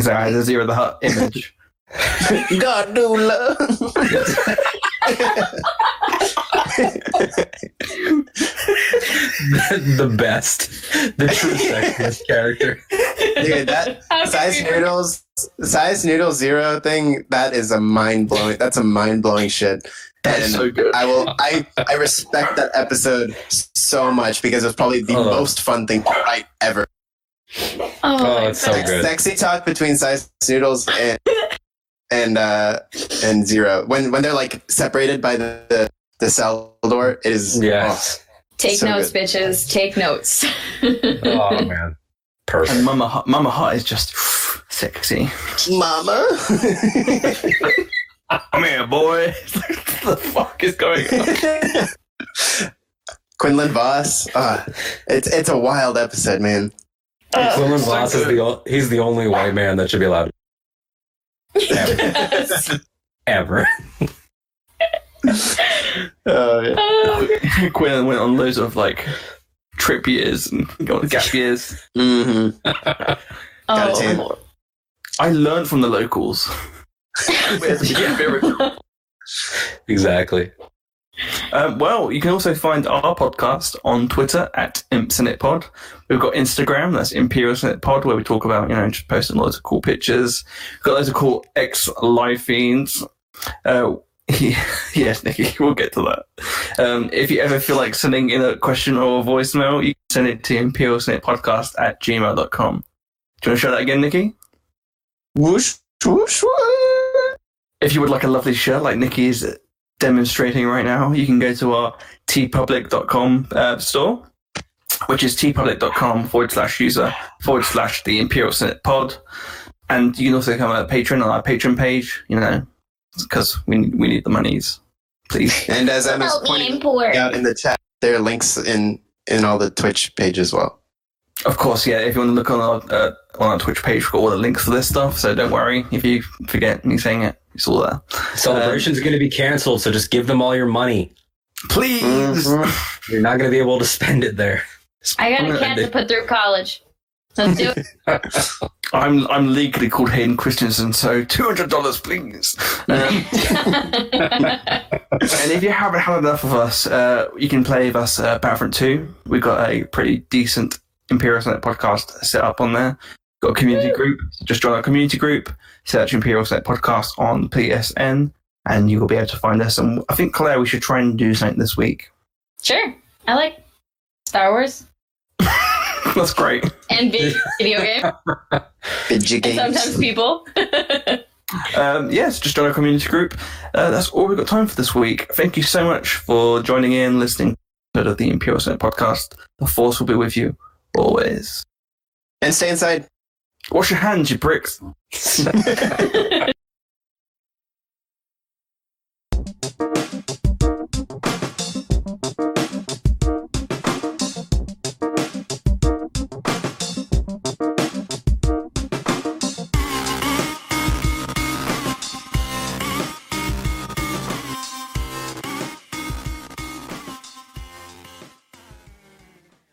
so I had a Ziro the Hutt image. (laughs) God do love. (laughs) (laughs) the best, the true sexist character. Dude, that (laughs) Sy Snootles, Sy Snootle Ziro thing. That is a mind blowing. That's a mind blowing shit. That's And so good. I will. I I respect that episode so much because it was probably the Oh. most fun thing to write ever. Oh, it's so my good. Sexy talk between Sy Snootles and and uh and Ziro when when they're like separated by the the, the cell door. It is Yes. Take So notes, good. bitches. Take notes. (laughs) Oh man. Person. And Mama Hutt, Mama Hutt is just sexy. Mama. Come here, boy. what (laughs) the fuck is going on? (laughs) Quinlan Vos. Uh, it's it's a wild episode, man. Quinlan Vos is the o- he's the only white man that should be allowed Yes. ever. Oh, yeah. Oh, Quinn went on loads of like trip years and got gap years. hmm (laughs) oh, I learned from the locals. Where's the gap year? Exactly. Um, well, you can also find our podcast on Twitter at ImpSynetPod. We've got Instagram, that's Imperial Senate Pod, where we talk about, you know, just posting loads of cool pictures. We've got loads of cool X live feeds. Uh, (laughs) yes, Nikki, (laughs) we'll get to that. Um, if you ever feel like sending in a question or a voicemail, you can send it to Imperial Senate Podcast at gmail.com. Do you want to show that again, Nikki? Whoosh, whoosh, whoosh. if you would like a lovely shirt like Nikki is demonstrating right now, you can go to our teepublic.com uh, store, which is teepublic.com forward slash user forward slash the Imperial Senate pod. And you can also become a patron on our patron page, you know, because we, we need the monies, please. (laughs) And as Emma's Help pointing import. out in the chat, there are links in in all the Twitch page as well. Of course, yeah, if you want to look on our, uh, on our Twitch page, we've got all the links for this stuff, so don't worry if you forget me saying it, it's all there. Celebration's going to be canceled, so just give them all your money. Please! Mhm. (laughs) You're not going to be able to spend it there. I got a cat to put through college. Let's do it. (laughs) I'm I'm legally called Hayden Christensen, so two hundred dollars, please. Um, (laughs) and if you haven't had enough of us, uh, you can play with us uh, Battlefront Two. We've got a pretty decent Imperial Senate podcast set up on there. Got a community group. Just join our community group. Search Imperial Senate podcast on PSN, and you will be able to find us. And I think Claire, we should try and do something this week. sure. I like Star Wars (laughs) (laughs) That's great. and vi- video game. (laughs) Video And sometimes people. (laughs) um, yes, just join our community group. Uh, that's all we've got time for this week. Thank you so much for joining in, listening to the Imperial Senate podcast. The Force will be with you always. and stay inside. Wash your hands, you pricks.